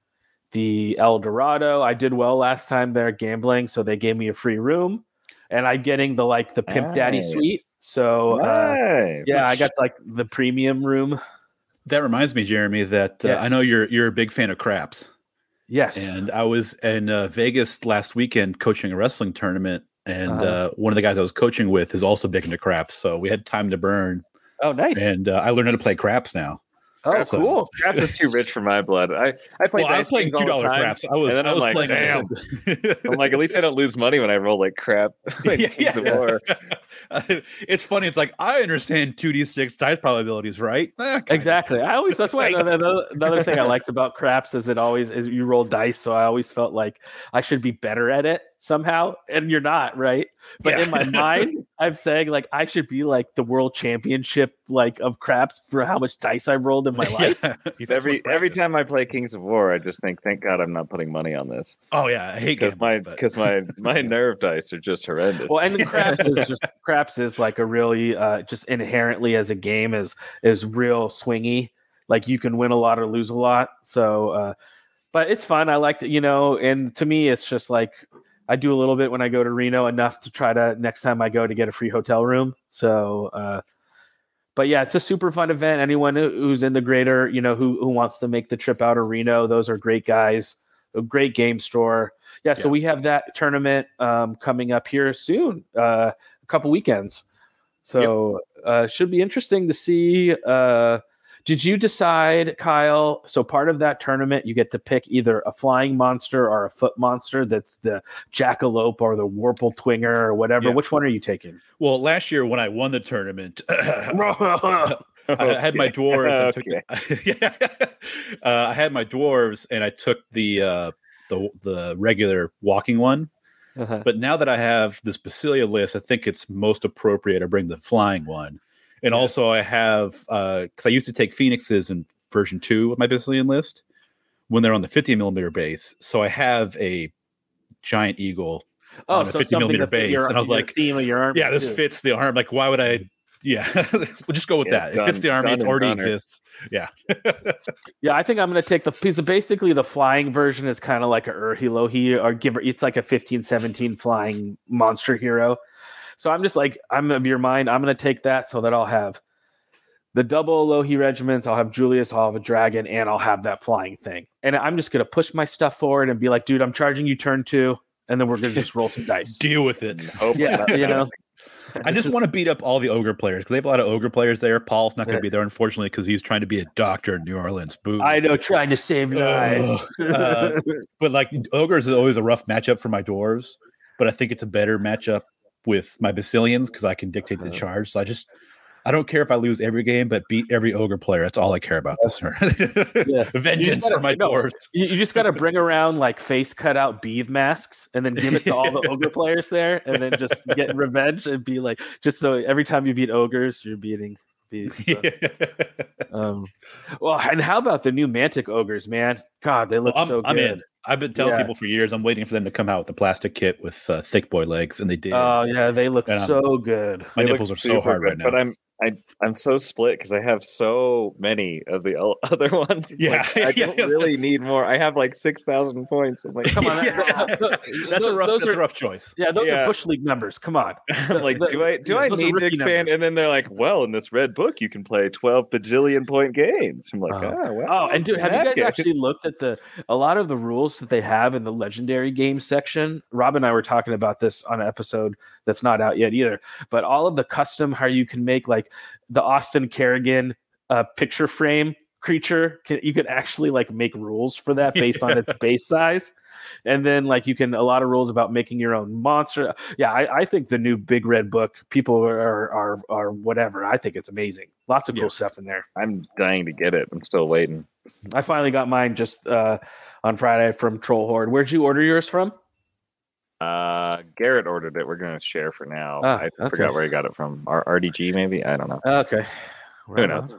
the El Dorado. I did well last time there gambling, so they gave me a free room, and I'm getting the like the Pimp Daddy suite. So uh, Nice. yeah, I got like the premium room. That reminds me, Jeremy, that uh, Yes. I know you're you're a big fan of craps, Yes, and I was in uh, Vegas last weekend coaching a wrestling tournament, and Uh-huh. uh, one of the guys I was coaching with is also big into craps, so we had time to burn, oh nice. and uh, I learned how to play craps now. oh Craps is- cool. Craps is too rich for my blood. I I play. Well, I was playing two dollar craps. I was and then I I'm was like, playing. damn. I'm like, at least I don't lose money when I roll like crap. like Yeah, Kings of yeah. War. it's funny. It's like I understand two d six dice probabilities, right? Eh. Exactly. I always that's why another, another- another thing I liked about craps is it always is you roll dice. So I always felt like I should be better at it. Somehow, and you're not, right? But Yeah. in my mind, I'm saying like I should be like the world championship like of craps for how much dice I've rolled in my life. Every every time I play Kings of War, I just think, thank God I'm not putting money on this. Oh yeah, I hate because gambling, my but- because my my nerve dice are just horrendous. Well, and the craps is just craps is like a really uh, just inherently as a game is is real swingy. Like you can win a lot or lose a lot. So, uh, but it's fun. I like to, you know, and to me, it's just like I do a little bit when I go to Reno, enough to try to next time I go to get a free hotel room. So, uh, but yeah, it's a super fun event. Anyone who's in the greater, you know, who who wants to make the trip out of Reno, those are great guys. A great game store. Yeah, so we have that tournament um, coming up here soon, uh, a couple weekends. So uh, should be interesting to see. Uh, did you decide, Kyle? So part of that tournament, you get to pick either a flying monster or a foot monster. That's the jackalope or the wolpertinger or whatever. Yeah. Which one are you taking? Well, last year when I won the tournament, I had my Okay. dwarves. I, took the- yeah. uh, I had my dwarves, and I took the uh, the the regular walking one. Uh-huh. But now that I have this Basilea list, I think it's most appropriate to bring the flying one. And also, I have uh, because I used to take phoenixes in version two of my Basilean list when they're on the 50 millimeter base. So I have a giant eagle Oh, on a 50 millimeter base, your- and I was like, theme of your army "Yeah, this too. fits the arm. Like, why would I?" Yeah, we'll just go with Yeah, that. it fits the army. It already done. exists. Yeah. Yeah, I think I'm going to take the piece of basically the flying version is kind of like a Urhilohi or give it's like a 15 17 flying monster hero. So I'm just like I'm of your mind. I'm going to take that so that I'll have the double Lohi regiments, I'll have Julius, I'll have a dragon and I'll have that flying thing. And I'm just going to push my stuff forward and be like, dude, I'm charging you turn 2 and then we're going to just roll some dice. Deal with it. yeah, you know. I just want to beat up all the ogre players because they have a lot of ogre players there. Paul's not going to be there, unfortunately, because he's trying to be a doctor in New Orleans. Boo. I know trying to save lives. Ugh. Uh, but like ogres is always a rough matchup for my dwarves, but I think it's a better matchup with my Basileans because I can dictate Uh-huh. the charge. So I just I don't care if I lose every game, but beat every ogre player. That's all I care about this turn. Yeah. You Vengeance just gotta- for my no, dwarves. You, just got to bring around like face cut out beeve masks and then give it to all the ogre players there and then just get revenge and be like, just so every time you beat ogres, you're beating. beating stuff. um, well, and how about the new Mantic ogres, man? God, they look I'm, so good. I've been telling Yeah. people for years. I'm waiting for them to come out with a plastic kit with uh, thick boy legs, and they did. Oh, yeah, they look And I'm- so good. My They nipples are so hard good, right now. But I'm I I'm so split because I have so many of the o- other ones. Yeah, like, I yeah, don't yeah, really that's- need more. I have like six thousand points. I'm like, Come on, that's a those- rough. those That's are- a rough choice. Yeah, those Yeah. are bush league numbers. Come on. I'm like, do I do yeah, I need to expand? numbers. And then they're like, well, in this red book, you can play twelve bajillion point games. I'm like, Oh. oh, well. Oh, and dude, have you guys goes." actually looked at the a lot of the rules that they have in the legendary game section? Rob and I were talking about this on an episode that's not out yet either. But all of the custom how you can make like the Austin Kerrigan uh, picture frame creature, can, you could actually like make rules for that based on its base size. And then like you can a lot of rules about making your own monster. Yeah, I, I think the new big red book, people are are are whatever. I think it's amazing. Lots of cool stuff in there. I'm dying to get it. I'm still waiting. I finally got mine just uh, on Friday from Troll Horde. Where'd you order yours from? Uh, Garrett ordered it. We're gonna share for now. Ah, I okay. forgot where he got it from. R- RDG maybe. I don't know. Okay. Who knows?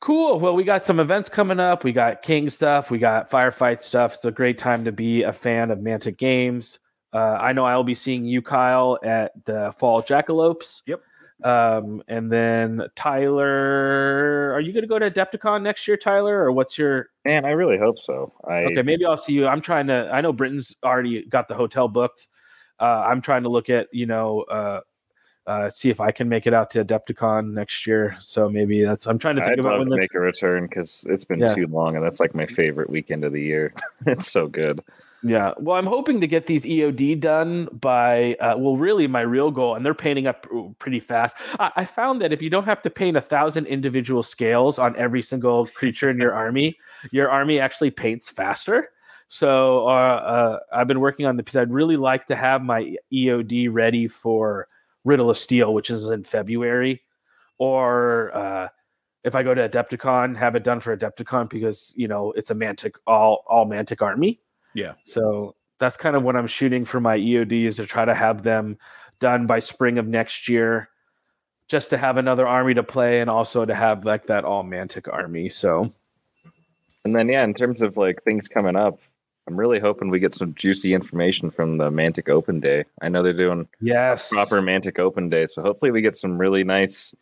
Cool. Well, we got some events coming up. We got King stuff. We got firefight stuff. It's a great time to be a fan of Mantic Games. Uh, I know I'll be seeing you, Kyle, at the Fall Jackalopes. Yep. Um, and then Tyler, are you going to go to Adepticon next year, Tyler, or what's your? Man, I really hope so. I Okay, maybe I'll see you. I'm trying to. I know Britain's already got the hotel booked. Uh, I'm trying to look at you know uh, uh, see if I can make it out to Adepticon next year. So maybe that's. I'm trying to think I'd about when to the, make a return because it's been Yeah. too long, and that's like my favorite weekend of the year. it's so good. Yeah. Well, I'm hoping to get these EOD done by, uh, well, really my real goal, and they're painting up pretty fast. I, I found that if you don't have to paint a thousand individual scales on every single creature in your army, your army actually paints faster. So uh, uh, I've been working on the because I'd really like to have my EOD ready for Riddle of Steel, which is in February, or uh, if I go to Adepticon, have it done for Adepticon because you know it's a Mantic all all Mantic army. Yeah. So that's kind of what I'm shooting for my EODs to try to have them done by spring of next year, just to have another army to play and also to have like that all Mantic army. So, and then yeah, in terms of like things coming up, I'm really hoping we get some juicy information from the Mantic Open Day. I know they're doing yes proper Mantic Open Day, so hopefully we get some really nice,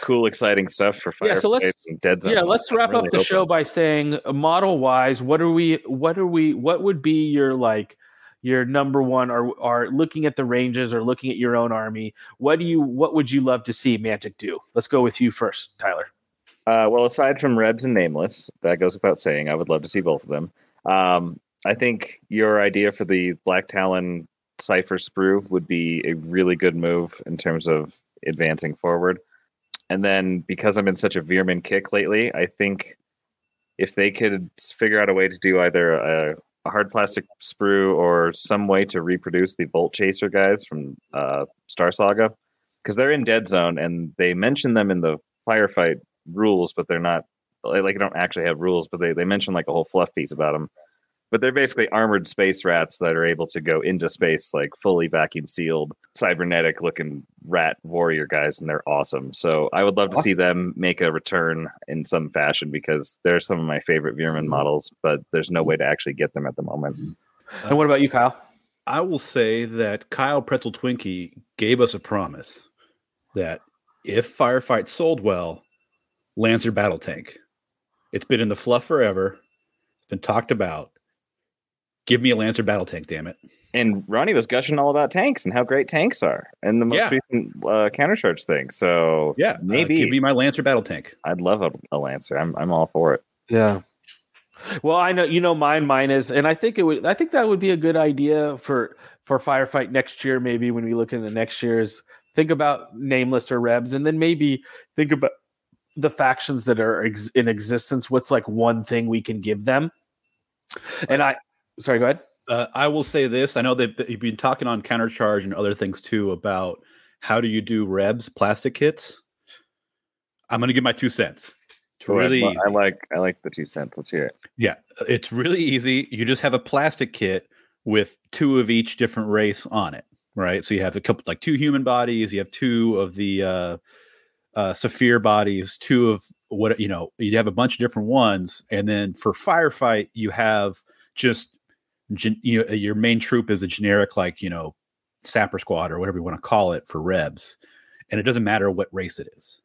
cool, exciting stuff for Fire yeah. So let's Dead Zone. Yeah, let's wrap really up the hoping. show by saying model wise, what are we? What are we? What would be your like? your number one or are looking at the ranges or looking at your own army what do you what would you love to see mantic do let's go with you first tyler Uh, well, aside from Rebs and Nameless, that goes without saying. I would love to see both of them. Um, I think your idea for the Black Talon Cipher Sprue would be a really good move in terms of advancing forward. And then because I'm in such a Veer-myn kick lately, I think if they could figure out a way to do either a, a hard plastic sprue or some way to reproduce the Bolt Chaser guys from uh, Star Saga, because they're in Dead Zone and they mention them in the firefight rules, but they're not like they don't actually have rules, but they, they mention like a whole fluff piece about them. But they're basically armored space rats that are able to go into space like fully vacuum sealed, cybernetic looking rat warrior guys, and they're awesome. So I would love to see them make a return in some fashion because they're some of my favorite Veer-myn mm. models, but there's no way to actually get them at the moment. Mm-hmm. and what about you kyle I will say that Kyle Pretzel Twinkie gave us a promise that if Firefight sold well, Lancer Battle Tank. It's been in the fluff forever. It's been talked about. Give me a Lancer Battle Tank, damn it. And Ronnie was gushing all about tanks and how great tanks are, and the most Yeah. recent uh, countercharge thing. So Yeah, uh, maybe give me my Lancer Battle Tank. I'd love a, a Lancer. I'm I'm all for it. Yeah. Well, I know you know mine. Mine is, and I think it would. I think that would be a good idea for for firefight next year. Maybe when we look into next year's, think about nameless or rebs, and then maybe think about the factions that are ex- in existence. What's like one thing we can give them? And I, sorry, go ahead. Uh, I will say this. I know that you've been talking on countercharge and other things too about how do you do Rebs plastic kits. I'm going to give my two cents. It's really Well, easy. I like I like the two cents. Let's hear it. Yeah, it's really easy. You just have a plastic kit with two of each different race on it, right? So you have a couple, like two human bodies. You have two of the uh, uh, Saphir bodies, two of what you know. You have a bunch of different ones, and then for firefight, you have just gen- you know, your main troop is a generic like you know sapper squad or whatever you want to call it for rebs, and it doesn't matter what race it is.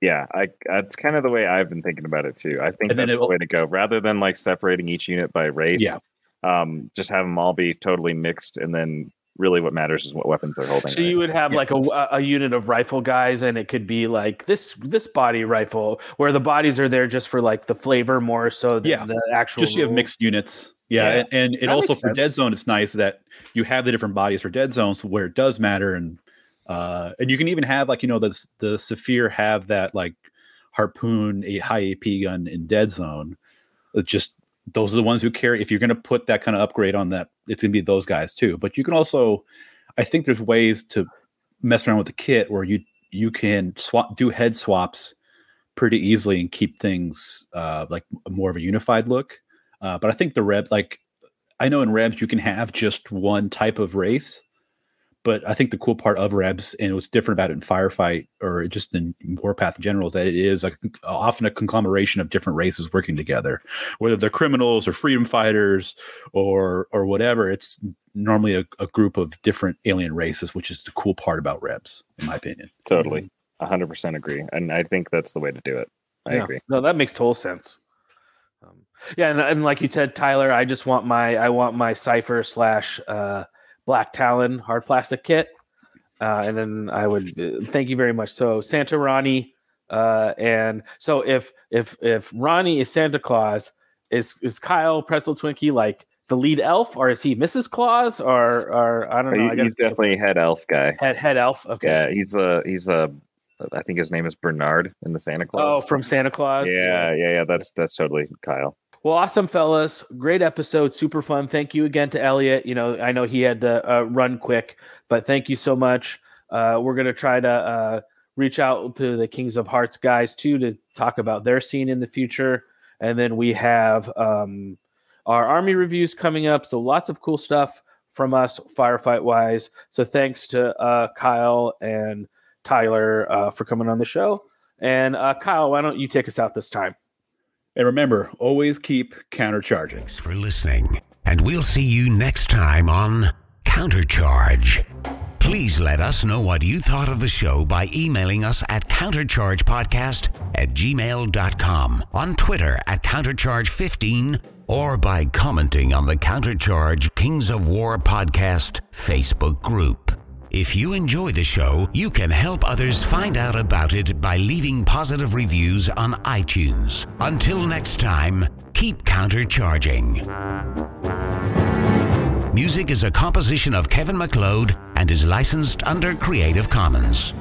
Yeah, I that's kind of the way I've been thinking about it too. I think And that's the way to go. Rather than like separating each unit by race, Yeah. um, just have them all be totally mixed, and then really what matters is what weapons they're holding. So you would have like a, a unit of rifle guys, and it could be like this this body rifle, where the bodies are there just for like the flavor more so than Yeah. the actual. just you have mixed units yeah, Yeah. and, it That also for sense. dead zone it's nice that you have the different bodies for dead zones where it does matter and uh and you can even have like you know the the Saphir have that like harpoon a high ap gun in dead zone It's just those are the ones who carry if you're going to put that kind of upgrade on that it's going to be those guys too but you can also i think there's ways to mess around with the kit where you you can swap do head swaps pretty easily and keep things uh, like more of a unified look. Uh, but I think the Reb, like I know in Rebs you can have just one type of race, but I think the cool part of Rebs and what's different about it in Firefight or just in Warpath in general is that it is like often a conglomeration of different races working together, whether they're criminals or freedom fighters or or whatever. It's normally a, a group of different alien races, which is the cool part about Rebs, in my opinion. totally, hundred percent agree, and I think that's the way to do it. I Yeah. agree. No, that makes total sense. Yeah, and, and like you said, Tyler, I just want my I want my cipher slash uh, black talon hard plastic kit, uh, and then I would uh, thank you very much. So Santa Ronnie, uh, and so if if if Ronnie is Santa Claus, is is Kyle Pretzel Twinkie like the lead elf, or is he Mrs. Claus, or or I don't know? I He- guess he's definitely a head elf guy. head head elf. Okay. Yeah, he's a he's a. I think his name is Bernard in the Santa Claus. Oh, from Santa Claus. yeah, yeah, yeah. That's that's totally Kyle. Well, awesome, fellas. Great episode. Super fun. Thank you again to Elliot. You know, I know he had to uh, run quick, but thank you so much. Uh, we're going to try to uh, reach out to the Kings of Hearts guys too to talk about their scene in the future. And then we have um, our army reviews coming up. So lots of cool stuff from us firefight wise. So thanks to uh, Kyle and Tyler uh, for coming on the show. And uh, Kyle, why don't you take us out this time? And remember, always keep countercharging. Thanks for listening, and we'll see you next time on Countercharge. Please let us know what you thought of the show by emailing us at counterchargepodcast at gmail.com, on Twitter at countercharge15, or by commenting on the Countercharge Kings of War podcast Facebook group. If you enjoy the show, you can help others find out about it by leaving positive reviews on iTunes. Until next time, keep countercharging. Music is a composition of Kevin MacLeod and is licensed under Creative Commons.